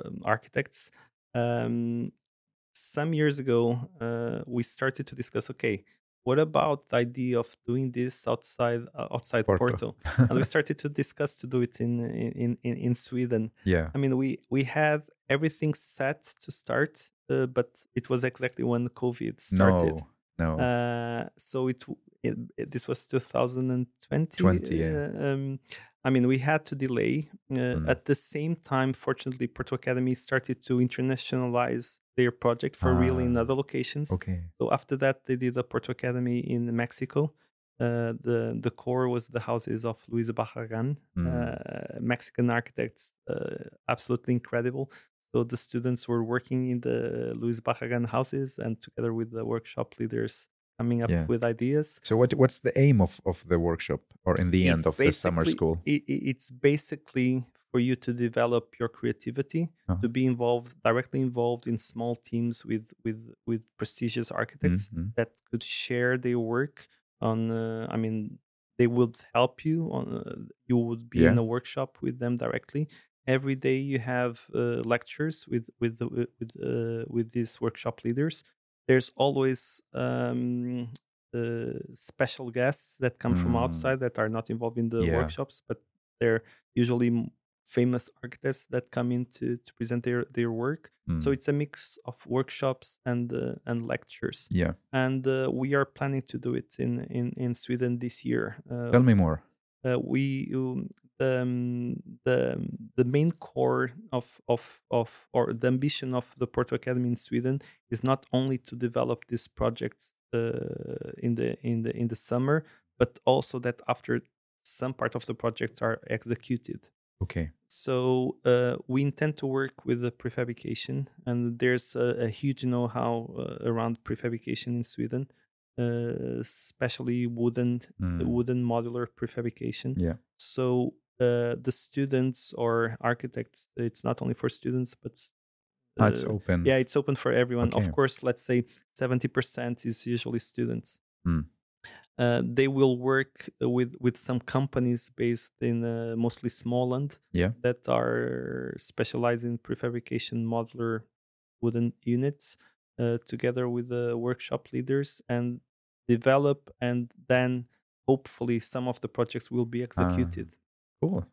B: um, architects. Um, some years ago, uh, we started to discuss okay, what about the idea of doing this outside uh, outside
A: Porto.
B: Porto? and we started to discuss to do it in in in, in Sweden.
A: yeah.
B: I mean, we we had everything set to start, uh, but it was exactly when COVID started.
A: No, no.
B: Uh, so it, it, it- this was 2020.
A: 20, yeah.
B: uh, um, I mean, we had to delay. Uh,
A: Mm.
B: At the same time, fortunately, Porto Academy started to internationalize their project for real in
A: Ah,
B: other locations.
A: okay.
B: So after that, they did a Porto Academy in Mexico. Uh, the the core was the houses of Luis Barragan,
A: Mm.
B: uh, Mexican architects, uh, absolutely incredible. So the students were working in the Luis Barragan houses, and together with the workshop leaders, coming up
A: Yeah.
B: with ideas.
A: So what what's the aim of, of the workshop or in the end of the summer school?
B: i- i- it's basically for you to develop your creativity,
A: Uh-huh.
B: to be involved directly involved in small teams with with with prestigious architects
A: Mhm.
B: that could share their work on. Uh, I mean, they would help you on. Uh, you would be in a workshop with them directly. Every day you have uh, lectures with with the, with uh, with these workshop leaders. There's always um, uh, special guests that come from
A: Mm.
B: outside that are not involved in the
A: Yeah.
B: workshops, but they're usually famous architects that come in to, to present their, their work. So
A: Mm.
B: it's a mix of workshops and uh, and lectures.
A: yeah.
B: And uh, we are planning to do it in in, in Sweden this year. Uh,
A: Tell me more.
B: Uh, we um, the um, the um, the main core of of of or the ambition of the Porto Academy in Sweden is not only to develop these projects uh, in the in the in the summer, but also that after some part of the projects are executed.
A: Okay.
B: So uh, we intend to work with the prefabrication, and there's a, a huge know-how uh, around prefabrication in Sweden, uh, especially wooden
A: Mm.
B: wooden modular prefabrication.
A: Yeah.
B: So uh, the students or architects, it's not only for students, but
A: Ah, it's
B: uh,
A: open.
B: yeah, it's open for everyone.
A: Okay.
B: Of course, let's say seventy percent is usually students.
A: Hmm.
B: Uh, they will work with with some companies based in uh, mostly Småland
A: Yeah.
B: that are specialized in prefabrication modular wooden units, uh, together with the workshop leaders and develop and then hopefully some of the projects will be executed.
A: Cool.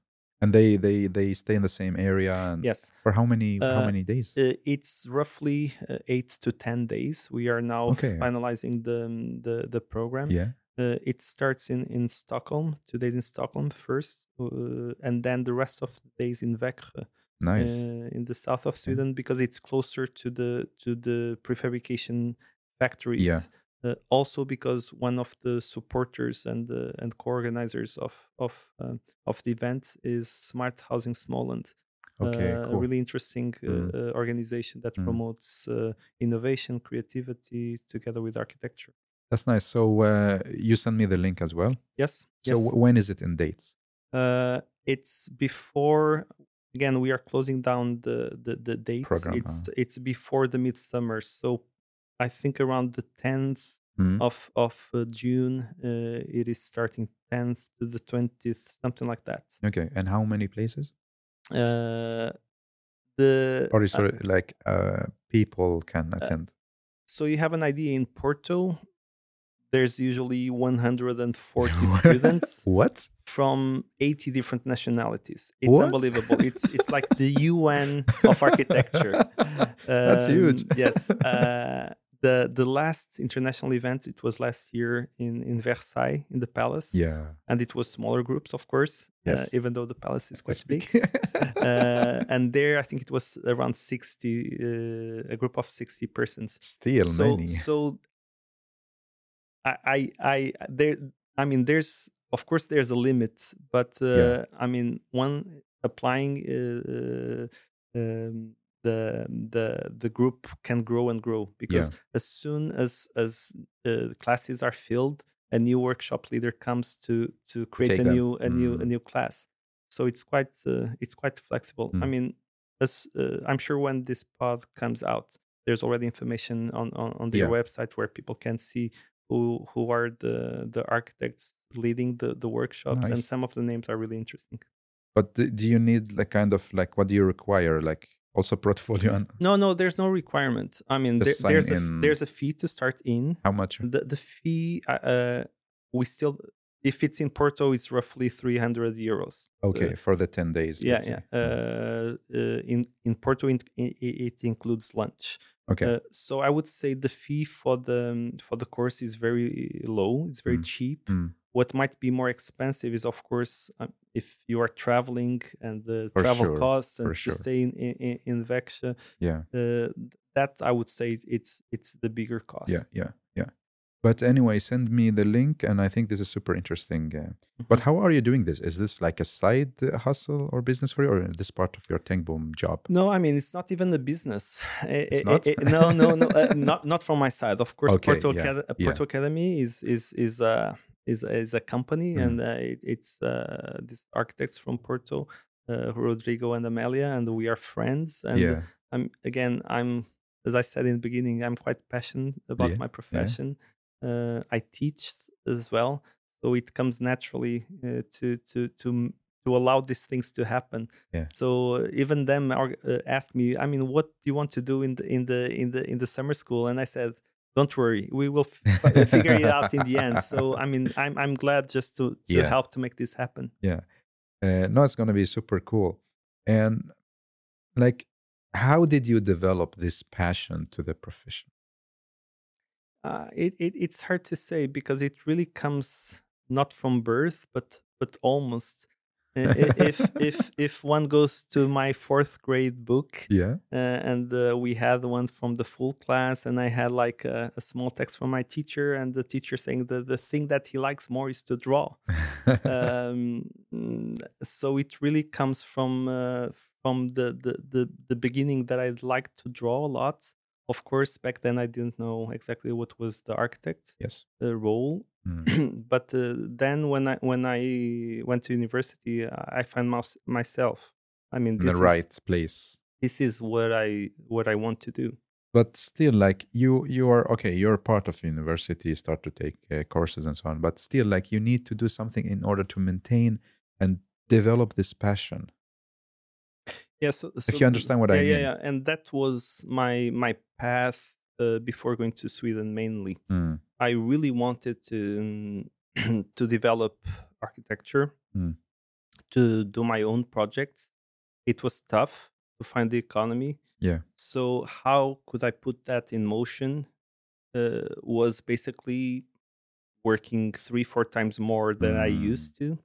A: And they they they stay in the same area and
B: Yes.
A: for how many how
B: Uh,
A: many days?
B: Uh, it's roughly uh, eight to ten days. We are now
A: Okay.
B: finalizing the um, the the program.
A: yeah.
B: Uh, it starts in in Stockholm, two days in Stockholm first, uh, and then the rest of the days in Växjö,
A: Nice.
B: uh, in the south of Sweden, because it's closer to the to the prefabrication factories. Uh, also because one of the supporters and the and co-organizers of of um, of the event is Smart Housing Småland,
A: okay.
B: uh, a really interesting uh,
A: Mm.
B: uh, organization that
A: Mm.
B: promotes uh, innovation, creativity together with architecture.
A: That's nice. So uh, you send me the link as well.
B: Yes.
A: So
B: yes.
A: w- when is it in dates?
B: uh, it's before. Again, we are closing down the the, the dates.
A: Program,
B: it's
A: uh.
B: it's before the midsummer, so I think around the tenth
A: Hmm?
B: of of uh, June. Uh, it is starting tenth to the twentieth, something like that.
A: Okay. And how many places?
B: Uh, the
A: Or
B: uh,
A: sorry, like uh, people can attend?
B: so you have an idea in Porto. There's usually 140 students
A: what?
B: from 80 different nationalities. It's
A: What?
B: unbelievable. It's it's like the UN of architecture.
A: That's huge.
B: Um, yes. Uh, the the last international event it was last year in in Versailles in the palace.
A: Yeah.
B: and it was smaller groups, of course. Uh,
A: Yes.
B: even though the palace is quite big. uh, and there, I think it was around 60, uh, a group of 60 persons.
A: Still
B: so,
A: many.
B: so I, I, I, there, I mean, there's, of course, there's a limit, but uh,
A: Yeah.
B: I mean, one applying uh, um, the the the group can grow and grow because as soon as as uh, classes are filled, a new workshop leader comes to to create
A: Take
B: a new a new a
A: Mm.
B: new class. So it's quite uh, it's quite flexible. I
A: Mm.
B: mean, as uh, I'm sure when this pod comes out, there's already information on on, on their
A: Yeah.
B: website where people can see who who are the the architects leading the the workshops, and some of the names are really interesting.
A: But do, you need like kind of like what do you require? Like also portfolio and
B: No, no, there's no requirement. I mean, there, there's a there's a fee to start in.
A: how much?
B: The the fee, uh, uh, we still, if it's in Porto, it's roughly 300 euros.
A: Okay, for the 10 days.
B: Yeah, yeah. Uh, uh, in in Porto, it, it includes lunch.
A: okay.
B: Uh, so I would say the fee for the um, for the course is very low. It's very
A: Mm.
B: cheap.
A: Mm.
B: What might be more expensive is, of course, um, if you are traveling and the
A: For
B: travel
A: sure,
B: costs and
A: for
B: to
A: sure.
B: stay in in, in
A: yeah.
B: uh, that I would say it's it's the bigger cost.
A: Yeah. Yeah. But anyway, send me the link, and I think this is super interesting. Uh, but how are you doing this? Is this like a side uh, hustle or business for you, or is this part of your Tengbom job?
B: No, I mean it's not even a business.
A: It's not?
B: no, no, no, uh, not not from my side. Of course,
A: Okay,
B: Porto,
A: yeah,
B: Acad-
A: yeah.
B: Porto Academy is is is a is is a company,
A: Mm.
B: and uh, it, it's uh, these architects from Porto, uh, Rodrigo and Amelia, and we are friends. And
A: yeah,
B: I'm again, I'm as I said in the beginning, I'm quite passionate about
A: Yes,
B: my profession. Uh, I teach as well, so it comes naturally uh, to to to to allow these things to happen.
A: Yeah.
B: So uh, even them are, uh, asked me, I mean, what do you want to do in the in the in the in the summer school? And I said, don't worry, we will figure it out in the end. So I mean, I'm I'm glad just to to
A: Yeah.
B: help to make this happen.
A: yeah. Uh, no, it's gonna be super cool. And like, how did you develop this passion to the profession?
B: Uh, it, it it's hard to say because it really comes not from birth, but but almost. If if if one goes to my fourth grade book,
A: Yeah.
B: uh, and uh, we had one from the full class, and I had like a, a small text from my teacher, and the teacher saying that the thing that he likes more is to draw. um, so it really comes from uh, from the, the the the beginning that I'd like to draw a lot. Of course, back then I didn't know exactly what was the architect
A: yes.
B: uh, role,
A: Mm.
B: but uh, then when I when I went to university, I found myself. I mean,
A: the
B: is,
A: right place.
B: this is what I what I want to do.
A: but still like you you are okay you're part of university start to take uh, courses and so on but still like you need to do something in order to maintain and develop this passion
B: Yeah, so, so
A: you understand what I
B: yeah, yeah,
A: mean.
B: yeah, and that was my my path uh, before going to Sweden mainly.
A: Mm,
B: I really wanted to to develop architecture,
A: Mm.
B: to do my own projects. It was tough to find the economy.
A: yeah
B: So how could I put that in motion? Uh, was basically working three, four times more than I
A: Mm.
B: used to.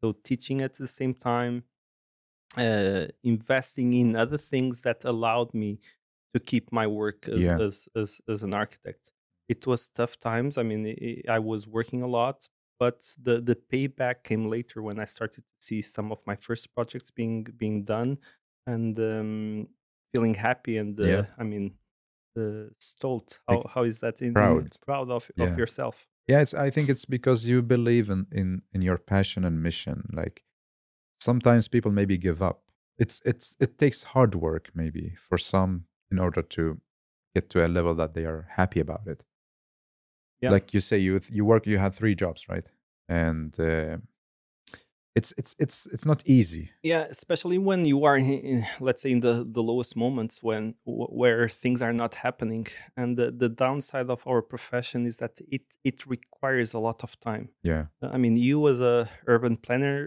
B: So teaching at the same time, uh, investing in other things that allowed me to keep my work as
A: Yeah.
B: as, as as an architect. It was tough times. I mean, i I was working a lot, but the the payback came later when I started to see some of my first projects being being done, and um, feeling happy and uh,
A: Yeah.
B: I mean, uh, stoked. How
A: Like
B: how is that? In, in-
A: proud.
B: proud of
A: Yeah.
B: of yourself.
A: yeah it's, i think it's because you believe in in in your passion and mission like sometimes people maybe give up. It's it's it takes hard work maybe for some in order to get to a level that they are happy about it.
B: Yeah.
A: like you say you you work you had three jobs right? And uh, it's it's it's it's not easy
B: Yeah, especially when you are, in, let's say, in the, the lowest moments when wh- where things are not happening, and the, the downside of our profession is that it it requires a lot of time.
A: yeah
B: Uh, I mean, you as a urban planner,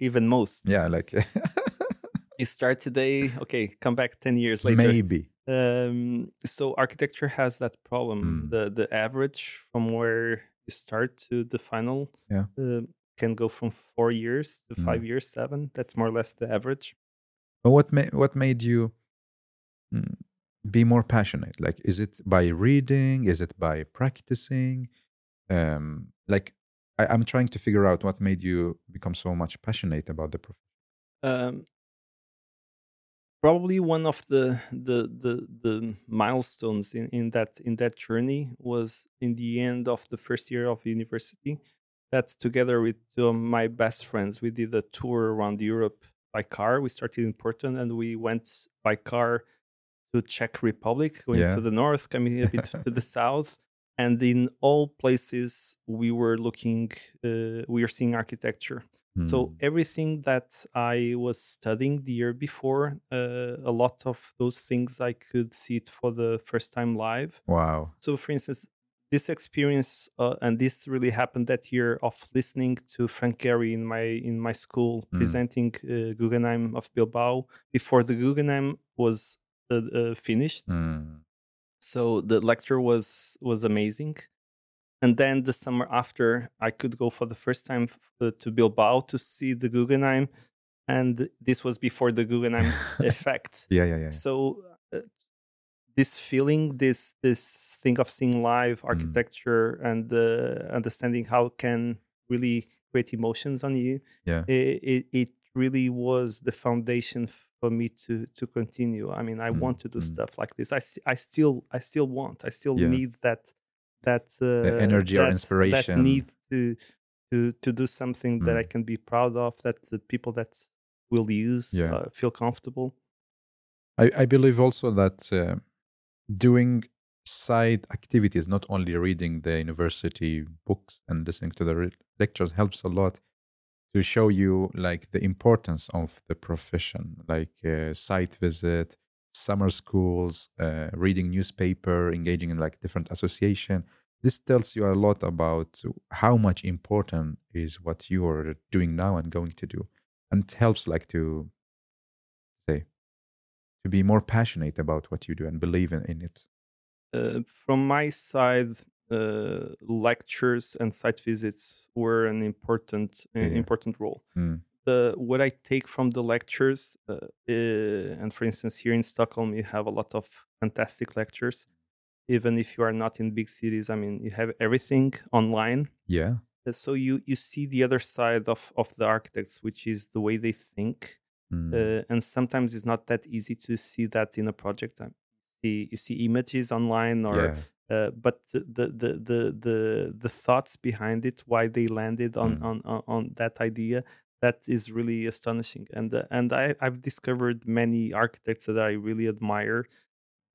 B: even most.
A: yeah like
B: You start today, okay, come back ten years later.
A: maybe
B: Um, so architecture has that problem.
A: Mm.
B: The the average from where you start to the final
A: Yeah.
B: uh, can go from four years to
A: Mm.
B: five years, seven. That's more or less the average.
A: But what ma- what made you mm, be more passionate? Like, is it by reading? Is it by practicing? Um, like, I, I'm trying to figure out what made you become so much passionate about the profession.
B: um, probably one of the the the, the milestones in, in that in that journey was in the end of the first year of university that together with two of my best friends we did a tour around europe by car we started in portugal and we went by car to czech republic going
A: Yeah.
B: to the north coming a bit to the south and in all places we were looking uh, we were seeing architecture so
A: Hmm.
B: everything that I was studying the year before, uh, a lot of those things I could see it for the first time live.
A: wow,
B: So, for instance, this experience uh, and this really happened that year of listening to Frank Gehry in my in my school
A: Mm.
B: presenting uh, Guggenheim of Bilbao before the Guggenheim was uh, uh, finished
A: Hmm.
B: so the lecture was was amazing and then the summer after i could go for the first time uh, to bilbao to see the guggenheim and this was before the guggenheim effect
A: yeah, yeah, yeah.
B: so this feeling, this this thing of seeing live
A: Mm.
B: architecture and uh, understanding how it can really create emotions on you.
A: Yeah.
B: It, it it really was the foundation for me to to continue. I mean, I
A: Mm,
B: want to do
A: mm.
B: stuff like this. I I still I still want. I still
A: Yeah.
B: need that that uh,
A: energy or inspiration.
B: That need to to to do something that I
A: Mm.
B: can be proud of. That the people that will use
A: Yeah.
B: uh, feel comfortable.
A: I, I believe also that uh, doing side activities, not only reading the university books and listening to the re- lectures, helps a lot to show you like the importance of the profession, like uh, site visit, summer schools, uh, reading newspaper, engaging in like different association. This tells you a lot about how much important is what you are doing now and going to do, and helps like to to be more passionate about what you do and believe in, in it.
B: Uh, from my side, uh, lectures and site visits were an important
A: Yeah.
B: important role.
A: Mm.
B: The what I take from the lectures, uh, uh, and for instance, here in Stockholm, you have a lot of fantastic lectures. Even if you are not in big cities, I mean, you have everything online.
A: Yeah.
B: Uh, So you you see the other side of of the architects, which is the way they think,
A: Mm.
B: uh, and sometimes it's not that easy to see that in a project. Um, see you see images online or
A: yeah.
B: uh, but the, the the the the the thoughts behind it why they landed on
A: Mm.
B: on, on on that idea that is really astonishing and uh, and I, i've discovered many architects that i really admire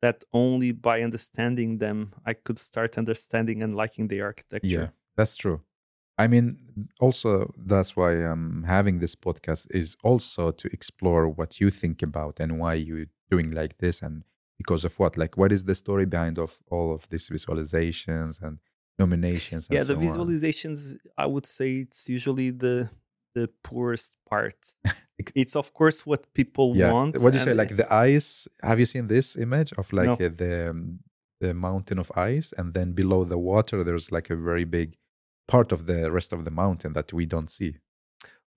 B: that only by understanding them i could start understanding and liking the architecture
A: Yeah, that's true. I mean, also that's why I'm having this podcast is also to explore what you think about and why you're doing like this and because of what. Like, what is the story behind of all of these visualizations and nominations? And
B: yeah the
A: so on?
B: visualizations i would say it's usually the the poorest part it's of course what people
A: Yeah.
B: want
A: What do you say? Like the ice? Have you seen this image of like
B: No.
A: uh, the um, the mountain of ice, and then below the water, there's like a very big part of the rest of the mountain that we don't see.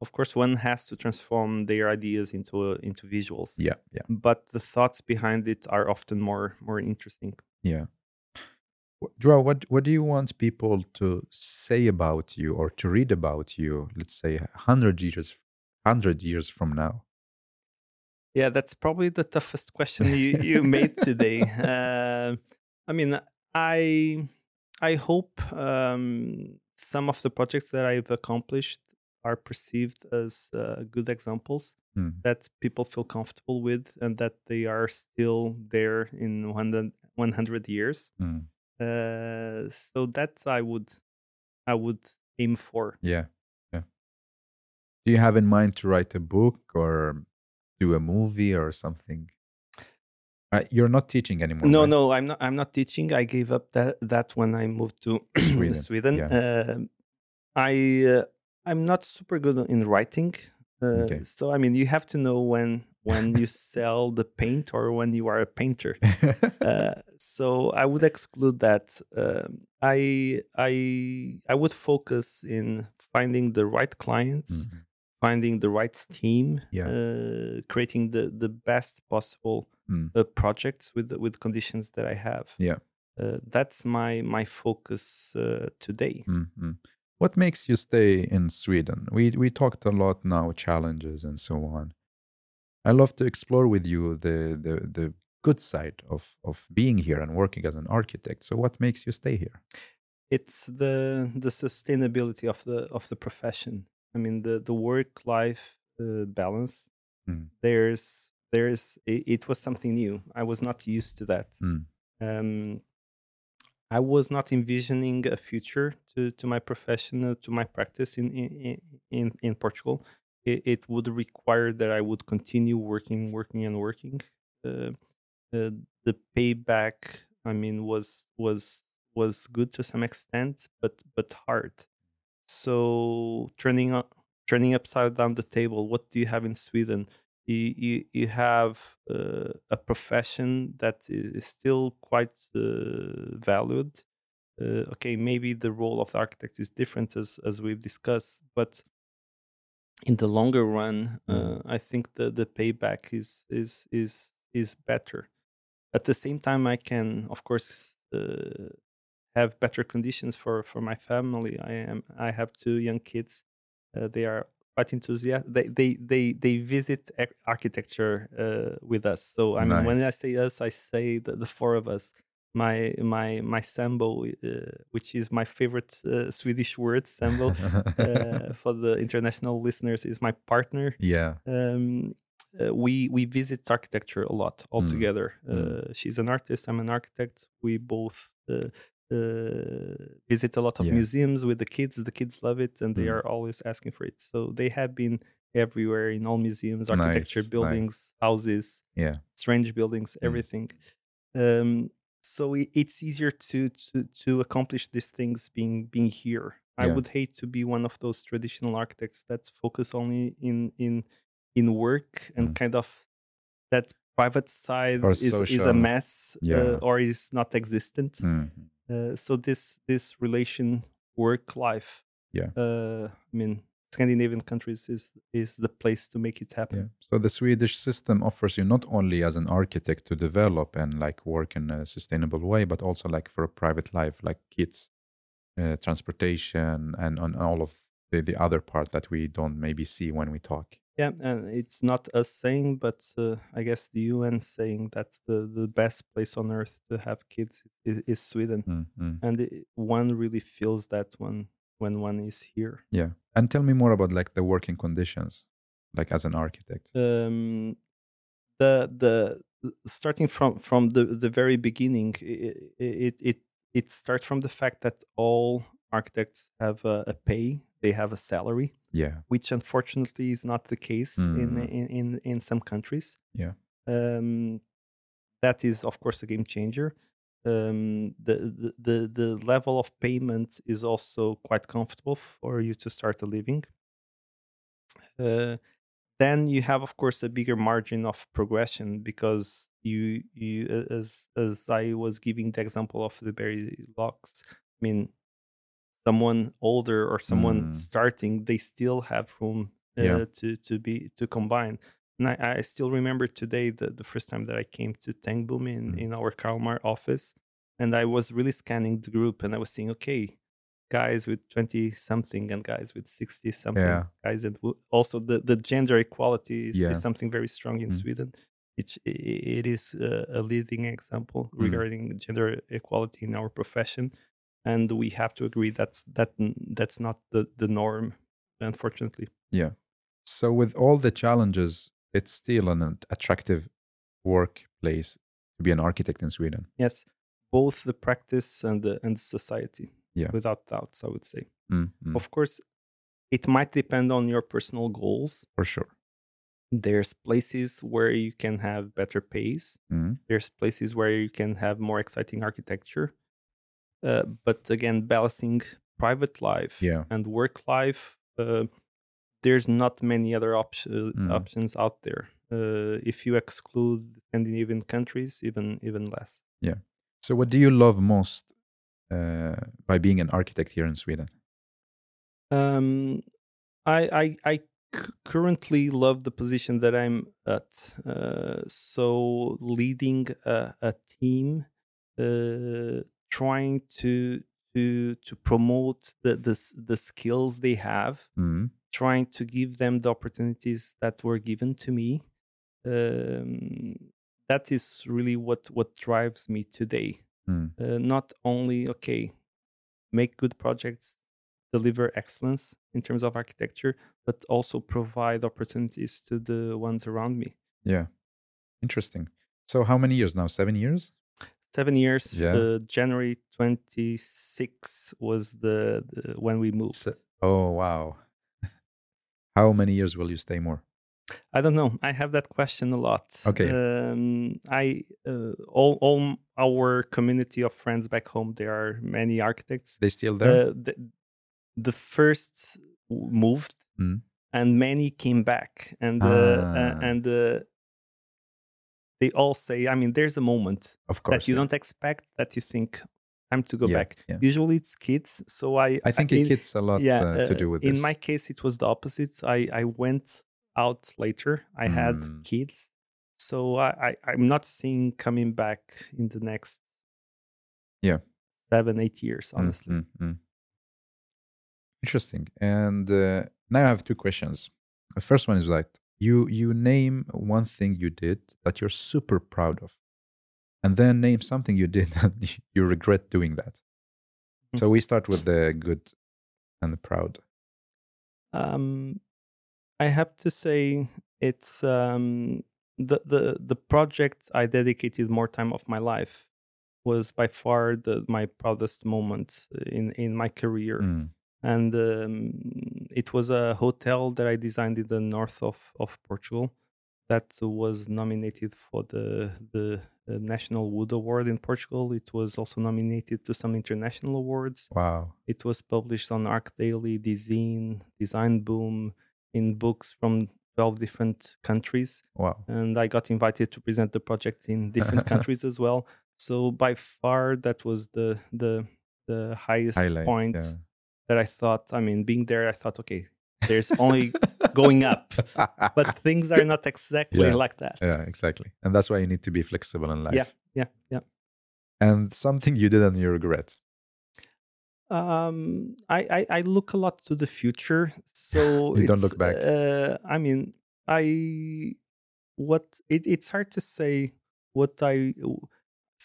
B: of course one has to transform their ideas into uh, into visuals
A: Yeah, yeah.
B: but the thoughts behind it are often more more interesting
A: Yeah. Joao, what what do you want people to say about you or to read about you? Let's say hundred years, hundred years from now.
B: yeah that's probably the toughest question you you made today uh, i mean i i hope um, some of the projects that i've accomplished are perceived as uh, good examples
A: Hmm.
B: that people feel comfortable with and that they are still there in 100, 100 years
A: Mm.
B: uh, so that i would i would aim for
A: Yeah, yeah. Do you have in mind to write a book or do a movie or something? Uh, you're not teaching anymore.
B: no
A: right?
B: no i'm not i'm not teaching i gave up that that when i moved to
A: Sweden,
B: sweden,
A: yeah.
B: Um i uh, i'm not super good in writing uh,
A: Okay.
B: so i mean you have to know when when you sell the paint or when you are a painter uh, so I would exclude that. Um, I I I would focus in finding the right clients,
A: Mhm.
B: finding the right team,
A: Yeah.
B: uh, creating the the best possible
A: Mm.
B: uh, projects with with conditions that I have.
A: Yeah.
B: Uh, that's my my focus uh, today.
A: Mhm. What makes you stay in Sweden? We we talked a lot now challenges and so on. I love to explore with you the the the good side of of being here and working as an architect. So what makes you stay here?
B: It's the the sustainability of the of the profession. I mean the the work life uh, balance.
A: Mm.
B: There's there's it, it was something new. I was not used to that.
A: Mm.
B: um, I was not envisioning a future to, to my profession, uh, to my practice in in in, in Portugal. It, it would require that I would continue working, working, and working. Uh, uh, the payback, I mean, was was was good to some extent, but but hard. So turning up, turning upside down the table. What do you have in Sweden? You you, you have uh, a profession that is still quite uh, valued. Uh, okay, maybe the role of the architect is different as as we've discussed, but in the longer run, uh. I think the the payback is is is is better. at the same time i can of course uh, have better conditions for for my family i am i have two young kids uh, they are quite enthusiastic they they they, they visit architecture uh, with us so i mean when i say us i say the, the four of us my my my sambo uh, which is my favorite uh, swedish word sambo uh, for the international listeners is my partner
A: yeah.
B: um, uh, we we visit architecture a lot all
A: Mm,
B: together.
A: mm.
B: Uh, she's an artist. I'm an architect. We both visit a lot of
A: Yeah.
B: museums with the kids. The kids love it, and they
A: Mm.
B: are always asking for it. So they have been everywhere in all museums, architecture,
A: Nice,
B: buildings, houses,
A: Yeah.
B: strange buildings,
A: Mm.
B: everything. Um, so i- it's easier to to to accomplish these things being being here. I would hate to be one of those traditional architects that's focused only in in in work and
A: Mm.
B: kind of that private side is is a mess
A: Yeah.
B: uh, or is not existent.
A: Mhm.
B: Uh, so this this relation work life.
A: Yeah.
B: Uh, I mean, Scandinavian countries is is the place to make it happen.
A: Yeah. So the Swedish system offers you not only as an architect to develop and like work in a sustainable way, but also like for a private life, like kids, uh, transportation, and on all of the, the other part that we don't maybe see when we talk.
B: Yeah, and it's not us saying, but uh, I guess the UN saying that the, the best place on earth to have kids is, is Sweden,
A: Mm, mm.
B: and it, one really feels that when when one is here.
A: Yeah. And tell me more about like the working conditions, like as an architect.
B: Um, the the starting from from the the very beginning, it it it, it starts from the fact that all architects have a, a pay, they have a salary.
A: Yeah.
B: which unfortunately is not the case in,
A: Mm.
B: in in in some countries.
A: Yeah.
B: Um, that is, of course, a game changer. Um, the, the the the level of payment is also quite comfortable for you to start a living. Uh, then you have, of course, a bigger margin of progression because you you as as I was giving the example of the Berg locks. I mean, someone older or someone
A: Mm.
B: starting, they still have room uh,
A: Yeah.
B: to to be to combine. And I, I still remember today the, the first time that I came to Tengbom in,
A: Mm.
B: in our Kalmar office, and I was really scanning the group, and I was seeing, okay, guys with twenty something and guys with sixty something,
A: Yeah.
B: guys, and also the the gender equality is,
A: Yeah.
B: is something very strong in
A: Mm.
B: Sweden. It's it is uh, a leading example
A: Mm.
B: regarding gender equality in our profession and we have to agree that's that that's not the the norm unfortunately
A: Yeah. So with all the challenges, it's still an attractive workplace to be an architect in Sweden.
B: yes both the practice and the and society
A: Yeah.
B: without doubts i would say
A: Mm, mm,
B: of course it might depend on your personal goals
A: for sure.
B: there's places where you can have better pays
A: Mm,
B: there's places where you can have more exciting architecture uh, but again balancing private life
A: Yeah.
B: and work life uh, there's not many other op-
A: Mm.
B: options out there uh, if you exclude scandinavian countries even even less Yeah.
A: So what do you love most uh, by being an architect here in Sweden?
B: um, I, I I c- currently love the position that I'm at. Uh, so leading a, a team, uh, trying to to to promote the, the the skills they have,
A: Mm,
B: trying to give them the opportunities that were given to me. Um, that is really what what drives me today
A: mm,
B: uh, not only okay make good projects deliver excellence in terms of architecture but also provide opportunities to the ones around me
A: yeah. Interesting. So how many years now? Seven years?
B: Seven years
A: Yeah.
B: uh, january 26 was the, the when we moved
A: oh, wow. how many years will you stay more?
B: i don't know i have that question a lot
A: Okay.
B: um, i uh, all, all our community of friends back home there are many architects
A: They still there?
B: Uh, the, the first moved
A: Mm.
B: and many came back and
A: Ah.
B: and uh, they all say i mean there's a moment
A: of course.
B: that you
A: yeah.
B: don't expect that you think time to go
A: Yeah,
B: back
A: yeah.
B: usually it's kids so i
A: I think
B: in,
A: it hits a lot
B: yeah
A: uh, to
B: uh,
A: do with
B: in
A: this.
B: my case it was the opposite i i went out later i had
A: Mm.
B: kids so I, I i'm not seeing coming back in the next
A: Yeah.
B: seven eight years
A: Mm,
B: honestly
A: mm, mm. Interesting. And uh, now I have two questions. The first one is like you you name one thing you did that you're super proud of, and then name something you did that you regret doing that.
B: Mhm.
A: So we start with the good and the proud.
B: um i have to say it's um the the the project i dedicated more time of my life was by far the my proudest moment in in my career
A: Mm,
B: and um, it was a hotel that I designed in the north of, of Portugal that was nominated for the the uh, National Wood Award in Portugal. It was also nominated to some international awards.
A: Wow.
B: It was published on ArchDaily, Design, Designboom, in books from twelve different countries,
A: Wow.
B: and I got invited to present the project in different countries as well. So by far, that was the the the highest
A: Highlight.
B: point
A: yeah.
B: That I thought, I mean, being there, I thought, okay, there's only going up, but things are not exactly
A: Yeah,
B: like that.
A: yeah, exactly. And that's why you need to be flexible in life.
B: Yeah, yeah, yeah.
A: And something you did and you regret.
B: Um, I, I I look a lot to the future, so
A: You don't look back.
B: Uh, I mean, I what it, it's hard to say what I.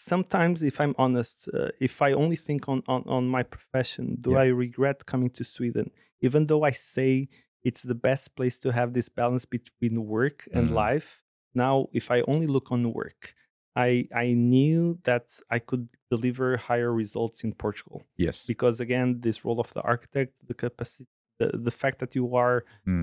B: Sometimes, if I'm honest, uh, if I only think on, on on my profession, do
A: Yeah.
B: I regret coming to Sweden? Even though I say it's the best place to have this balance between work and
A: Mm.
B: life. Now, if I only look on work, I I knew that I could deliver higher results in Portugal
A: Yes.
B: because again, this role of the architect, the capacity, the, the fact that you are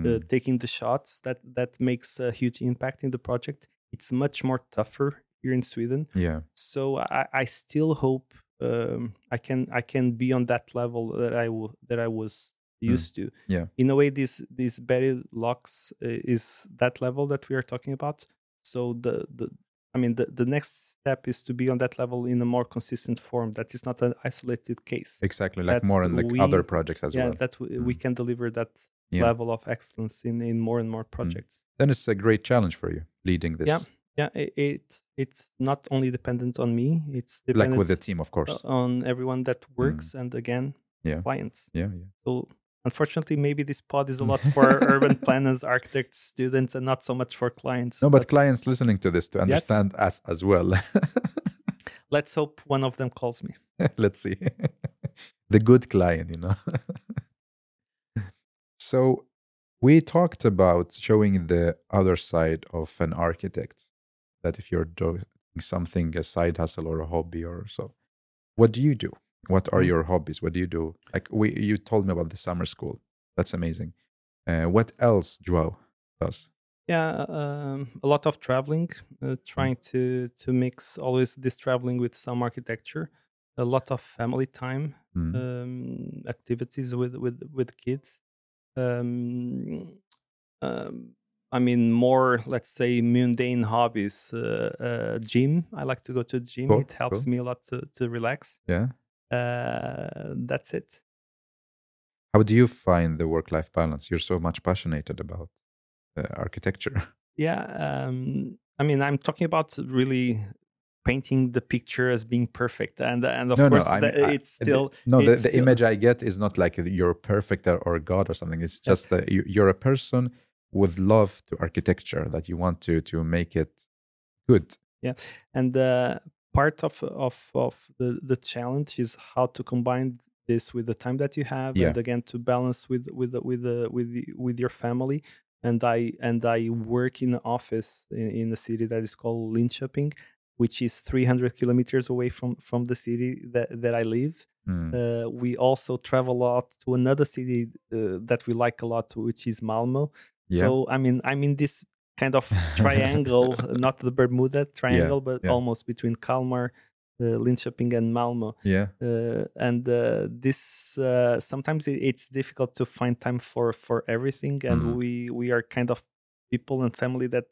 B: uh,
A: Mm,
B: taking the shots, that that makes a huge impact in the project. It's much more tougher here in Sweden.
A: yeah.
B: So I, I still hope um, I can I can be on that level that I w- that I was used to.
A: Mm. yeah.
B: In a way, this this Berg Locks uh, is that level that we are talking about. So the the I mean the, the next step is to be on that level in a more consistent form. That is not an isolated case.
A: Exactly. Like
B: That
A: more in the
B: we-
A: other projects as
B: yeah,
A: well.
B: that we, we
A: Mm.
B: can deliver that
A: Yeah.
B: level of excellence in in more and more projects.
A: Then it's a great challenge for you leading this.
B: Yeah. Yeah, it, it it's not only dependent on me. It's
A: Like with the team, of course.
B: on everyone that works mm. and again
A: Yeah.
B: clients.
A: yeah. Yeah.
B: So unfortunately, maybe this pod is a lot for urban planners, architects, students, and not so much for clients.
A: No, but, clients listening to this to
B: Yes.
A: understand us as well.
B: let's hope one of them calls me.
A: Let's see. the good client, you know. so we talked about showing the other side of an architect that if you're doing something, a side hustle or a hobby or so, what do you do? What are
B: Mhm.
A: your hobbies? What do you do? Like we, you told me about the summer school. That's amazing. Uh, what else, Joao does?
B: Yeah, um, a lot of traveling, uh, trying to to mix always this traveling with some architecture, a lot of family time,
A: Mm.
B: um, activities with with with kids. Um, um, I mean, more let's say mundane hobbies. Uh, uh, gym. I like to go to the gym.
A: Cool,
B: it helps
A: cool.
B: me a lot to to relax.
A: Yeah.
B: Uh, that's it.
A: How do you find the work-life balance? You're so much passionate about uh, architecture.
B: Yeah, um, I mean, I'm talking about really painting the picture as being perfect, and and of
A: no,
B: course,
A: no, I
B: the-
A: I-
B: it's
A: the-
B: still
A: no. The,
B: it's
A: the
B: still-
A: image I get is not like you're perfect or, or God or something. It's just that you, you're a person with love to architecture that you want to to make it good.
B: Yeah and uh, part of of of the the challenge is how to combine this with the time that you have,
A: Yeah.
B: and again to balance with with with the, with the, with your family. And I and I work in an office in, in a city that is called Linköping, which is 300 kilometers away from from the city that that I live.
A: Mm.
B: Uh, we also travel a lot to another city uh, that we like a lot, which is Malmo.
A: Yeah.
B: So I mean, I'm in this kind of triangle, not the Bermuda Triangle, but
A: yeah.
B: almost between Kalmar, uh, Linköping, and Malmo.
A: yeah.
B: Uh, and uh, this uh, sometimes it, it's difficult to find time for for everything, and
A: Mhm.
B: we we are kind of people and family that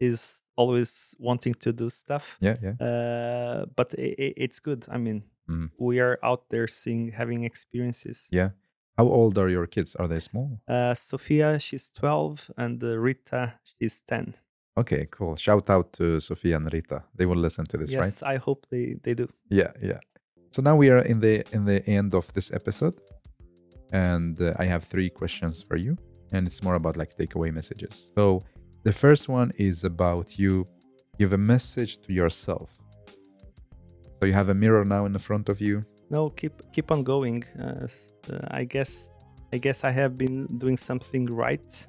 B: is always wanting to do stuff.
A: Yeah. Yeah.
B: Uh, but i i it's good. I mean,
A: Mhm.
B: we are out there seeing, having experiences.
A: Yeah. How old are your kids? Are they small?
B: Uh, Sophia, she's 12, and uh, Rita, she's 10.
A: Okay, cool. Shout out to Sophia and Rita. They will listen to this,
B: yes,
A: right?
B: Yes, I hope they they do.
A: Yeah, yeah. So now we are in the in the end of this episode, and uh, I have three questions for you, and it's more about like takeaway messages. So the first one is about you give a message to yourself. So you have a mirror now in the front of you.
B: No, keep keep on going. Uh, uh, I guess I guess I have been doing something right.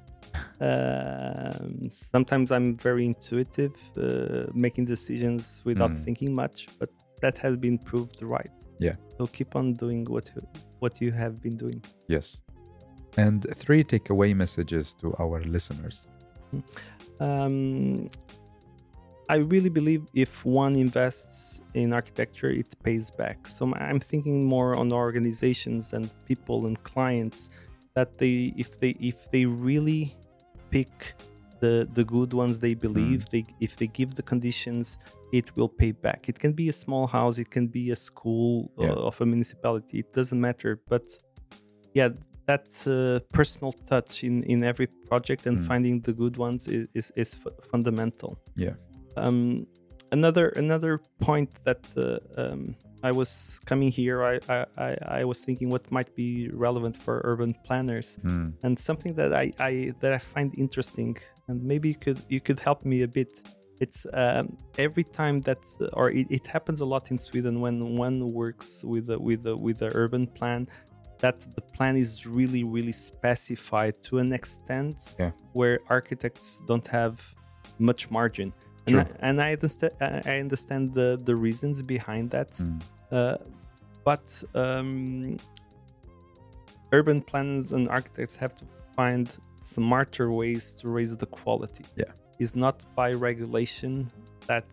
B: Um, sometimes I'm very intuitive, uh, making decisions without
A: Mm.
B: thinking much, but that has been proved right.
A: Yeah.
B: So keep on doing what you, what you have been doing.
A: Yes. And three takeaway messages to our listeners.
B: Um, I really believe if one invests in architecture, it pays back. So I'm thinking more on organizations and people and clients that they, if they, if they really pick the the good ones they believe, they if they give the conditions, it will pay back. It can be a small house, it can be a school
A: Yeah.
B: uh, of a municipality. It doesn't matter, but yeah, that uh, personal touch in in every project and
A: Mm.
B: finding the good ones is is, is fu- fundamental.
A: Yeah.
B: Um, another another point that uh, um, I was coming here, I, I I was thinking what might be relevant for urban planners
A: Hmm.
B: and something that I, I that I find interesting, and maybe you could you could help me a bit. It's um, every time that, or it, it happens a lot in Sweden when one works with a, with a, with the urban plan, that the plan is really really specified to an extent
A: Yeah.
B: where architects don't have much margin. And
A: True.
B: I, and I understand I understand the the reasons behind that.
A: Hmm.
B: Uh, but um, urban planners and architects have to find smarter ways to raise the quality.
A: Yeah.
B: It's not by regulation that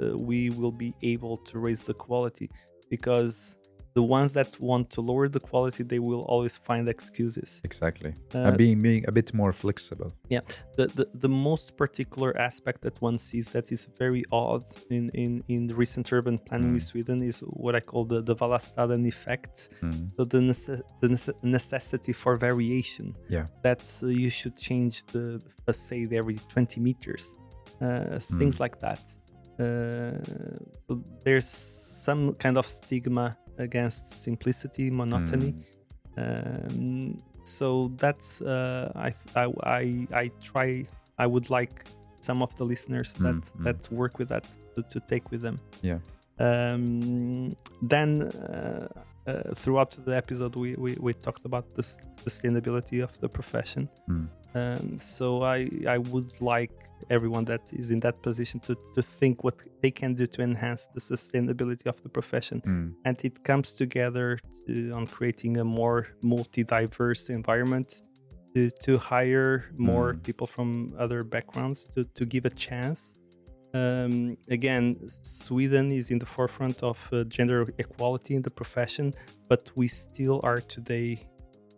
B: uh, we will be able to raise the quality because the ones that want to lower the quality they will always find excuses
A: Exactly.
B: Uh,
A: and being being a bit more flexible.
B: yeah the, the the most particular aspect that one sees that is very odd in in in the recent urban planning in
A: Mm.
B: Sweden is what I call the the Vallastaden effect.
A: Hmm.
B: So the nece- the nece- necessity for variation.
A: Yeah.
B: That's uh, you should change the facade every 20 meters. Uh, things
A: Mm.
B: like that. Uh, so there's some kind of stigma against simplicity, monotony.
A: Hmm.
B: Um, so that's uh, I, I I I try. I would like some of the listeners that
A: Mm, mm.
B: that work with that to, to take with them.
A: Yeah.
B: Um, then uh, uh, throughout the episode, we, we we talked about the sustainability of the profession.
A: Mm.
B: Um, so I I would like everyone that is in that position to to think what they can do to enhance the sustainability of the profession
A: Hmm.
B: and it comes together to, on creating a more multi-diverse environment to, to hire more
A: Mm.
B: people from other backgrounds to, to give a chance um, again sweden is in the forefront of uh, gender equality in the profession but we still are today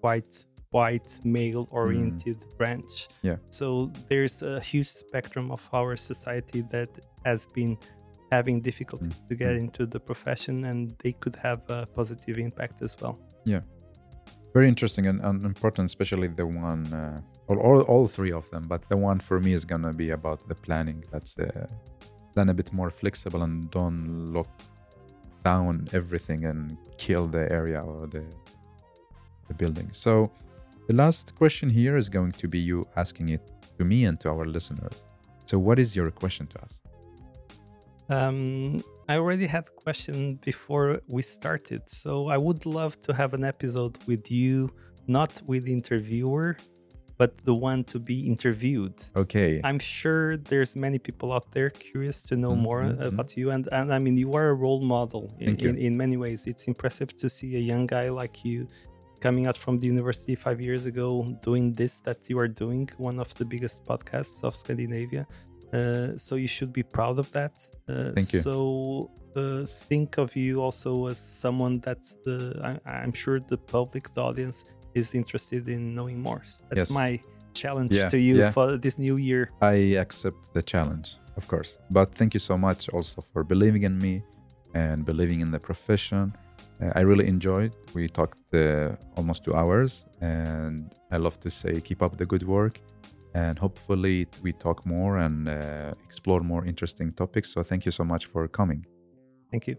B: quite white male oriented branch
A: Yeah.
B: so there's a huge spectrum of our society that has been having difficulties to get
A: Mm.
B: into the profession and they could have a positive impact as well Yeah.
A: Very interesting and, and important, especially the one, uh, or all, all three of them. But the one for me is gonna be about the planning. That's uh, then a bit more flexible and don't lock down everything and kill the area or the the building. So the last question here is going to be you asking it to me and to our listeners. So what is your question to us?
B: um, i already had a question before we started so i would love to have an episode with you not with interviewer but the one to be interviewed
A: Okay.
B: I'm sure there's many people out there curious to know
A: Mhm,
B: more
A: mhm.
B: about you, and, and I mean you are a role model in, in, in many ways. It's impressive to see a young guy like you coming out from the university five years ago doing this that you are doing, one of the biggest podcasts of Scandinavia. Uh, so you should be proud of that. Uh,
A: Thank you.
B: So uh, think of you also as someone that the I, I'm sure the public, the audience, is interested in knowing more. So that's
A: Yes.
B: my challenge
A: Yeah,
B: to you
A: yeah.
B: for this new year.
A: I accept the challenge, of course. But thank you so much also for believing in me and believing in the profession. Uh, I really enjoyed. We talked uh, almost two hours, and I love to say keep up the good work and hopefully we talk more and uh, explore more interesting topics. So thank you so much for coming.
B: Thank you.